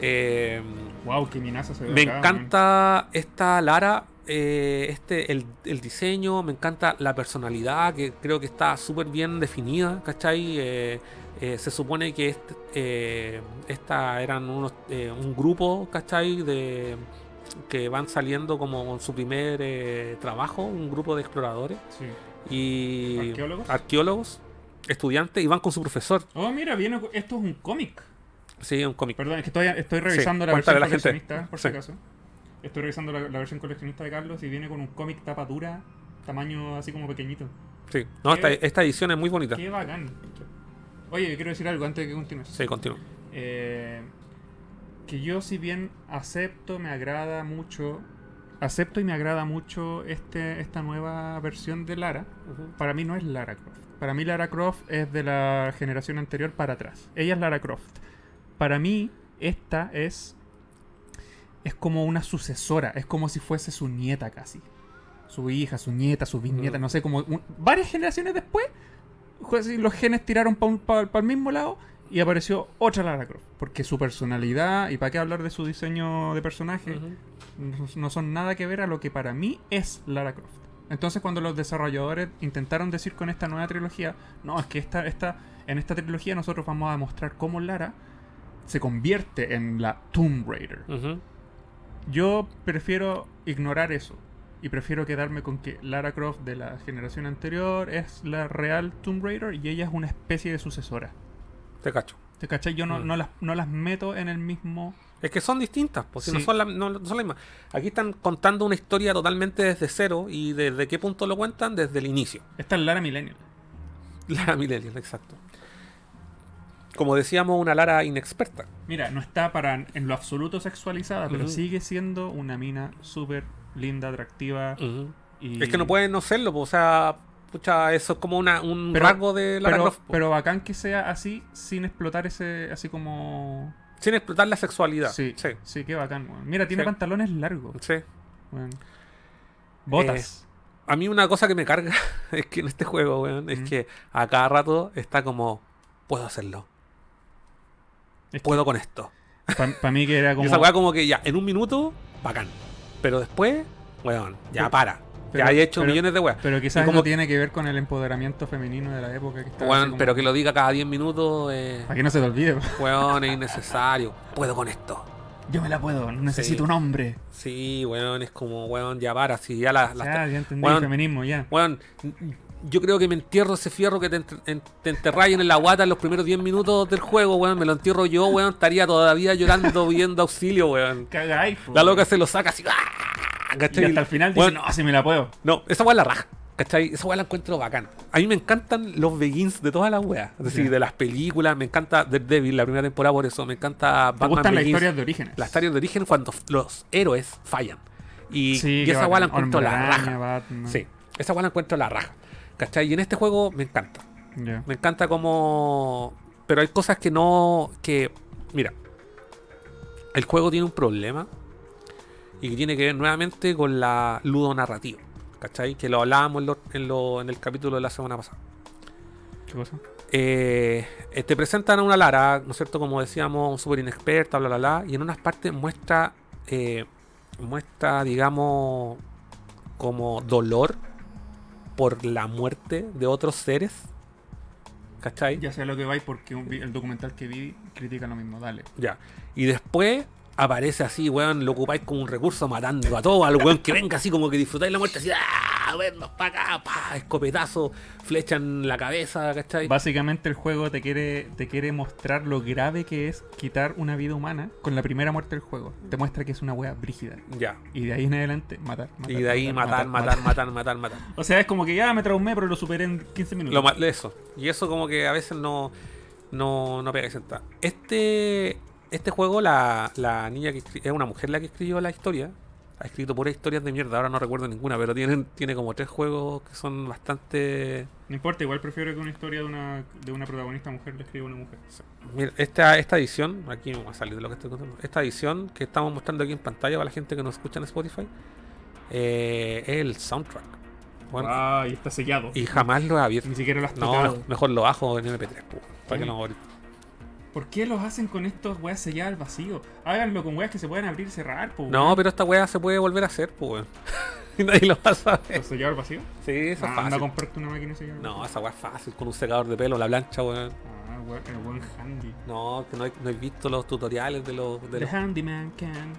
Eh, Wow, qué minaza se ve me acá, encanta esta Lara. eh, este, el, el diseño, me encanta la personalidad, que creo que está súper bien definida, ¿cachai? Eh, eh, se supone que este, esta eran unos, un grupo, ¿cachai? De, que van saliendo como con su primer trabajo, un grupo de exploradores Sí. y ¿Arqueólogos? arqueólogos, estudiantes, y van con su profesor. Oh, mira, viene, esto es un cómic. Sí, un cómic. Perdón, es que estoy, estoy revisando la versión gente. coleccionista, por Sí. si acaso. Estoy revisando la, la versión coleccionista de Carlos y viene con un cómic tapa dura, tamaño así como pequeñito. Sí. No, esta, ¿Qué? esta edición es muy bonita. Qué bacán. Oye, quiero decir algo antes de que continúes. Sí, continúa. Eh, que yo si bien acepto, me agrada mucho, acepto y me agrada mucho este, esta nueva versión de Lara, para mí no es Lara Croft. Para mí Lara Croft es de la generación anterior para atrás. Ella es Lara Croft. Para mí esta es es como una sucesora, es como si fuese su nieta casi. Su hija, su nieta, su bisnieta, Mm. no sé, como un- varias generaciones después, pues, los genes tiraron para el mismo lado y apareció otra Lara Croft. Porque su personalidad, y para qué hablar de su diseño de personaje, no son nada que ver a lo que para mí es Lara Croft. Entonces cuando los desarrolladores intentaron decir con esta nueva trilogía, no, es que esta, esta, en esta trilogía nosotros vamos a demostrar cómo Lara se convierte en la Tomb Raider. Yo prefiero ignorar eso y prefiero quedarme con que Lara Croft de la generación anterior es la real Tomb Raider y ella es una especie de sucesora. Te cacho. ¿Te cachai? Yo no, Mm. no, las, no las meto en el mismo... Es que son distintas, pues si no son, la- no, no son las mismas. Aquí están contando una historia totalmente desde cero y desde qué punto lo cuentan, desde el inicio. Esta es Lara Millennial. Lara Millennial, exacto. Como decíamos, una Lara inexperta. Mira, no está para en lo absoluto sexualizada, pero sigue siendo una mina súper linda, atractiva. Y... Es que no pueden no serlo, o sea, pucha, eso es como una, un Pero- rasgo de Lara Pero, Croft. pero bacán que sea así, sin explotar ese, así como... Sin explotar la sexualidad. Sí, sí. sí, qué bacán. Mira, tiene Sí. pantalones largos. sí. Botas. A mí una cosa que me carga <laughs> es que en este juego, weón, es Mm. que a cada rato está como, puedo hacerlo, puedo con esto. Para mí que era como... <laughs> Y esa weá como que ya, en un minuto, bacán. Pero después, weón, ya Pero- para. pero- ya he hecho pero- millones de weas. Pero quizás como- no tiene que ver con el empoderamiento femenino de la época que está. Weón, como- pero que lo diga cada 10 minutos, eh, Para que no se te olvide. weón, es <laughs> innecesario. Puedo con esto. Yo me la puedo, no necesito Sí. un hombre. Sí, weón, es como, weón, ya para. Si ya la, ya, ya entendí weón, el feminismo, ya. Weón, yo creo que me entierro ese fierro que te, en- te en la guata en los primeros 10 minutos del juego, weón. Me lo entierro yo, weón. Estaría todavía llorando, pidiendo auxilio, weón. Cagáis, po, La loca weón. se lo saca así. ¡ah! Y hasta el final dice, Weón, no, si me la puedo. No, esa es la raja. ¿Cachai? Esa weá la encuentro bacán. A mí me encantan los begins de todas las weas. Es decir, de las películas. Me encanta Daredevil, la primera temporada por eso. Me encanta ¿Te Batman gustan las historias de orígenes? Las historias de origen cuando los héroes fallan. Y, Sí, y esa weá la encuentro la raja. Batman. Sí, esa weá la encuentro la raja. ¿Cachai? Y en este juego me encanta. Me encanta como... Pero hay cosas que no... que... Mira. El juego tiene un problema. Y que tiene que ver nuevamente con la ludonarrativa. ¿Cachai? Que lo hablábamos en, lo- en, lo- en el capítulo de la semana pasada. ¿Qué cosa? Eh, eh, te presentan a una Lara, ¿no es cierto? Como decíamos, súper inexperta, bla, bla, bla. Y en unas partes muestra... eh, muestra, digamos... Como dolor por la muerte de otros seres. ¿Cachai? Ya sé lo que vais porque un el documental que vi critica lo mismo, dale. Ya. Y después aparece así, weón, lo ocupáis como un recurso matando a todo, al weón que venga así como que disfrutáis la muerte, así, ¡ah! Vernos para acá, pa, escopetazo, flecha en la cabeza, ¿cachai? Básicamente el juego te quiere, te quiere mostrar lo grave que es quitar una vida humana con la primera muerte del juego. Te muestra que es una wea brígida. Ya. Y de ahí en adelante, matar. matar Y de ahí matar, matar, matar, matar, matar. O sea, es como que ya me traumé, pero lo superé en 15 minutos. Lo eso. Y eso como que a veces no, no, no pega y senta. Este, este juego, la, la niña que es una mujer la que escribió la historia. Ha escrito puras historias de mierda, ahora no recuerdo ninguna, pero tienen, tiene como tres juegos que son bastante... No importa, igual prefiero que una historia de una, de una protagonista mujer le escriba una mujer. Mira, esta, esta edición, aquí me va a salir de lo que estoy contando, esta edición que estamos mostrando aquí en pantalla para la gente que nos escucha en Spotify, eh, es el soundtrack. Bueno, ah, y está sellado. y jamás lo he abierto. Ni siquiera lo has No, tocado. mejor lo bajo en MP3, pu, para que no ¿Por qué los hacen con estos weas selladas al vacío? Háganlo con weas que se puedan abrir y cerrar, po, No, pero esta weá se puede volver a hacer, pues. <laughs> nadie lo va a saber. ¿Los sellados al vacío? Sí, eso es Ah, fácil. comprarte una máquina sellada. No, esa weá es fácil, con un secador de pelo, la plancha, weón. Ah, weón, el buen handy. No, que no he, no he visto los tutoriales de los. De The los... handyman can.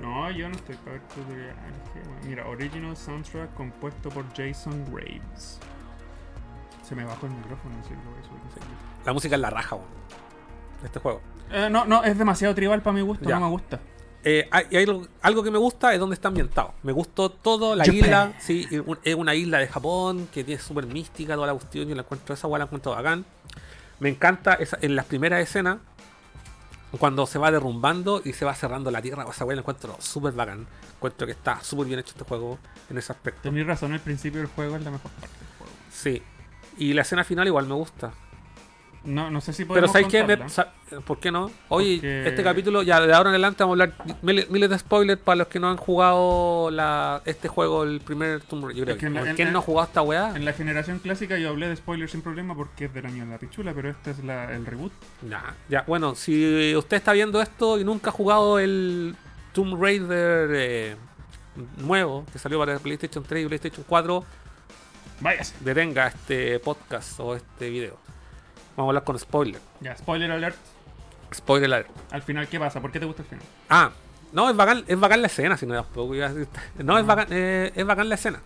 No, yo no estoy para ver tutoriales. Mira, original soundtrack compuesto por Jason Graves. Se me bajó el micrófono, que lo voy a subir. La música es la raja, weón. De este juego. Eh, no, no, es demasiado tribal para mi gusto, Ya. no me gusta. Eh, hay, y hay algo, algo que me gusta es donde está ambientado. Me gustó todo, la Japan. isla, sí, es un- es una isla de Japón que tiene súper mística toda la cuestión. Yo la encuentro, esa weá la encuentro bacán. Me encanta esa, en las primeras escenas, cuando se va derrumbando y se va cerrando la tierra, esa weá la encuentro súper bacán. Encuentro que está súper bien hecho este juego en ese aspecto. Tenés razón, el principio del juego es la mejor parte del juego. Sí. Y la escena final igual me gusta. No, no sé si Pero podemos ¿sabes qué? Me- contarla. sa- ¿Por qué no? Oye, Porque- este capítulo, ya de ahora en adelante vamos a hablar miles, miles de spoilers para los que no han jugado la, este juego, el primer Tomb Raider. Es que, que en la- en- ¿Quién no ha jugado esta weá? En la generación clásica yo hablé de spoilers sin problema porque es del año de la pichula, pero este es la- el reboot. Ya, ya, bueno, si usted está viendo esto y nunca ha jugado el Tomb Raider eh, nuevo, que salió para PlayStation 3 y PlayStation 4, Váyase. detenga este podcast o este video. Vamos a hablar con spoiler. Ya, spoiler alert. Spoiler alert. Al final, ¿qué pasa? ¿Por qué te gusta el final? Ah, no, es bacán, es bacán la escena, si no tampoco iba a decir- <laughs> No, es bacán, eh, es bacán la escena.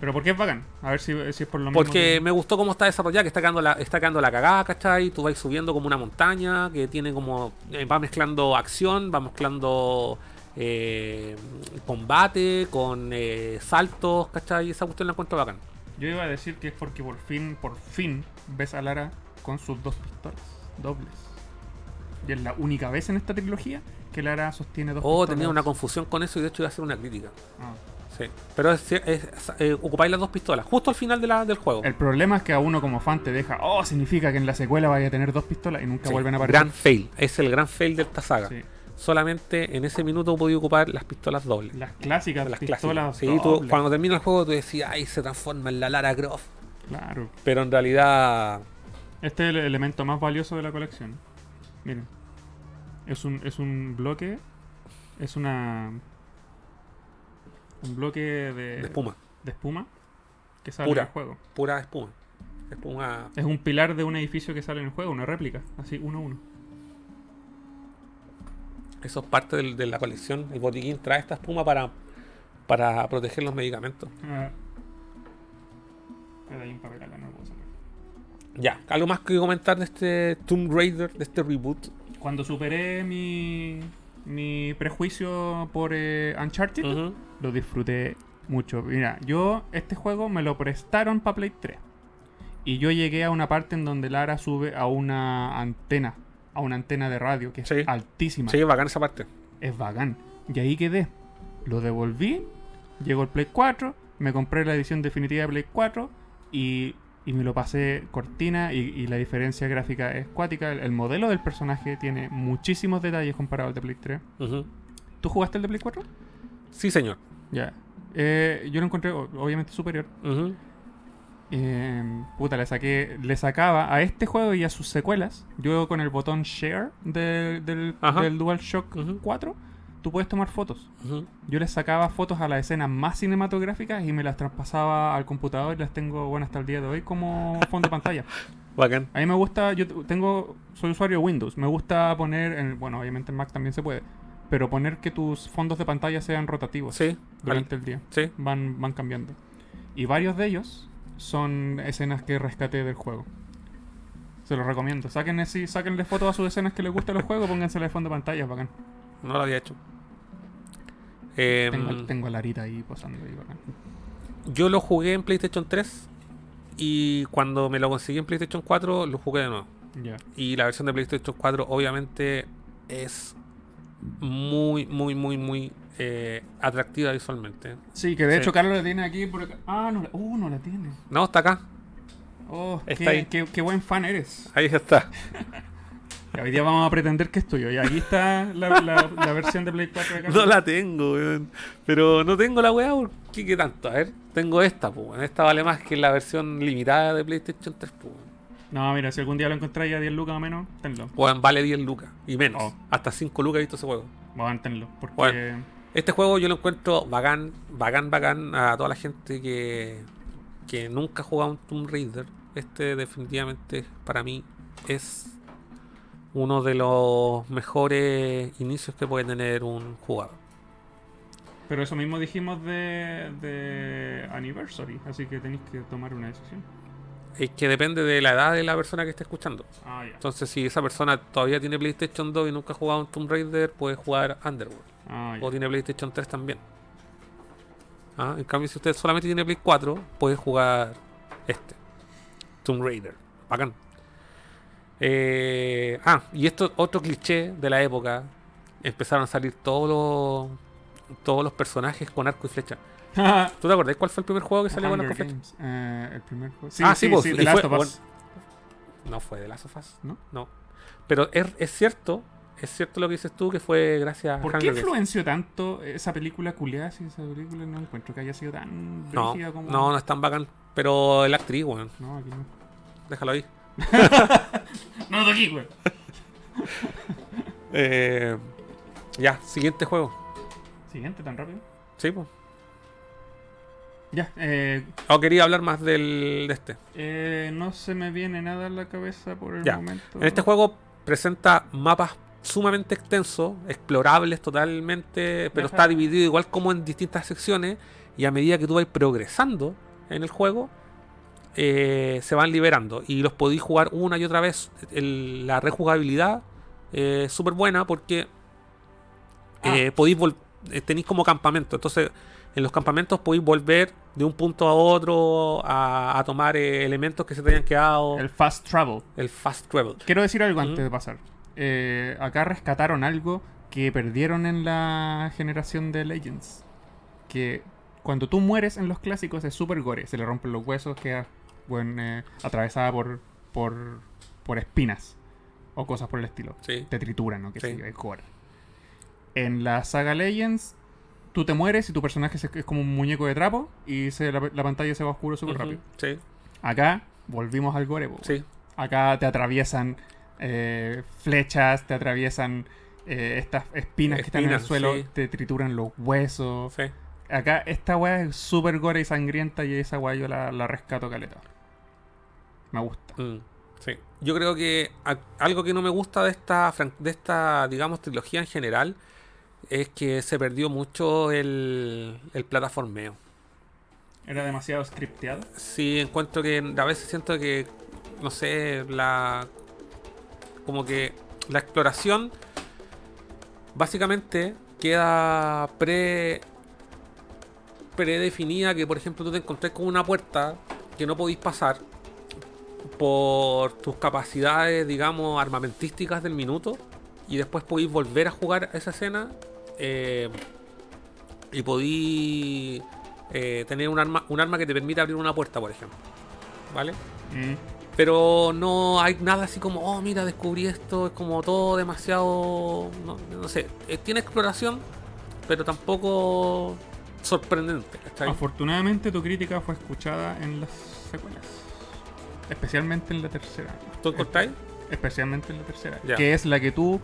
¿Pero por qué es bacán? A ver si, si es por lo mismo. Porque que- me gustó cómo está desarrollada, que está quedando la, está quedando la cagada, ¿cachai? Tú vas subiendo como una montaña, que tiene como. eh, va mezclando acción, va mezclando eh, combate con eh, saltos, ¿cachai? Esa cuestión la encuentro bacán. Yo iba a decir que es porque por fin, por fin, ves a Lara con sus dos pistolas dobles. Y es la única vez en esta trilogía que Lara sostiene dos Oh, pistolas. tenía una confusión con eso y de hecho iba a hacer una crítica. Ah. Sí. Pero es, es- eh, ocupáis las dos pistolas, justo al final de la- del juego. El problema es que a uno como fan te deja, oh, significa que en la secuela vaya a tener dos pistolas y nunca Sí, vuelven a aparecer. Gran fail. Es el gran fail de esta saga. Sí. Solamente en ese minuto podía ocupar las pistolas dobles. Las clásicas Las pistolas clásicas. Sí, tú, dobles. cuando termina el juego tú decías, ay, se transforma en la Lara Croft. Claro. Pero en realidad, Este es el elemento más valioso de la colección. Miren. Es un, es un bloque. Es una. Un bloque de, de espuma, de espuma que sale Pura. en el juego. pura espuma. Espuma. Es un pilar de un edificio que sale en el juego, una réplica. Así, uno a uno. Eso es parte de la colección. El botiquín trae esta espuma para, para proteger los medicamentos. Ah. Me da ahí un papel acá, no. Ya, algo más que comentar de este Tomb Raider, de este reboot. Cuando superé mi, mi prejuicio por eh, Uncharted, lo disfruté mucho. Mira, yo este juego me lo prestaron para Play 3. Y yo llegué a una parte en donde Lara sube a una antena, a una antena de radio que es Sí. altísima. Sí, bacán esa parte. Es bacán. Y ahí quedé. Lo devolví, llegó el Play 4, me compré la edición definitiva de Play 4 y, y me lo pasé cortina y, y la diferencia gráfica es cuática. El, el modelo del personaje tiene muchísimos detalles comparado al de Play 3. Ujú. ¿Tú jugaste el de Play 4? Sí, señor. Ya. Eh, yo lo encontré obviamente superior. Eh, puta, le saqué. Le sacaba a este juego y a sus secuelas. Yo con el botón share de- del, Ajá. del DualShock Ujú. 4, tú puedes tomar fotos. Yo les sacaba fotos a las escenas más cinematográficas y me las traspasaba al computador y las tengo, bueno, hasta el día de hoy como fondo de pantalla. <laughs> Bacán. A mí me gusta, yo tengo, soy usuario de Windows, me gusta poner, en- bueno, obviamente en Mac también se puede, pero poner que tus fondos de pantalla sean rotativos Sí. durante el día, Sí. van, van cambiando. Y varios de ellos son escenas que rescaté del juego. Se los recomiendo. Saquen así, sáquenle fotos a sus escenas que les gustan los juegos, pónganse de fondo de pantalla, es bacán. No lo había hecho. Em, Tengo, tengo a Larita ahí posando ahí. Yo lo jugué en PlayStation 3 y cuando me lo conseguí en PlayStation 4 lo jugué de nuevo. Y la versión de PlayStation 4 obviamente es muy, muy, muy, muy eh, atractiva visualmente. Sí, que de Sí. hecho Carlos la tiene aquí por acá. Ah, no, la- uh, no la tiene. No, está acá. Oh, Está qué, ahí. qué- qué buen fan eres. Ahí está. <laughs> Y hoy día vamos a pretender que es tuyo. Y aquí está la, la- la versión de Play 4 de. No la tengo, weón. Pero no tengo la weá, porque qué tanto? A ver, tengo esta, pues. weón. Esta vale más que la versión limitada de PlayStation 3, pues. weón. No, mira, si algún día lo encontráis a 10 lucas o menos, tenlo. Weón, vale 10 lucas y menos. Oh. Hasta 5 lucas he visto ese juego. Vamos, tenlo. Porque. Bueno. Este juego yo lo encuentro bacán, bacán, bacán a toda la gente que, que nunca ha jugado un Tomb Raider. Este definitivamente para mí es uno de los mejores inicios que puede tener un jugador. Pero eso mismo dijimos de, de Anniversary, así que tenéis que tomar una decisión. Es que depende de la edad de la persona que esté escuchando. Ah, ya. Entonces si esa persona todavía tiene PlayStation 2 y nunca ha jugado un Tomb Raider, puede jugar Underworld. Ah. O tiene PlayStation 3 también. Ah, en cambio, si usted solamente tiene Play 4, puede jugar este. Tomb Raider. Bacán. Eh, ah, y esto otro cliché de la época. Empezaron a salir todos los, todos los personajes con arco y flecha. <laughs> ¿Tú te acordás cuál fue el primer juego que salió con arco y flecha? Eh, el primer juego. Sí, Ah, sí, sí, pues, sí, y The Last fue- of Us. No fue de Last of Us. ¿No? No. Pero es, es cierto, es cierto lo que dices tú, que fue gracias a ¿Por qué Games. influenció tanto esa película culiada? Si esa película no encuentro que haya sido tan No, como. no, no es tan bacán. Pero el actriz, weón. No, aquí no. Déjalo ahí. <laughs> No lo toqué, güey. <laughs> Eh, ya, siguiente juego. Siguiente, tan rápido. Sí, pues. Ya, eh, O quería hablar más del, de este. eh, no se me viene nada a la cabeza por el Ya. momento. En este juego presenta mapas sumamente extensos, explorables totalmente, pero está dividido igual como en distintas secciones. Y a medida que tú vas progresando en el juego, eh, se van liberando. Y los podéis jugar una y otra vez. El- la rejugabilidad es súper buena porque eh, podéis eh, tenéis como campamento. Entonces, en los campamentos podéis volver de un punto a otro a, a tomar eh, elementos que se te hayan quedado. El El, Fast Travel. fast travel. Quiero decir algo antes de pasar. Eh, acá rescataron algo que perdieron en la generación de Legends. Que cuando tú mueres en los clásicos es súper gore. Se le rompen los huesos, queda bueno, eh, atravesada por, por, por espinas. O cosas por el estilo. Sí. Te trituran, ¿no? Que Sí. es gore. En la saga Legends, tú te mueres y tu personaje se- es como un muñeco de trapo y se, la, la pantalla se va oscuro súper rápido. Sí, Acá volvimos al gore. sí. Acá te atraviesan eh, flechas, te atraviesan eh, estas espinas, que están en el suelo, sí. te trituran los huesos. sí. Acá esta weá es súper gore y sangrienta y esa weá yo la, la rescato caleta. Me gusta. Mm, sí. Yo creo que a- algo que no me gusta de esta, de esta, digamos, trilogía en general es que se perdió mucho el, el plataformeo. Era demasiado scripteado. Sí, encuentro que a veces siento que, no sé, la. Como que la exploración básicamente queda pre. predefinida. Que por ejemplo tú te encontrás con una puerta que no podéis pasar por tus capacidades, digamos, armamentísticas del minuto. Y después podéis volver a jugar esa escena. eh, y podéis eh, tener un arma, un arma que te permita abrir una puerta, por ejemplo. ¿Vale? Mm. Pero no hay nada así como, oh, mira, descubrí esto. Es como todo demasiado. No, no sé. eh, tiene exploración, pero tampoco sorprendente. ¿cachai? Afortunadamente tu crítica fue escuchada en las secuelas. Especialmente en la tercera. ¿Tú encontráis? Especialmente en la tercera. Ya. Que es la que tú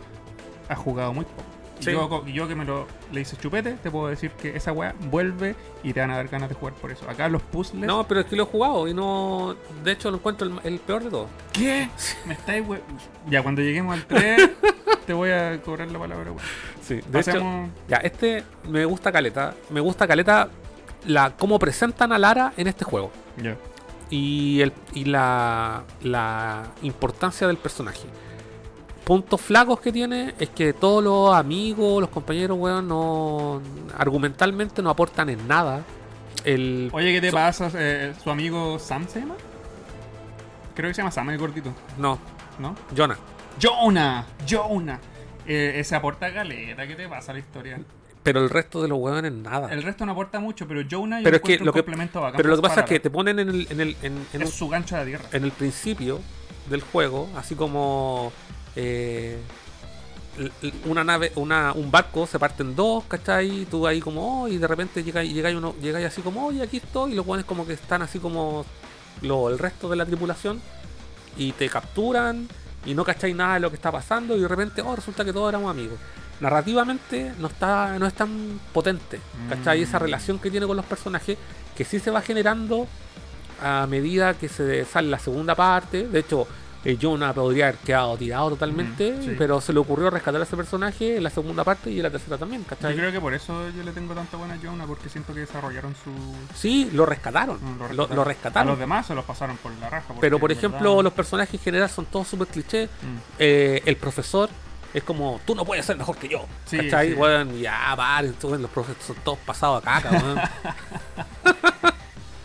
has jugado muy poco. Sí. yo, y yo que me lo le hice chupete, te puedo decir que esa weá vuelve y te van a dar ganas de jugar por eso. Acá los puzzles. No, pero es que lo he jugado y no. De hecho, lo encuentro el, el peor de todo. ¿Qué? Me estáis we... Ya, cuando lleguemos al 3, <laughs> te voy a cobrar la palabra, weón. Sí, de Pasemos. Ya, este me gusta caleta. Me gusta caleta la cómo presentan a Lara en este juego. Ya. Y, el, y la, la importancia del personaje. Puntos flacos que tiene es que todos los amigos, los compañeros, weón, no. argumentalmente no aportan en nada. El. Oye, ¿qué te So- pasa? Eh, ¿Su amigo Sam se llama? Creo que se llama Sam el gordito, No, ¿no? Jonah. Jonah, Jonah. Eh, ese aporta galeta, ¿qué te pasa a la historia? Pero el resto de los huevones nada. El resto no aporta mucho, pero Jonah yo Pero es que lo un que- complemento bacán Pero lo que pasa es que te ponen en el, en el, en, en es un- su gancho de tierra. en el principio del juego, así como eh, una nave, una, un barco se parte en dos, ¿cachai? Tú ahí como, oh, y de repente llegáis llega uno, llegáis así como, oye, aquí estoy, y los pones como que están así como lo, el resto de la tripulación, y te capturan, y no cacháis nada de lo que está pasando, y de repente, oh, resulta que todos éramos amigos. Narrativamente no está no es tan potente, ¿cachai? Mm. Esa relación que tiene con los personajes, que sí se va generando a medida que se sale la segunda parte. De hecho, eh, Jonah podría haber quedado tirado totalmente, Mm, sí. pero se le ocurrió rescatar a ese personaje en la segunda parte y en la tercera también, Yo ¿cachai? creo que por eso yo le tengo tanta buena a Jonah, porque siento que desarrollaron su. Sí, lo rescataron. Mm, Lo, lo A rescataron. los demás se los pasaron por la raja. Pero por ejemplo, verdad- los personajes en general son todos súper clichés. Mm. Eh, el profesor es como, tú no puedes ser mejor que yo. Sí, ¿Cachai? sí. Weón, ya, vale, los profesores son todos pasados a caca, weón.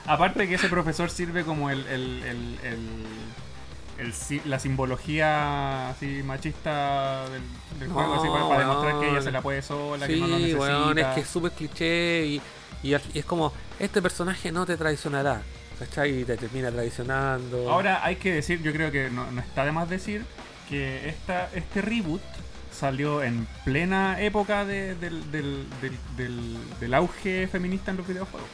Aparte que ese profesor sirve como el, el, el, la simbología así machista del, del No, juego, así para, para demostrar que ella se la puede sola, que no lo Sí, necesita. weón, es que es súper cliché y, y es como, este personaje no te traicionará, ¿cachai? Y te termina traicionando. Ahora hay que decir, yo creo que no, no está de más decir que esta, este reboot salió en plena época de- del, del, del, del- del auge feminista en los videojuegos.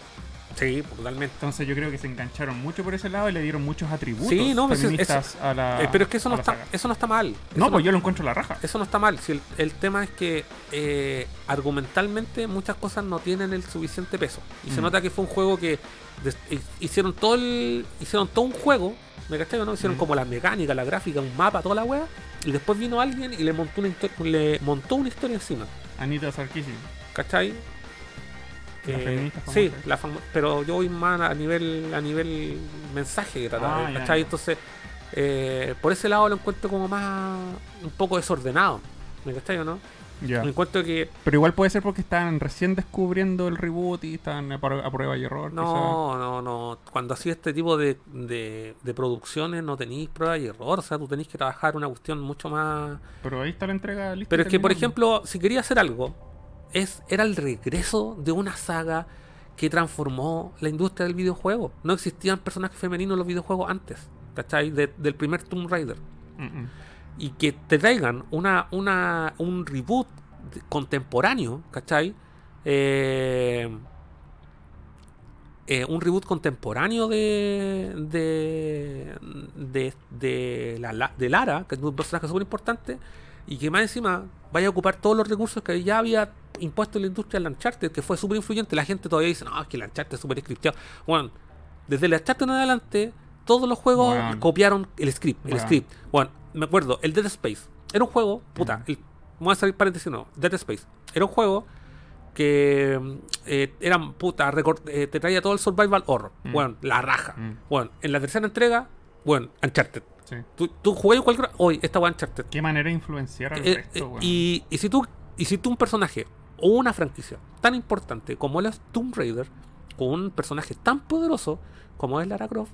Sí, totalmente. Entonces yo creo que se engancharon mucho por ese lado y le dieron muchos atributos Sí, no, pues, feministas a la Eh, pero es que eso no está, saga. eso no está mal. No, Eso pues yo lo encuentro la raja. Eso no está mal. Si el, el tema es que eh, argumentalmente muchas cosas no tienen el suficiente peso. Y se Mm. nota que fue un juego que des- hicieron todo el, hicieron todo un juego, ¿me cachai no? Hicieron Mm. como la mecánica, la gráfica, un mapa, toda la wea. Y después vino alguien y le montó una, le montó una historia encima. Anita Sarkeesian. ¿Cachai? Eh, sí, la famo- pero yo voy más a nivel a nivel mensaje que tratar, Ah, ¿cachai? ya. Entonces, eh, por ese lado lo encuentro como más un poco desordenado. ¿Me cachai o no? Ya. Me encuentro que Pero igual puede ser porque están recién descubriendo el reboot y están a, pru- a prueba y error. no, no, no. Cuando hacía este tipo de, de, de producciones no tenéis prueba y error. O sea, tú tenéis que trabajar una cuestión mucho más. Pero ahí está la entrega lista. Pero es que, por ejemplo, si quería hacer algo, es, era el regreso de una saga que transformó la industria del videojuego. No existían personajes femeninos en los videojuegos antes, ¿cachai? De- del primer Tomb Raider. Mm, mm. Y que te traigan una, una, un reboot contemporáneo, ¿cachai? Eh, eh, un reboot contemporáneo de de, de, la- de Lara, que es un personaje súper importante, y que más encima vaya a ocupar todos los recursos que ya había impuesto la industria del Uncharted, que fue súper influyente. La gente todavía dice, no, es que el Uncharted es súper scripteado. Bueno, desde el Uncharted en adelante, todos los juegos copiaron el script, el Weón. script. Bueno, me acuerdo, el Dead Space. Era un juego, puta, el, voy a salir paréntesis, no, Dead Space. Era un juego que mm, eh, era, puta, recor- eh, te traía todo el survival horror. Mm. Bueno, la raja. Mm. Bueno, en la tercera entrega, bueno, Uncharted. Sí. Tú, tú cualquier... Hoy, esta fue Uncharted. Qué manera de influenciar al Eh, resto, eh, weón. y, y si tú y si tú un personaje o una franquicia tan importante como el Tomb Raider con un personaje tan poderoso como es Lara Croft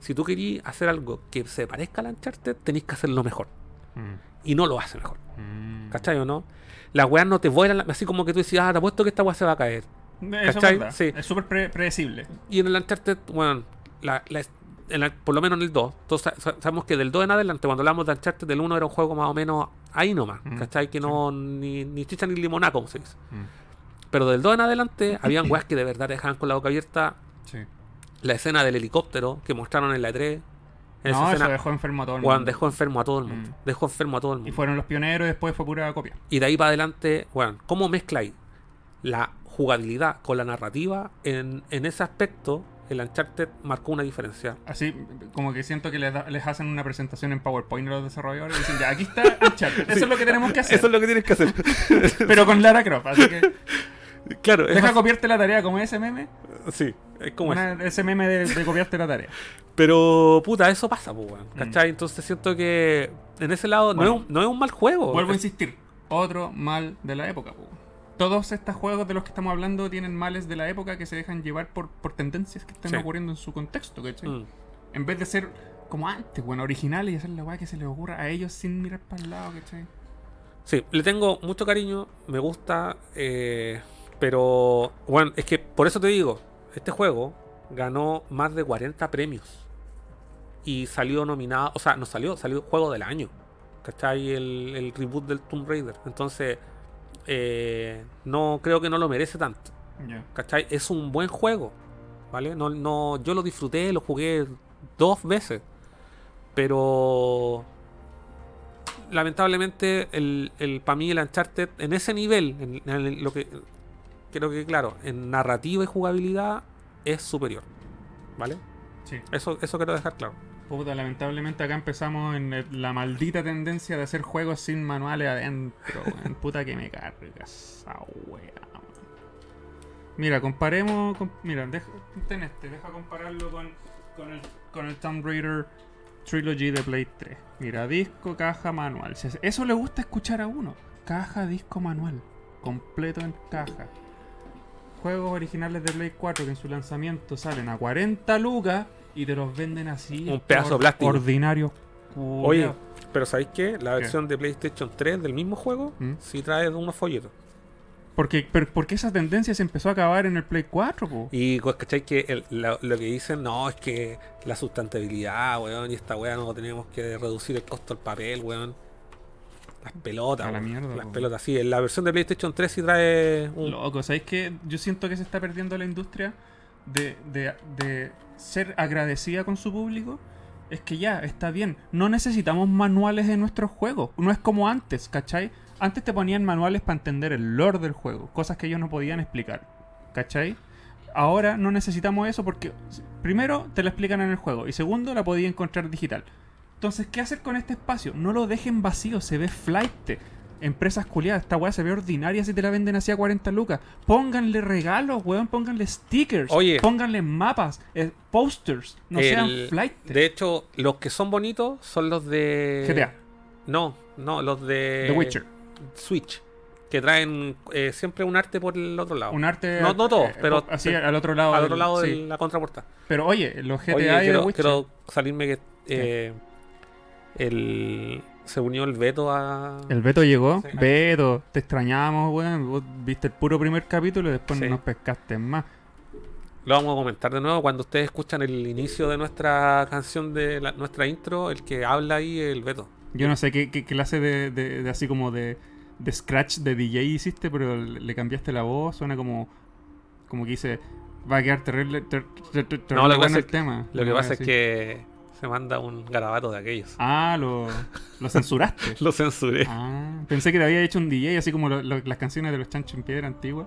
si tú querías hacer algo que se parezca a la Uncharted tenéis que hacerlo mejor Mm, y no lo hace mejor mm. ¿cachai o no? las weas no te vuelan la- así como que tú decías ah te apuesto que esta wea se va a caer Eso ¿Cachai? es. Sí. Súper pre- predecible. y en el Uncharted bueno la, la- en la- por lo menos en el 2 todos sa- sa- sabemos que del 2 en adelante cuando hablamos de Uncharted del 1 era un juego más o menos ahí nomás Mm, ¿cachai? que no ni, ni chicha ni limoná como se dice Mm, Pero del 2 en adelante, <laughs> habían weas que de verdad dejaban con la boca abierta. Sí. La escena del helicóptero que mostraron en la E3. En esa No, eso dejó enfermo a todo el mundo. dejó enfermo a todo el mundo. Mm. Dejó enfermo a todo el Y mundo. fueron los pioneros y después fue pura copia. Y de ahí para adelante, bueno, ¿cómo mezcláis la jugabilidad con la narrativa? En, en ese aspecto, el Uncharted marcó una diferencia. Así, como que siento que les, da- les hacen una presentación en PowerPoint a los desarrolladores y dicen, ya, aquí está Uncharted. Eso es lo que tenemos que hacer. Eso es lo que tienes que hacer. <laughs> Pero con Lara Croft. Así que claro, deja más- copiarte la tarea como ese meme. Sí, es como eso. Una- ese meme de, de copiarte la tarea. Pero, puta, eso pasa, pues, Mm. ¿Cachai? Entonces siento que en ese lado no, es un, no es un mal juego. Vuelvo a insistir. Otro mal de la época. po. Todos estos juegos de los que estamos hablando tienen males de la época que se dejan llevar por, por tendencias que están Sí. ocurriendo en su contexto, ¿cachai? Mm. En vez de ser como antes, bueno, originales y hacer la weá que se les ocurra a ellos sin mirar para el lado, ¿cachai? Sí, le tengo mucho cariño, me gusta, eh, pero bueno, es que por eso te digo, este juego ganó más de 40 premios y salió nominado, o sea, no salió, salió juego del año, ¿cachai? El, el reboot del Tomb Raider, entonces eh, no creo que no lo merece tanto. ¿cachai? Es un buen juego, ¿vale? No, no, yo lo disfruté, lo jugué dos veces, pero lamentablemente el, el para mí el Uncharted en ese nivel, en, en lo que creo que claro, en narrativa y jugabilidad es superior, ¿vale? Sí. Eso, eso quiero dejar claro. Puta, lamentablemente acá empezamos en la maldita tendencia de hacer juegos sin manuales adentro, weón. <laughs> Puta que me carga esa wea. Mira, comparemos. con- mira, deja, ten este, deja compararlo con, con, el, con el Tomb Raider Trilogy de Play 3. Mira, disco, caja, manual. Eso le gusta escuchar a uno. Caja, disco, manual. Completo en caja. Juegos originales de Play 4 que en su lanzamiento salen a 40 lucas y te los venden así. Un pedazo de plástico. Ordinario. Oye, pero ¿sabéis qué? La ¿Qué? versión de PlayStation 3 del mismo juego ¿Mm? sí trae unos folletos. Porque, pero, porque esa tendencia se empezó a acabar en el Play 4, po. Y pues, ¿cachai? Que el- lo, lo que dicen, no, es que la sustentabilidad, weón, y esta weá no tenemos que reducir el costo del papel, weón. Las pelotas, A la mierda, Las po. pelotas, sí. En la versión de PlayStation 3 sí trae un. Loco, ¿sabéis qué? Yo siento que se está perdiendo la industria de, de, de ser agradecida con su público. Es que ya, está bien. No necesitamos manuales en nuestros juegos. No es como antes, ¿cachai? Antes te ponían manuales para entender el lore del juego. Cosas que ellos no podían explicar. ¿Cachai? Ahora no necesitamos eso porque, primero, te la explican en el juego. Y segundo, la podía encontrar digital. Entonces, ¿qué hacer con este espacio? No lo dejen vacío, se ve flight. Empresas culiadas, esta weá se ve ordinaria si te la venden así a 40 lucas. Pónganle regalos, weón, pónganle stickers, Oye. pónganle mapas, eh, posters, no El- sean flight. De hecho, los que son bonitos son los de. GTA, No, no, los de. The Witcher. Switch. Que traen eh, siempre un arte por el otro lado. Un arte. No- no todos, eh, pero- Así, pero- al otro lado. al otro lado de la contraportada. Pero oye, los GTA Oye, y The quiero, Witcher. quiero salirme que el, se unió el veto a. El Beto llegó. Sí. Beto, te extrañamos, weón. Vos viste el puro primer capítulo y después Sí. no nos pescaste más. Lo vamos a comentar de nuevo cuando ustedes escuchan el inicio de nuestra canción de la- nuestra intro, el que habla ahí el veto. Yo no sé qué, qué clase de, de- de así como de, de scratch de DJ hiciste, pero le cambiaste la voz, suena como como que dice va a quedar terrible, ter- ter- No, lo que pasa el es- tema. Lo que pasa es que se manda un garabato de aquellos. Ah, lo, lo censuraste. <laughs> Lo censuré. ah, pensé que te había hecho un DJ así como lo- lo- las canciones de los chanchos en piedra antiguas.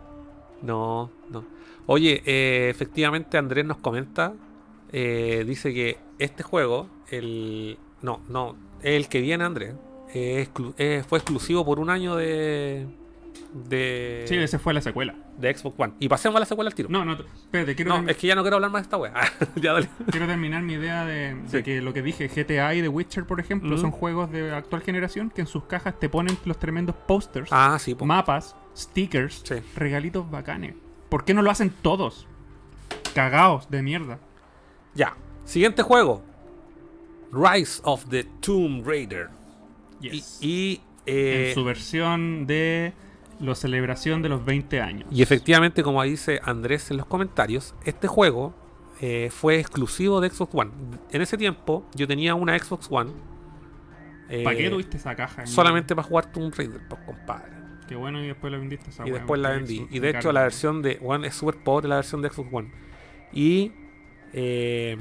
No, no. Oye, eh, efectivamente Andrés nos comenta, eh, dice que este juego, el... No, no, el que viene Andrés, eh, exclu- eh, fue exclusivo por un año de... De, Sí, esa fue la secuela. de Xbox One. Y pasemos a la secuela al tiro. No, no, espérate, quiero, No, termi- es que ya no quiero hablar más de esta wea. <laughs> ya dale. quiero terminar mi idea de, que lo que dije, GTA y The Witcher, por ejemplo, son juegos de actual generación que en sus cajas te ponen los tremendos posters. Ah, sí, po. mapas, stickers, Sí. regalitos bacanes. ¿Por qué no lo hacen todos? Cagaos de mierda. Ya. Siguiente juego. Rise of the Tomb Raider. Yes. Y, y, eh, en su versión de la celebración de los 20 años. Y efectivamente, como dice Andrés en los comentarios, este juego eh, fue exclusivo de Xbox One. En ese tiempo yo tenía una Xbox One. eh, ¿Para qué tuviste esa caja? Solamente para jugar Tomb Raider, pues compadre. Qué bueno, y después la vendiste esa y wea, después la vendí. Xbox Y de hecho la versión de One es súper pobre la versión de Xbox One. Y eh,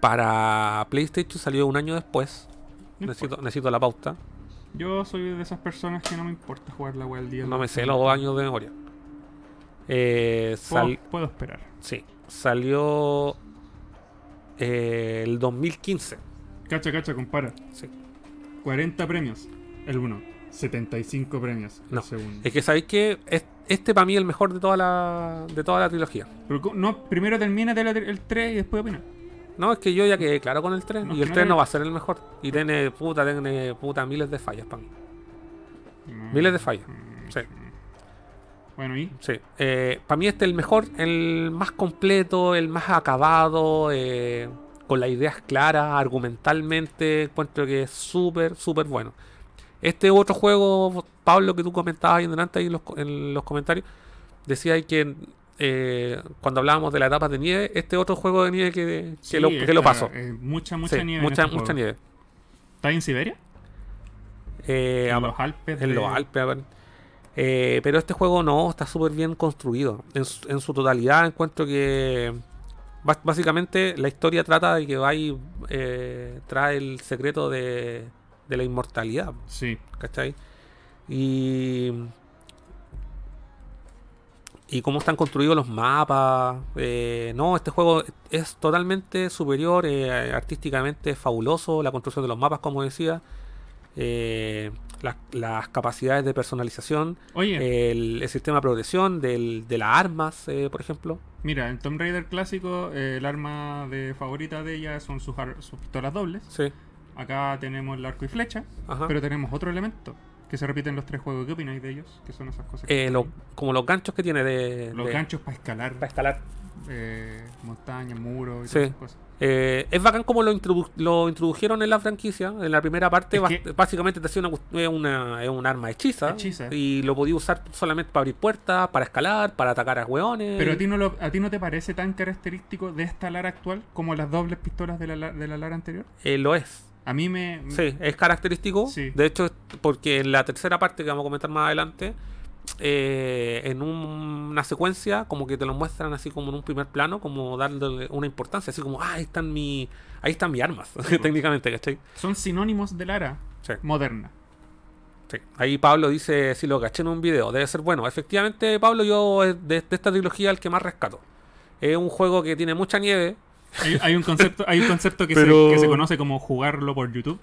para PlayStation salió un año después. Necesito, necesito la pauta. Yo soy de esas personas que no me importa jugar la wea al día. No me sé los dos años de memoria. Eh, Puedo, esperar. Sí, salió eh, el 2015. Cacha, cacha, compara. Sí. 40 premios. El 1. 75 premios. El No, segundo. Es que sabéis que es- este para mí es el mejor de toda la de toda la trilogía. No, primero termina el, el 3 y después opina. No, es que yo ya quedé claro con el 3 No, y el no 3 era- no va a ser el mejor. Y tiene puta, tiene puta miles de fallas para mí. Mm, Miles de fallas. mm, Sí. Bueno, ¿y? Sí. para mí este es el mejor, el más completo, el más acabado, eh, con las ideas claras, argumentalmente, encuentro que es súper, súper bueno. Este otro juego, Pablo, que tú comentabas ahí en delante ahí en los, en los comentarios, decía ahí que eh, cuando hablábamos de la etapa de nieve, este otro juego de nieve que, lo, que lo eh, mucha, mucha Sí, nieve. mucha, este mucha nieve. ¿Está en Siberia? Eh, en a- los Alpes. en de- los Alpes. a ver. Eh, pero este juego no, está súper bien construido. En, su- en su totalidad encuentro que básicamente la historia trata de que vais eh, trae el secreto de, de la inmortalidad. Sí. ¿Cachai? Y. Y cómo están construidos los mapas. eh, no, este juego es totalmente superior, eh, artísticamente fabuloso. La construcción de los mapas, como decía. eh, las, las capacidades de personalización. Oye, El, el sistema de progresión del- de las armas, eh, por ejemplo. mira, en Tomb Raider clásico, eh, el arma de favorita de ella son sus pistolas dobles. Sí. Acá tenemos el arco y flecha, Ajá. pero tenemos otro elemento que se repite en los tres juegos. ¿Qué opináis de ellos? Que son esas cosas Eh, lo- como los ganchos que tiene de. Los de- ganchos para escalar Para escalar. eh, montañas, muros y Sí. todas esas cosas. Eh, es bacán como lo, introdu- lo introdujeron en la franquicia. En la primera parte, básicamente te hacía una, una, es un arma hechiza. Hechiza. Y lo podía usar solamente para abrir puertas, para escalar, para atacar a hueones. Pero a ti, no lo- a ti no te parece tan característico de esta Lara actual como las dobles pistolas de la, la- de la Lara anterior? Eh, lo es. A mí me... Sí, es característico. Sí. De hecho, porque en la tercera parte que vamos a comentar más adelante, eh, en un- una secuencia, como que te lo muestran así como en un primer plano, como dándole una importancia, así como, ah, ahí están mi, ahí están mis armas, <laughs> técnicamente, ¿cachai? Son sinónimos de Lara Sí. moderna. Sí. Ahí Pablo dice, si lo caché en un video, debe ser bueno. Efectivamente, Pablo, yo eh, de, de esta trilogía el que más rescato. Es un juego que tiene mucha nieve. Hay, hay un concepto, hay un concepto que, Pero- se, que se conoce como jugarlo por YouTube.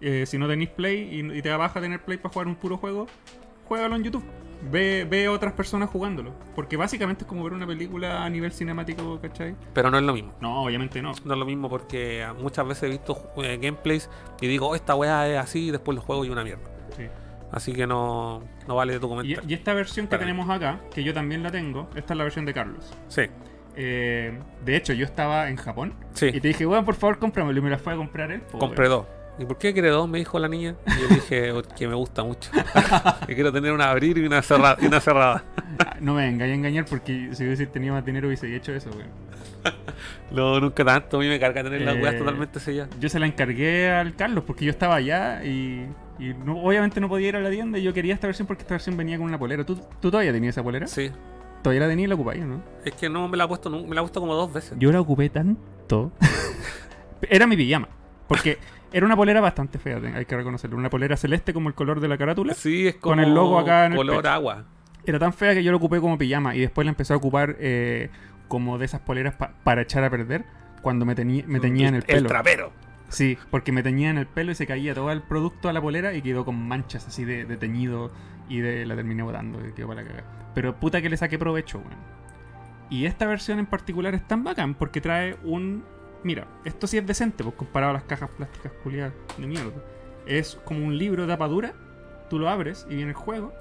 Eh, si no tenéis Play y, y te da baja tener Play para jugar un puro juego, juégalo en YouTube. Ve, ve a otras personas jugándolo. Porque básicamente es como ver una película a nivel cinemático, ¿cachai? Pero no es lo mismo. No, obviamente no. No es lo mismo porque muchas veces he visto eh, gameplays y digo, "Oh, esta weá es así y después lo juego y una mierda. Sí. Así que no, no vale tu comentario. y esta versión que tenemos acá, que yo también la tengo, esta es la versión de Carlos. Sí, Eh, de hecho, yo estaba en Japón sí. y te dije, bueno, por favor, cómpramelo. Y me la fue a comprar él. po, Compré weón. dos. ¿Y por qué quiere dos? Me dijo la niña. Y yo dije, porque me gusta mucho. <laughs> que quiero tener una abrir y una cerrada. Y una cerrada. Ah, No me vengáis a engañar porque si hubiese tenido más dinero hubiese hecho eso, weón. <laughs> No, nunca tanto. A mí me carga tener las Eh, weas totalmente selladas. Yo se la encargué al Carlos porque yo estaba allá y, y no- obviamente no podía ir a la tienda y yo quería esta versión porque esta versión venía con una polera. ¿Tú, tú todavía tenías esa polera? Sí. Todavía la tenías y la ocupáis, ¿no? Es que no me la he puesto. Me la he puesto como dos veces. Yo la ocupé tanto. <laughs> era mi pijama. Porque era una polera bastante fea, hay que reconocerlo. Una polera celeste como el color de la carátula. Sí, es como Con el logo acá en el color pecho. agua. Era tan fea que yo la ocupé como pijama y después la empecé a ocupar eh, como de esas poleras pa- para echar a perder cuando me, me teñía en el pelo. trapero. Sí, porque me teñía en el pelo y se caía todo el producto a la polera y quedó con manchas así de, de teñido y de, la terminé botando y quedó para la cagada. Pero puta que le saqué provecho, weón. Y esta versión en particular es tan bacán porque trae un... Mira, esto sí es decente, pues comparado a las cajas plásticas culiadas de mierda. Es como un libro de tapa dura, tú lo abres y viene el juego.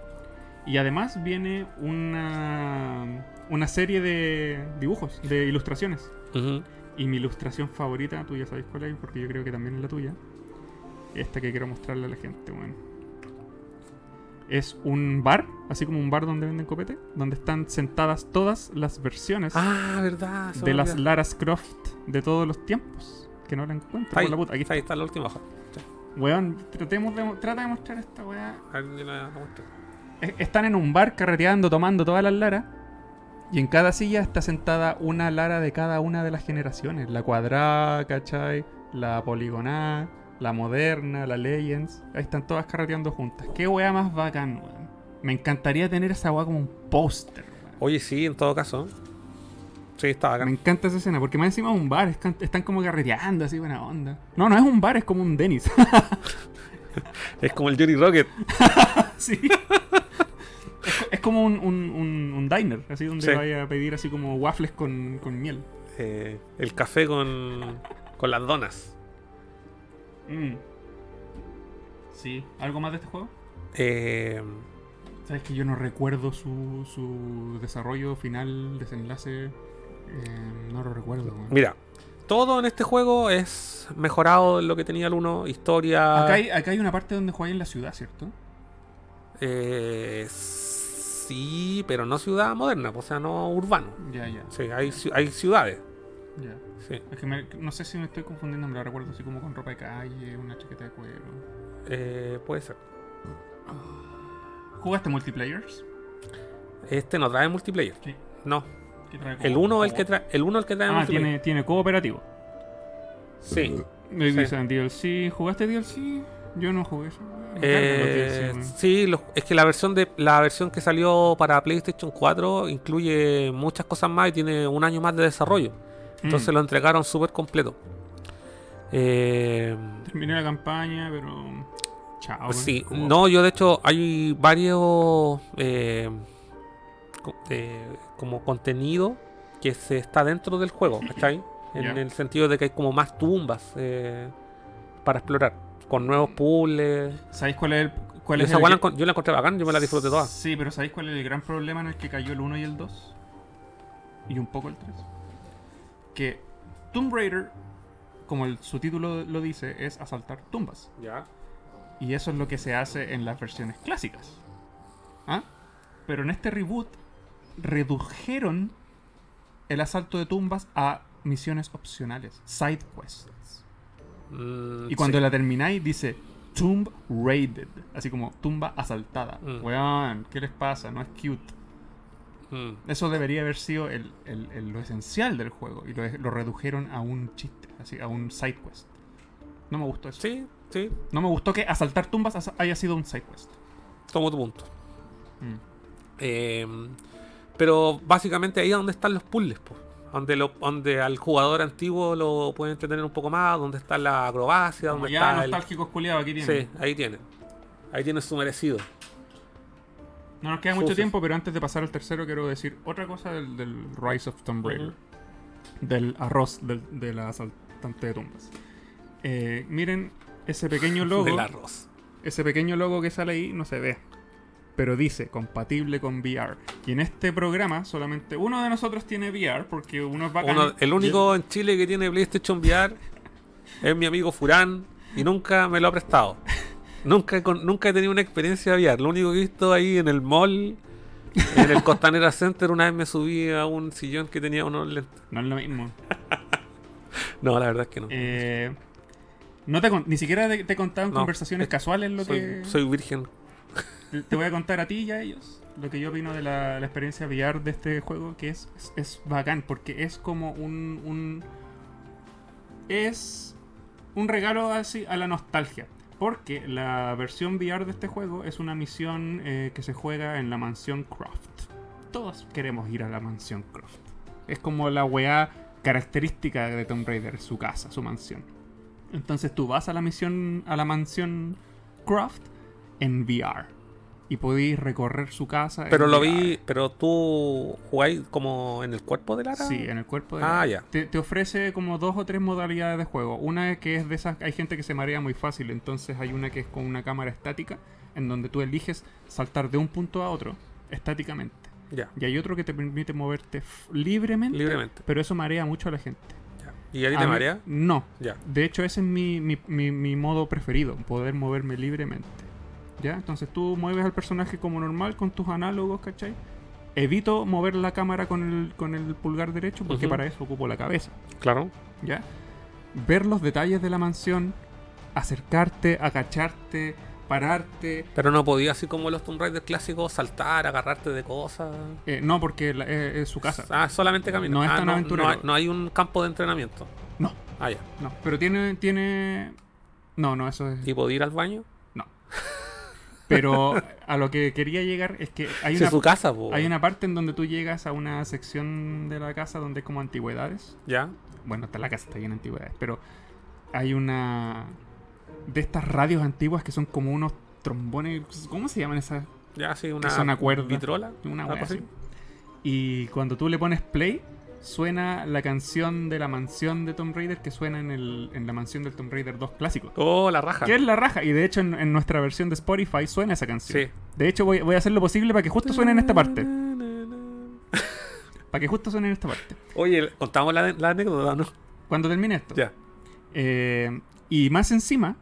Y además viene una, una serie de dibujos, de ilustraciones. Ujú. Y mi ilustración favorita, tú ya sabes cuál es, porque yo creo que también es la tuya. Esta que quiero mostrarle a la gente, weón. Es un bar, así como un bar donde venden copete, donde están sentadas todas las versiones Ah, verdad. de las. Laras Croft de todos los tiempos. Que no la encuentro Ahí, por la puta. Aquí está. ahí está la última hoja. Weón, tratemos de, trata de mostrar esta weá. Es- Están en un bar carreteando, tomando todas las Laras. Y en cada silla está sentada una Lara de cada una de las generaciones. La cuadrada, ¿cachai? La poligonal, la moderna, la Legends. Ahí están todas carreteando juntas. Qué weá más bacán, weón. Me encantaría tener esa weá como un póster. Oye, sí, en todo caso. Sí, está Me bacán. encanta esa escena, porque más encima es un bar, están como carreteando, así buena onda. No, no es un bar, es como un Dennis. <laughs> Es como el Johnny Rocket. <laughs> sí. es, es como un, un, un- un diner, así donde Sí. vaya a pedir así como waffles con, con miel. Eh, el café con, con las donas. Mm. Sí. ¿Algo más de este juego? Eh, Sabes que yo no recuerdo su, su desarrollo final, desenlace. eh, no lo recuerdo. mira, todo en este juego es mejorado en lo que tenía el 1. Historia. Acá hay, acá hay una parte donde juegas en la ciudad, ¿cierto? eh, sí, pero no ciudad moderna, o sea, no urbano. Ya, ya. Sí, hay, hay ciudades. ya. Sí. Es que me- no sé si me estoy confundiendo, me lo recuerdo así como con ropa de calle, una chaqueta de cuero. Eh, puede ser. ¿Jugaste multiplayers? Este no trae multiplayer. Sí. No. ¿Qué trae El como- 1 el que trae el uno el que trae Ah, multiplayer. tiene, tiene cooperativo. Sí. Me Sí. dicen DLC. ¿Jugaste DLC? Yo no jugué eso. Eh, DLC, sí, los- es que la versión de la versión que salió para PlayStation 4 incluye muchas cosas más y tiene un año más de desarrollo. Entonces Mm. lo entregaron súper completo. Eh, Terminé la campaña, pero. Chao. sí, no, yo de hecho hay varios eh, eh, como contenido que se está dentro del juego, <laughs> ¿cachai? En el sentido de que hay como más tumbas eh, para explorar, con nuevos puzzles. ¿Sabéis cuál es el. Cuál es el que- yo la encontré bacán, yo me la disfruté toda. Sí, pero ¿sabéis cuál es el gran problema en el que cayó el 1 y el 2? Y un poco el 3. Que Tomb Raider, como el, su título lo dice, es asaltar tumbas. Ya. Y eso es lo que se hace en las versiones clásicas. ¿Ah? Pero en este reboot redujeron el asalto de tumbas a misiones opcionales, side quests. Mm, Y cuando sí. la termináis dice Tomb Raided, así como tumba asaltada. Mm. Weón, ¿qué les pasa? No es cute. Mm. Eso debería haber sido el- el- el- lo esencial del juego y lo, lo redujeron a un chiste, así, a un side quest. No me gustó eso. Sí, sí, No me gustó que asaltar tumbas haya sido un side quest. tomo tu punto. Mm. Eh, pero básicamente ahí es donde están los puzzles, pues. Donde, lo, donde al jugador antiguo lo puede entretener un poco más, donde está la acrobacia, Como donde ya está el... culiados aquí tienen. Sí, ahí tienen. Ahí tienen su merecido. No nos queda mucho sí. tiempo, pero antes de pasar al tercero quiero decir otra cosa del, del Rise of Tomb Raider. Del arroz del, de la asaltante de tumbas. Eh, miren ese pequeño <laughs> logo. Del arroz. ese pequeño logo que sale ahí no se ve. Pero dice compatible con VR. Y en este programa solamente uno de nosotros tiene VR porque uno es bacán. Uno- el único en Chile que tiene PlayStation VR es mi amigo Furán y nunca me lo ha prestado. <laughs> Nunca, con- nunca he tenido una experiencia VR. Lo único que he visto ahí en el mall, en el Costanera Center, una vez me subí a un sillón que tenía unos lentes. No es lo mismo. No, la verdad es que no. Eh, no te ni siquiera te, he contado en No, conversaciones es- casuales lo soy, que soy virgen. te- te voy a contar a ti y a ellos lo que yo opino de la, la experiencia VR de este juego que es, es, es bacán porque es como un, un es un regalo así a la nostalgia porque la versión VR de este juego es una misión eh, que se juega en la mansión Croft. Todos queremos ir a la mansión Croft. Es como la weá característica de Tomb Raider su casa su mansión. Entonces tú vas a la misión a la mansión Croft en VR y podéis recorrer su casa. Pero lo vi, pero tú jugáis como en el cuerpo de Lara. Sí, en el cuerpo de Ah, Lara. ya. Te, te ofrece como dos o tres modalidades de juego. Una es que es de esas. Hay gente que se marea muy fácil, entonces hay una que es con una cámara estática, en donde tú eliges saltar de un punto a otro estáticamente. Ya, Y hay otro que te permite moverte libremente, libremente. pero eso marea mucho a la gente. ya. ¿Y a ti A te marea? No. Ya. De hecho, ese es mi, mi, mi- mi modo preferido, poder moverme libremente. ¿Ya? Entonces tú mueves al personaje como normal con tus análogos, ¿cachai? Evito mover la cámara con el, con el pulgar derecho porque para eso ocupo la cabeza. Claro. ¿Ya? Ver los detalles de la mansión, acercarte, agacharte, pararte. Pero no podía, así como los Tomb Raider clásicos, saltar, agarrarte de cosas. Eh, no, porque la- es, es su casa. Ah, solamente caminar. No es Ah, tan no, aventurero. hay, no hay un campo de entrenamiento. No, Ah, ya. no. Pero tiene. tiene... No, no, eso es. ¿Y puedo ir al baño? No. <laughs> Pero a lo que quería llegar es que hay una, es su casa, hay una parte en donde tú llegas a una sección de la casa donde es como antigüedades. Ya. Bueno, hasta la casa está llena de antigüedades, pero hay una de estas radios antiguas que son como unos trombones. ¿Cómo se llaman esas? Ya, sí, una. Que son a cuerda. Vitrola. Una así. así. Y cuando tú le pones play, suena la canción de la mansión de Tomb Raider que suena en, el, en la mansión del Tomb Raider 2 clásico. Oh, la raja. Que es la raja. Y de hecho, en, en nuestra versión de Spotify suena esa canción. Sí. De hecho, voy, voy a hacer lo posible para que justo suene en esta parte. <laughs> Para que justo suene en esta parte. Oye, contamos la, la anécdota, ¿no? Cuando termine esto. Ya. Eh, y más encima,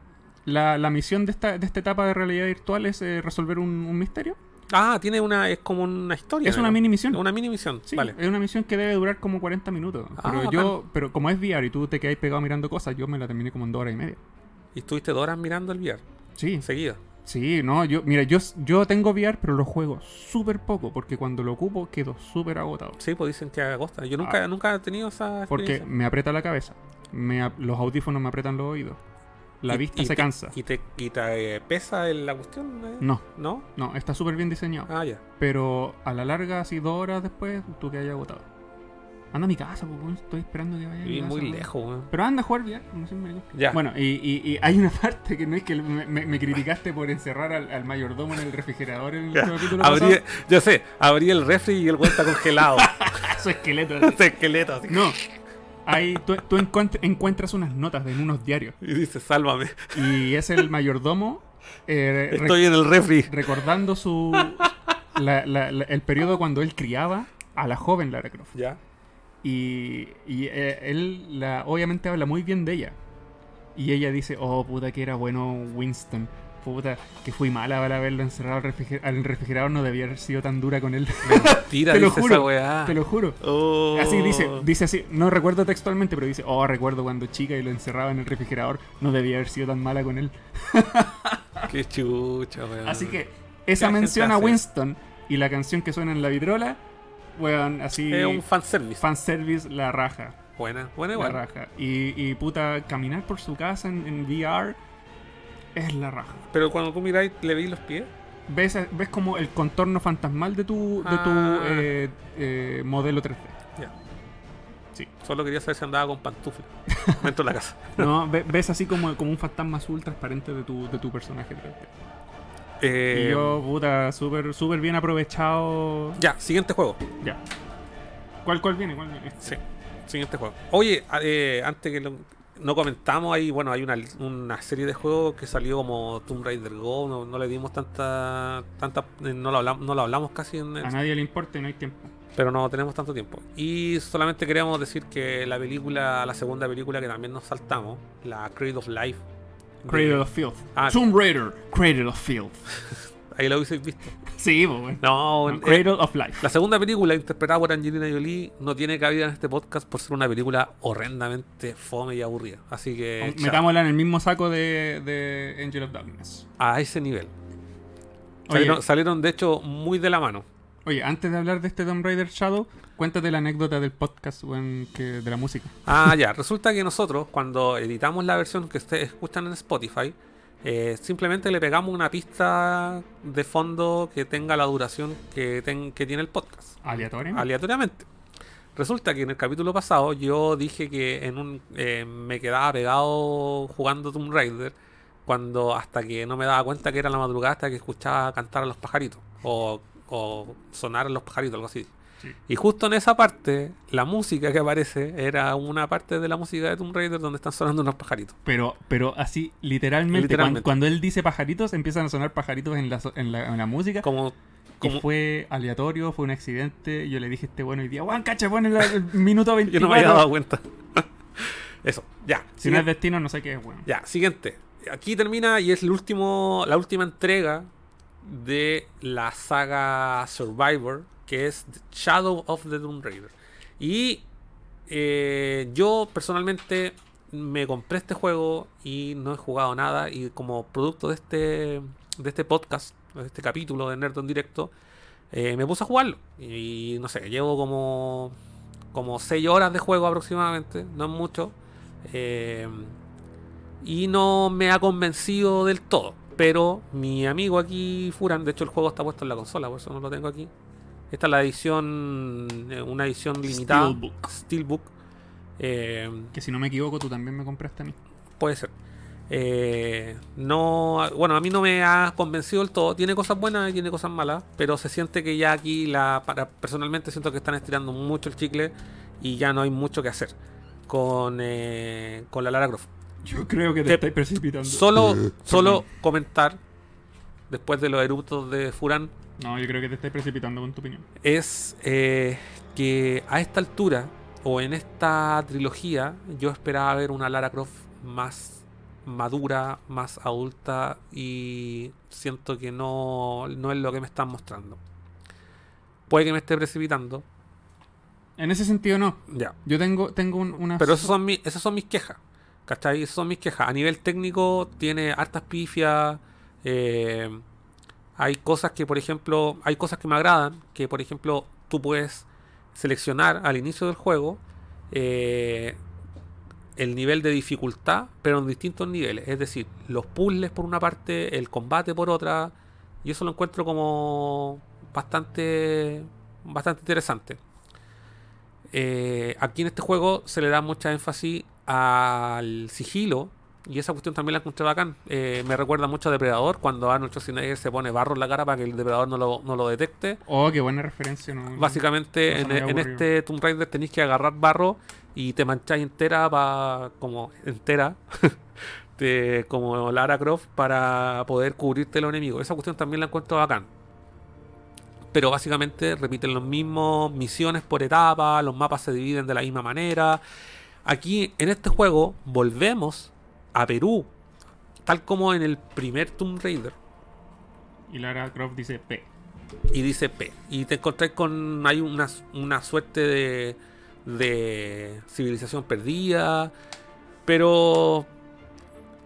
la, la misión de esta, de esta etapa de realidad virtual es eh, resolver un, un misterio. Ah, tiene una. Es como una historia. Es una mini misión. Una mini misión. Sí, Vale. es una misión que debe durar como 40 minutos. Ah, Pero bacán. yo, pero como es VR y tú te quedas pegado mirando cosas, yo me la terminé como en dos horas y media. Y estuviste dos horas mirando el VR. Sí, Seguida. sí, no, yo, mira, yo, yo tengo VR, pero lo juego súper poco, porque cuando lo ocupo quedo súper agotado. Sí, pues dicen que agosta. Yo nunca, Ah. nunca he tenido esa. Porque me aprieta la cabeza, me los audífonos me aprietan los oídos, la Y- vista y se te- cansa. ¿Y te, y te, eh, pesa la cuestión? eh? No, ¿No? no, está súper bien diseñado. Ah, ya. Pero a la larga, así dos horas después, tú que hayas agotado. Anda a mi casa, pues, estoy esperando que vaya Y casa, muy weón. lejos, weón. Pero anda a jugar VR, no sé, me- Ya. Bueno, y, y- y hay una <laughs> parte que no es que me, me- me criticaste por encerrar al, al mayordomo en el refrigerador en el Ya. capítulo Abrí, pasado. yo sé, abrí el refri y el weón está congelado. <laughs> Su esqueleto. Ese esqueleto así. No. Ahí tú, tú encuent- encuentras unas notas en unos diarios. Y dice, sálvame. Y es el mayordomo eh, Estoy en el refri. recordando su la- la- la- el periodo cuando él criaba a la joven Lara Croft. Ya. Y, y, eh, él la, obviamente habla muy bien de ella. Y ella dice, oh puta que era bueno Winston. Puta, que fui mala para haberlo encerrado al, refriger- al refrigerador, no debía haber sido tan dura con él. Mentira, <laughs> Te lo dice juro, esa weá. Te lo juro. Oh. Así dice, dice así, no recuerdo textualmente, pero dice, oh, recuerdo cuando chica y lo encerraba en el refrigerador, no debía haber sido tan mala con él. <laughs> Qué chucha, weón. Así que esa mención a? Winston y la canción que suena en la vidrola, weón, así, Es un fanservice. fanservice la raja. Buena, buena La igual. raja. Y, y puta, caminar por su casa en, en VR es la raja. Pero cuando tú miráis, le veis los pies. Ves, ves como el contorno fantasmal de tu, de tu Ah. eh, eh, modelo 3D. Ya. Sí. Solo quería saber si andaba con pantufla <laughs> dentro de la casa. No, ve- ves así como, como un fantasma azul transparente de tu, de tu personaje 3D. Eh, Y yo, puta, súper súper bien aprovechado. Ya, siguiente juego. Ya. ¿Cuál, cuál viene? ¿Cuál viene? Sí, siguiente juego. Oye, eh, antes que lo, no comentamos ahí, bueno, hay una, una serie de juegos que salió como Tomb Raider Go, no, no le dimos tanta, tanta no lo hablamos, no lo hablamos casi en el- A nadie le importa no hay tiempo. pero no tenemos tanto tiempo. Y solamente queríamos decir que la película, la segunda película que también nos saltamos, la Creed of Life. de- Cradle of Filth. Ah. Tomb Raider, Cradle of Filth. <laughs> Ahí lo habéis visto. Sí, bueno. No, No, eh, Cradle of Life. La segunda película, interpretada por Angelina Jolie, no tiene cabida en este podcast por ser una película horrendamente fome y aburrida. Así que. chao. Metámosla en el mismo saco de, de Angel of Darkness. A ese nivel. Salieron, salieron, de hecho, muy de la mano. oye, antes de hablar de este Tomb Raider Shadow, cuéntate la anécdota del podcast que, de la música. Ah, ya. Resulta que nosotros, cuando editamos la versión que ustedes escuchan en Spotify, eh, simplemente le pegamos una pista de fondo que tenga la duración que, ten- que tiene el podcast. Aleatoriamente. Resulta que en el capítulo pasado yo dije que en un eh, me quedaba pegado jugando Tomb Raider cuando hasta que no me daba cuenta que era la madrugada hasta que escuchaba cantar a los pajaritos o, o sonar a los pajaritos, algo así. Sí. Y justo en esa parte, la música que aparece era una parte de la música de Tomb Raider donde están sonando unos pajaritos. Pero, pero así, literalmente, Literalmente. Cuando, cuando él dice pajaritos, empiezan a sonar pajaritos en la, en la, en la música. Como, Y como fue aleatorio, fue un accidente. Yo le dije este bueno hoy día, Juan, cacha, pon el, el minuto <laughs> yo 24. no me había dado cuenta. <laughs> Eso, ya. Si no es destino, no sé qué es bueno. Ya, siguiente. Aquí termina y es el último, la última entrega de la saga Survivor, que es Shadow of the Tomb Raider. Y eh, yo personalmente me compré este juego y no he jugado nada. Y como producto de este, de este podcast, de este capítulo de Nerd en directo, eh, me puse a jugarlo. Y, no sé, llevo como, como 6 horas de juego aproximadamente, no es mucho. Eh, y no me ha convencido del todo. Pero mi amigo aquí, Furan, de hecho el juego está puesto en la consola, por eso no lo tengo aquí. Esta es la edición, eh, una edición limitada. Steelbook. Steelbook. Eh, Que si no me equivoco, tú también me compraste a mí. puede ser. Eh, no, bueno, a mí no me ha convencido del todo. Tiene cosas buenas y tiene cosas malas, pero se siente que ya aquí, la, para, personalmente siento que están estirando mucho el chicle y ya no hay mucho que hacer con, eh, con la Lara Croft. Yo creo que te, Te- estáis precipitando. Solo, <laughs> solo comentar, después de los eructos de Furán, No, yo creo que te estáis precipitando con tu opinión. es eh, que a esta altura o en esta trilogía yo esperaba ver una Lara Croft más madura, más adulta y siento que no, no es lo que me están mostrando. Puede que me esté precipitando, En ese sentido no. ya. Yo tengo, tengo un- una... Pero esas son, mi- esas son mis quejas. ¿Cachai? Esas son mis quejas. A nivel técnico tiene hartas pifias. eh, hay cosas que, por ejemplo, hay cosas que me agradan. Que, por ejemplo, tú puedes seleccionar al inicio del juego eh, el nivel de dificultad, pero en distintos niveles. Es decir, los puzzles por una parte, el combate por otra. Y eso lo encuentro como bastante, bastante interesante. Eh, aquí en este juego se le da mucha énfasis al sigilo. Y esa cuestión también la encontré bacán. Eh, me recuerda mucho a Depredador, cuando Arnold Schwarzenegger se pone barro en la cara para que el depredador no lo, no lo detecte. Oh, qué buena referencia. ¿no? Básicamente en, este Tomb Raider tenéis que agarrar barro y te mancháis entera pa- como entera <laughs> de- como Lara Croft para poder cubrirte los enemigos. Esa cuestión también la encuentro bacán. Pero básicamente repiten los mismos misiones por etapa, los mapas se dividen de la misma manera. Aquí en este juego volvemos a Perú, tal como en el primer Tomb Raider Y Lara Croft dice P. y dice P. Y te encontrás con. Hay una, una suerte de. de civilización perdida. Pero.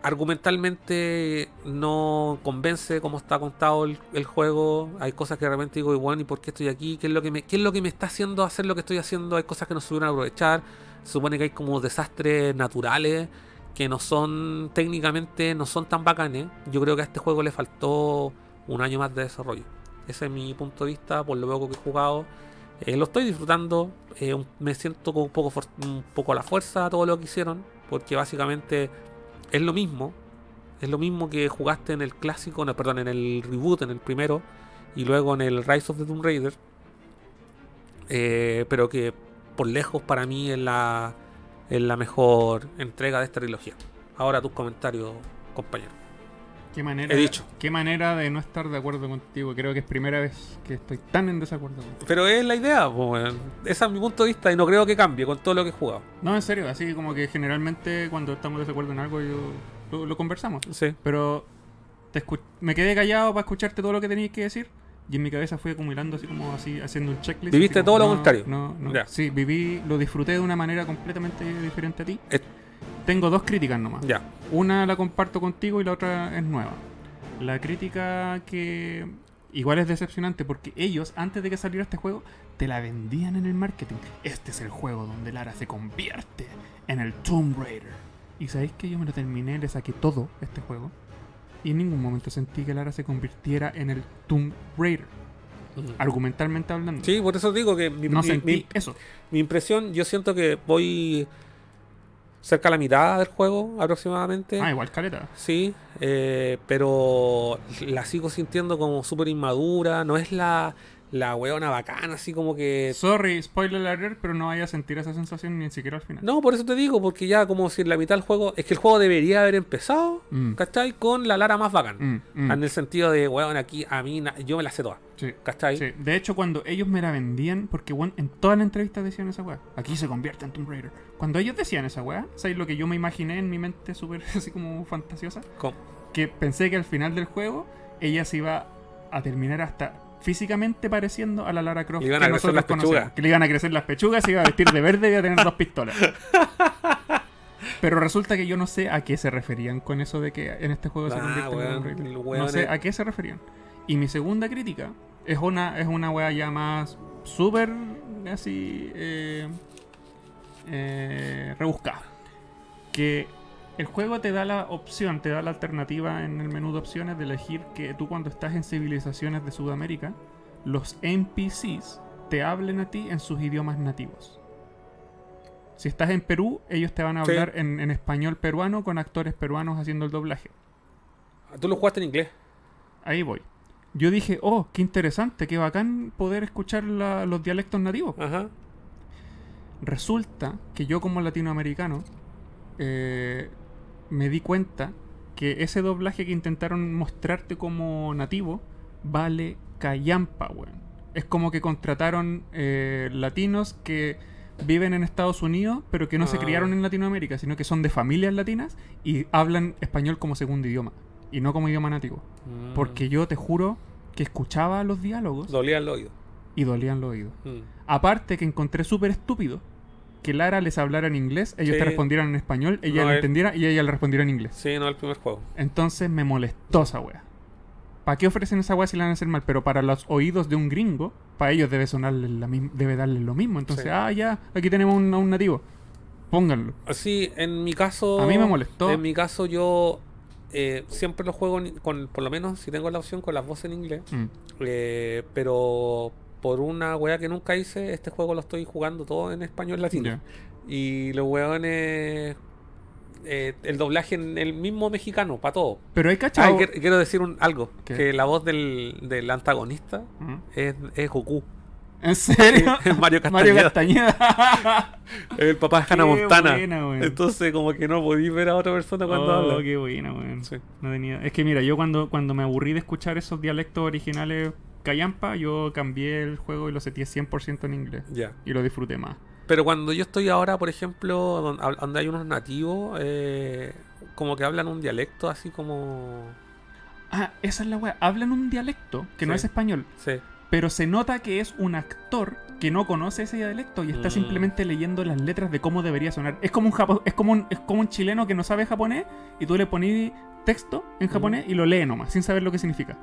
argumentalmente no convence cómo está contado el, el juego. Hay cosas que de repente digo, "Y bueno, ¿y por qué estoy aquí? ¿Qué es, lo que me, ¿Qué es lo que me está haciendo hacer lo que estoy haciendo? Hay cosas que no se pudieron aprovechar. Se supone que hay como desastres naturales que no son técnicamente no son tan bacanes. Yo creo que a este juego le faltó un año más de desarrollo. Ese es mi punto de vista, por lo poco que he jugado. Eh, lo estoy disfrutando. eh, me siento un poco, un poco a la fuerza todo lo que hicieron. Porque básicamente es lo mismo. Es lo mismo que jugaste en el clásico, no, perdón, en el reboot, en el primero. Y luego en el Rise of the Tomb Raider. Eh, pero que por lejos para mí es la, es la mejor entrega de esta trilogía. Ahora tus comentarios, compañero. Qué manera, He dicho. Qué manera de no estar de acuerdo contigo. Creo que es primera vez que estoy tan en desacuerdo contigo. Pero es la idea, weón. ese es mi punto de vista y no creo que cambie con todo lo que he jugado. No, en serio, así como que generalmente cuando estamos de desacuerdo en algo yo, lo, lo conversamos. Sí. Pero te me quedé callado para escucharte todo lo que tenías que decir. Y en mi cabeza fui acumulando así como así, haciendo un checklist. Viviste como, todo lo no, contrario. No, no. Ya. Sí, viví, lo disfruté de una manera completamente diferente a ti. Es- Tengo dos críticas nomás. Ya. Una la comparto contigo y la otra es nueva. La crítica que igual es decepcionante porque ellos, antes de que saliera este juego, te la vendían en el marketing. Este es el juego donde Lara se convierte en el Tomb Raider. Y sabéis que yo me lo terminé, le saqué todo este juego. Y en ningún momento sentí que Lara se convirtiera en el Tomb Raider. Argumentalmente hablando. Sí, por eso digo que mi, no mi- sentí mi- eso. mi impresión, yo siento que voy cerca a la mitad del juego aproximadamente. Ah, igual caleta. Sí, eh, pero la sigo sintiendo como súper inmadura. No es la, la weona bacana, así como que. Sorry, spoiler alert, pero no vaya a sentir esa sensación ni siquiera al final. No, por eso te digo, porque ya como si en la mitad del juego. Es que el juego debería haber empezado, Mm. ¿cachai? Con la Lara más bacán. Mm, mm. En el sentido de, weón, aquí a mí yo me la sé toda, Sí. ¿cachai? Sí, de hecho, cuando ellos me la vendían, porque bueno, en todas las entrevistas decían esa weá, aquí se convierte en Tomb Raider. Cuando ellos decían esa weá, ¿sabes lo que yo me imaginé en mi mente súper <laughs> así como fantasiosa? Com- Que pensé que al final del juego ella se iba a terminar hasta físicamente pareciendo a la Lara Croft que nosotros las conocemos. pechugas. Que le iban a crecer las pechugas, se iba a vestir de verde y iba a tener dos pistolas. <laughs> Pero resulta que yo no sé a qué se referían con eso de que en este juego se Ah, convierte en weón, el No sé a qué se referían. Y mi segunda crítica es una, es una wea ya más súper así eh, eh, rebuscada. Que el juego te da la opción, te da la alternativa en el menú de opciones de elegir que tú cuando estás en civilizaciones de Sudamérica, los NPCs te hablen a ti en sus idiomas nativos. Si estás en Perú, ellos te van a Sí. hablar en, en español peruano con actores peruanos haciendo el doblaje. Tú lo jugaste en inglés. Ahí voy. Yo dije, oh, qué interesante, qué bacán poder escuchar la- los dialectos nativos. Ajá. Resulta que yo como latinoamericano eh, me di cuenta que ese doblaje que intentaron mostrarte como nativo vale callampa, weón. Es como que contrataron eh, latinos que viven en Estados Unidos, pero que no se Ah. criaron en Latinoamérica, sino que son de familias latinas y hablan español como segundo idioma y no como idioma nativo. Mm. Porque yo te juro que escuchaba los diálogos Dolía el oído. y dolían los oídos. Mm. Aparte que encontré súper estúpido que Lara les hablara en inglés, ellos Sí. te respondieran en español, ella No, le él- entendiera y ella le respondiera en inglés. Sí, no el primer juego. Entonces me molestó esa wea. ¿Para qué ofrecen esa wea si la van a hacer mal? Pero para los oídos de un gringo, para ellos debe sonarle la debe darles lo mismo. Entonces, Sí. ah, ya, aquí tenemos un, un nativo. Pónganlo. Sí, en mi caso. A mí me molestó. En mi caso, yo eh, siempre lo juego con, por lo menos si tengo la opción, con las voces en inglés. Mm. Eh, pero por una weá que nunca hice, este juego lo estoy jugando todo en español latino. Ya. Y los weones. eh, el doblaje en el mismo mexicano, para todo. Pero hay Ah, cachado. y quiero, quiero decir un, algo: ¿Qué? que la voz del, del antagonista Mm. es, es Goku. ¿En serio? <laughs> Es Mario <laughs> Mario Castañeda. Castañeda. <laughs> Es el papá de Hannah Qué Montana. buena. Entonces, como que no podís ver a otra persona cuando oh, habla. qué buena. Sí. No tenía... Es que mira, yo cuando, cuando me aburrí de escuchar esos dialectos originales callampa, yo cambié el juego y lo seteé 100% en inglés. Y lo disfruté más. Pero cuando yo estoy ahora, por ejemplo, donde hay unos nativos, eh, como que hablan un dialecto así como. Ah, esa es la weá. Hablan un dialecto que no es español, Sí. pero se nota que es un actor que no conoce ese dialecto y está Mm. simplemente leyendo las letras de cómo debería sonar. Es como un japo- es como un, es como un chileno que no sabe japonés y tú le pones texto en japonés y lo lee nomás, sin saber lo que significa.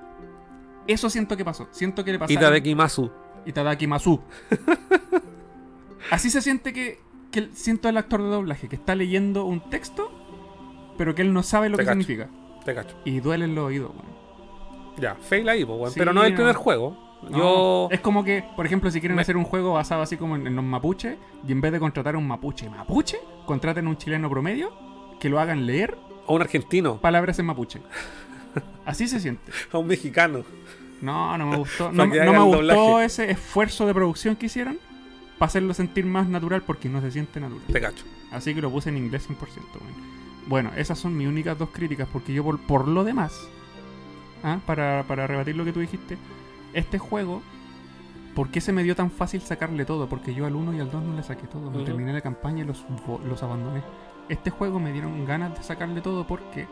Eso siento que pasó. Siento que le pasó. Itadeki Masu. Itadaki Masu. Así se siente que, que siento el actor de doblaje, que está leyendo un texto, pero que él no sabe lo Te que cacho. significa. Te cacho. Y duele en los oídos, weón. Ya, fail ahí, pues, weón. Sí, Pero no es el primer juego. No, Yo. Es como que, por ejemplo, si quieren Me- hacer un juego basado así como en, en los mapuches, y en vez de contratar a un mapuche mapuche, contraten a un chileno promedio que lo hagan leer A un argentino. palabras en mapuche. Así se siente. A un mexicano. No, no me gustó. No, no me gustó doblaje. ese esfuerzo de producción que hicieron para hacerlo sentir más natural porque no se siente natural. Te cacho. Así que lo puse en inglés 100%. Bueno, bueno esas son mis únicas dos críticas porque yo por, por lo demás, ¿ah? para, para rebatir lo que tú dijiste, este juego, ¿por qué se me dio tan fácil sacarle todo? Porque yo al 1 y al 2 no le saqué todo. Me Ujú. terminé la campaña y los, los abandoné. Este juego me dieron ganas de sacarle todo porque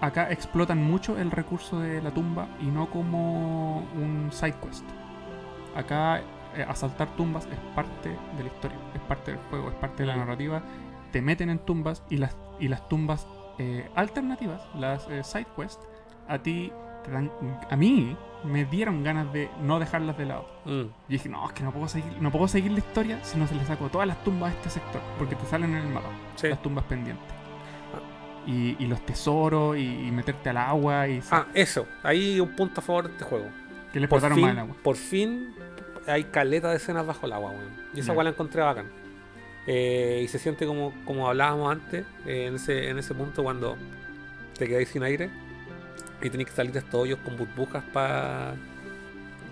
acá explotan mucho el recurso de la tumba y no como un side quest. Acá eh, asaltar tumbas es parte de la historia, es parte del juego, es parte de la narrativa. Te meten en tumbas y las, y las tumbas eh, alternativas, las eh, side quests, a ti, te dan, a mí me dieron ganas de no dejarlas de lado. Mm. Y dije, no, es que no puedo seguir, no puedo seguir la historia si no se le saco todas las tumbas a este sector, porque te salen en el mapa, Sí. las tumbas pendientes. Y, y los tesoros, y, y meterte al agua, y Ah, eso. Ahí un punto a favor de este juego. que le explotaron más el agua. por fin hay caleta de escenas bajo el agua, weón. Y esa weá la encontré bacán. Eh, y se siente como, como hablábamos antes, eh, en, ese, en ese punto cuando te quedáis sin aire y tenéis que salir de estos hoyos con burbujas para. Ah,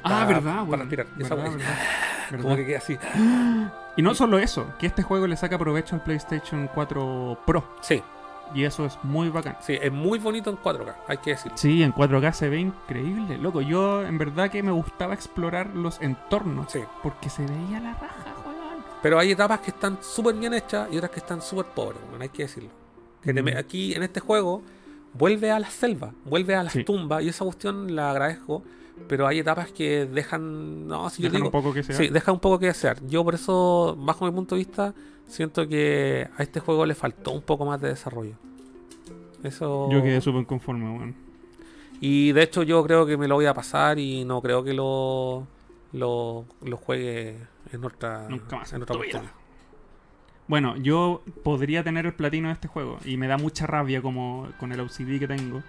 para- verdad, para respirar. Esa Verdad, <laughs> Como que queda así. <gasps> Y no solo eso, que este juego le saca provecho al PlayStation 4 Pro. Sí, Y eso es muy bacán. sí, es muy bonito en 4K, hay que decirlo. Sí, en 4K se ve increíble, loco. Yo en verdad que me gustaba explorar los entornos. Sí. Porque se veía la raja, weón. Pero hay etapas que están súper bien hechas y otras que están súper pobres, weón, hay que decirlo. Que Mm. aquí en este juego vuelve a las selvas, vuelve a las Sí. tumbas y esa cuestión la agradezco. Pero hay etapas que dejan. No, si yo Dejan digo. un poco que sea. Sí, deja un poco que desear. Yo por eso, bajo mi punto de vista, siento que a este juego le faltó un poco más de desarrollo. Eso. Yo quedé súper conforme, weón. Y de hecho yo creo que me lo voy a pasar y no creo que lo, lo, lo juegue en otra, Nunca más en otra oportunidad. Bueno, yo podría tener el platino de este juego y me da mucha rabia como con el OCD que tengo.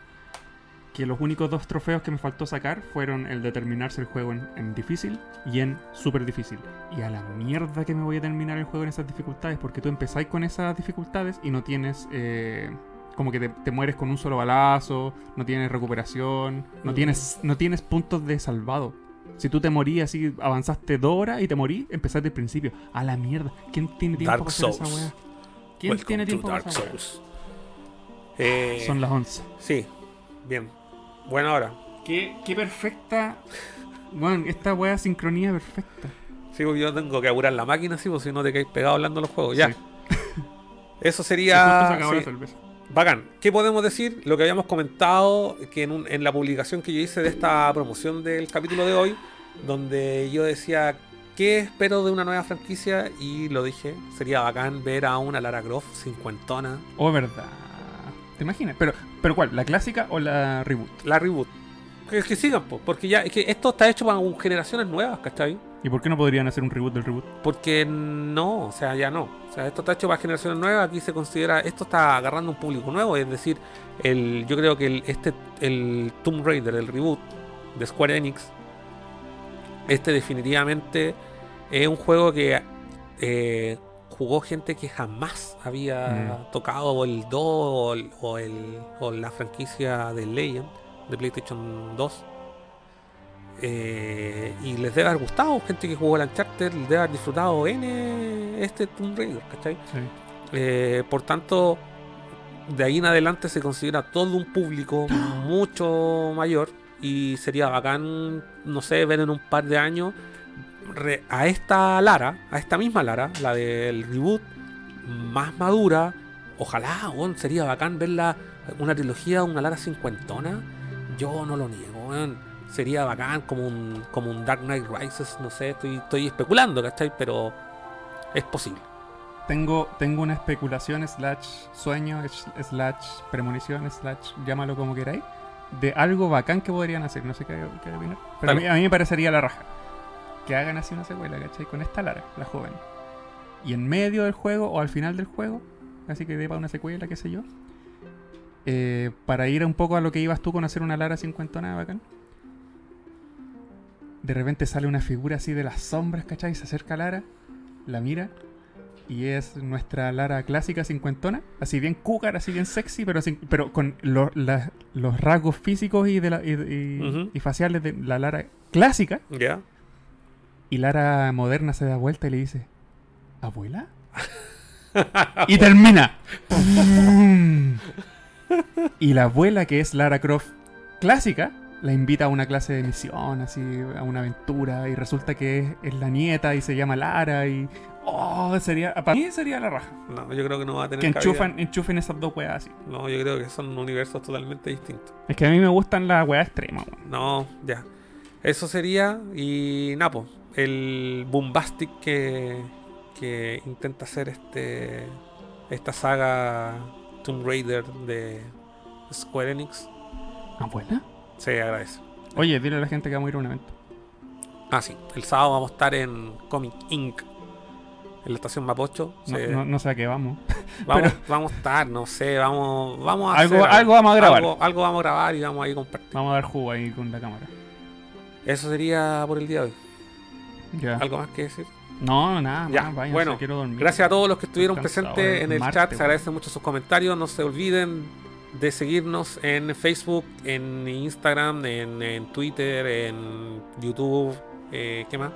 Que los únicos dos trofeos que me faltó sacar fueron el de terminarse el juego en, en difícil y en super difícil. Y a la mierda que me voy a terminar el juego en esas dificultades, porque tú empezáis con esas dificultades y no tienes. eh, como que te, te mueres con un solo balazo, no tienes recuperación, no Mm. tienes, no tienes puntos de salvado. Si tú te morís así, avanzaste dos horas y te morís, empezaste al principio. A la mierda. ¿Quién tiene tiempo Dark para hacer esa Souls. weá? ¿Quién Welcome tiene tiempo para Dark hacer esa Souls. Eh? Son las 11. Sí, bien. Buena hora. Qué, qué perfecta. Bueno, esta weá sincronía perfecta. Sí, porque yo tengo que apurar la máquina, sí, porque si no te caes pegado hablando los juegos. Ya. Sí. <laughs> Eso sería. la sí, bacán. ¿Qué podemos decir? Lo que habíamos comentado que en, un- en la publicación que yo hice de esta promoción del capítulo de hoy, donde yo decía. ¿Qué espero de una nueva franquicia? Y lo dije, sería bacán ver a una Lara Croft cincuentona. Oh, verdad. ¿Te imaginas? Pero, pero ¿cuál? ¿La clásica o la reboot? La reboot. Que, que sigan, po, porque ya es que esto está hecho para generaciones nuevas, ¿cachai? ¿Y por qué no podrían hacer un reboot del reboot? Porque no, o sea, ya no. O sea, esto está hecho para generaciones nuevas. Aquí se considera, esto está agarrando un público nuevo. Es decir, el, yo creo que el, este, el Tomb Raider, el reboot de Square Enix, este definitivamente es un juego que eh, jugó gente que jamás había tocado el 2 o, el- o el- o la franquicia de Legend de PlayStation 2. Eh, y les debe haber gustado, gente que jugó el Uncharted, les debe haber disfrutado en este Tomb Raider, ¿cachai? Sí. Eh, por tanto, de ahí en adelante se considera todo un público <gasps> mucho mayor y sería bacán, no sé, ver en un par de años re- a esta Lara, a esta misma Lara, la del reboot, más madura. Ojalá, weón, sería bacán verla, una trilogía, una Lara cincuentona. Yo no lo niego, weón. Sería bacán como un, como un Dark Knight Rises, no sé, estoy, estoy especulando, ¿cachai? Pero es posible. Tengo, tengo una especulación, slash sueño, slash premonición, slash llámalo como queráis, de algo bacán que podrían hacer. No sé qué, qué opinar. Pero a mí, a mí me parecería la raja. Que hagan así una secuela, ¿cachai? Con esta Lara, la joven. Y en medio del juego o al final del juego, así que dé para una secuela, qué sé yo. eh, para ir un poco a lo que ibas tú con hacer una Lara cincuentona bacán. De repente sale una figura así de las sombras, ¿cachai? Se acerca a Lara, la mira y es nuestra Lara clásica cincuentona, así bien cúcar, así bien sexy, pero, sin- pero con lo- la- los rasgos físicos y, de la- y, y- Ujú. y faciales de la Lara clásica. ¿Ya? Y Lara moderna se da vuelta y le dice, ¿abuela? <laughs> y termina. <laughs> y la abuela, que es Lara Croft clásica, la invita a una clase de misión, así, a una aventura, y resulta que es, es la nieta y se llama Lara y... Oh, sería... Para mí sería la raja. No, yo creo que no va a tener Que enchufan, enchufen esas dos weas así. No, yo creo que son universos totalmente distintos. Es que a mí me gustan las weas extremas. No, ya. Eso sería. Y Napo, el Boombastic que, que intenta hacer este esta saga Tomb Raider de Square Enix. ¿Abuela? Se agradece. Oye, dile a la gente que vamos a ir a un evento. Ah, sí. El sábado vamos a estar en Comic Inc. En la estación Mapocho. No, Se- no- no sé a qué vamos. <laughs> vamos, pero- vamos a estar, no sé, vamos, vamos a Algo- hacer algo vamos a grabar. Algo, algo vamos a grabar y vamos a ir a compartir. Vamos a dar jugo ahí con la cámara. Eso sería por el día de hoy. ¿Algo más que decir? No, nada, Ya, más, váyanse, bueno, quiero dormir. Gracias a todos los que estuvieron presentes es en el chat. Se agradecen mucho sus comentarios. No se olviden de seguirnos en Facebook, en Instagram, en, en Twitter, en YouTube. eh, ¿Qué más?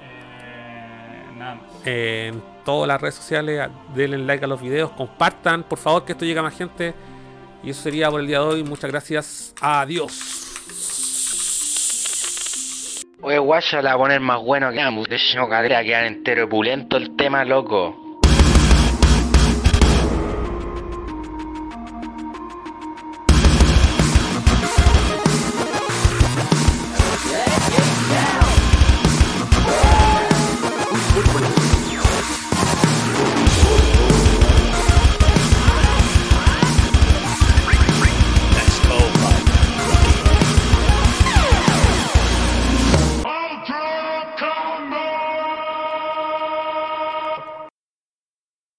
Eh, nada más. En todas las redes sociales. Denle like a los videos. Compartan, por favor, que esto llegue a más gente. Y eso sería por el día de hoy. Muchas gracias. Adiós. Oye, guacha, la va a poner más bueno que ambos. De hecho, cadera quedar entero pulento el tema, loco.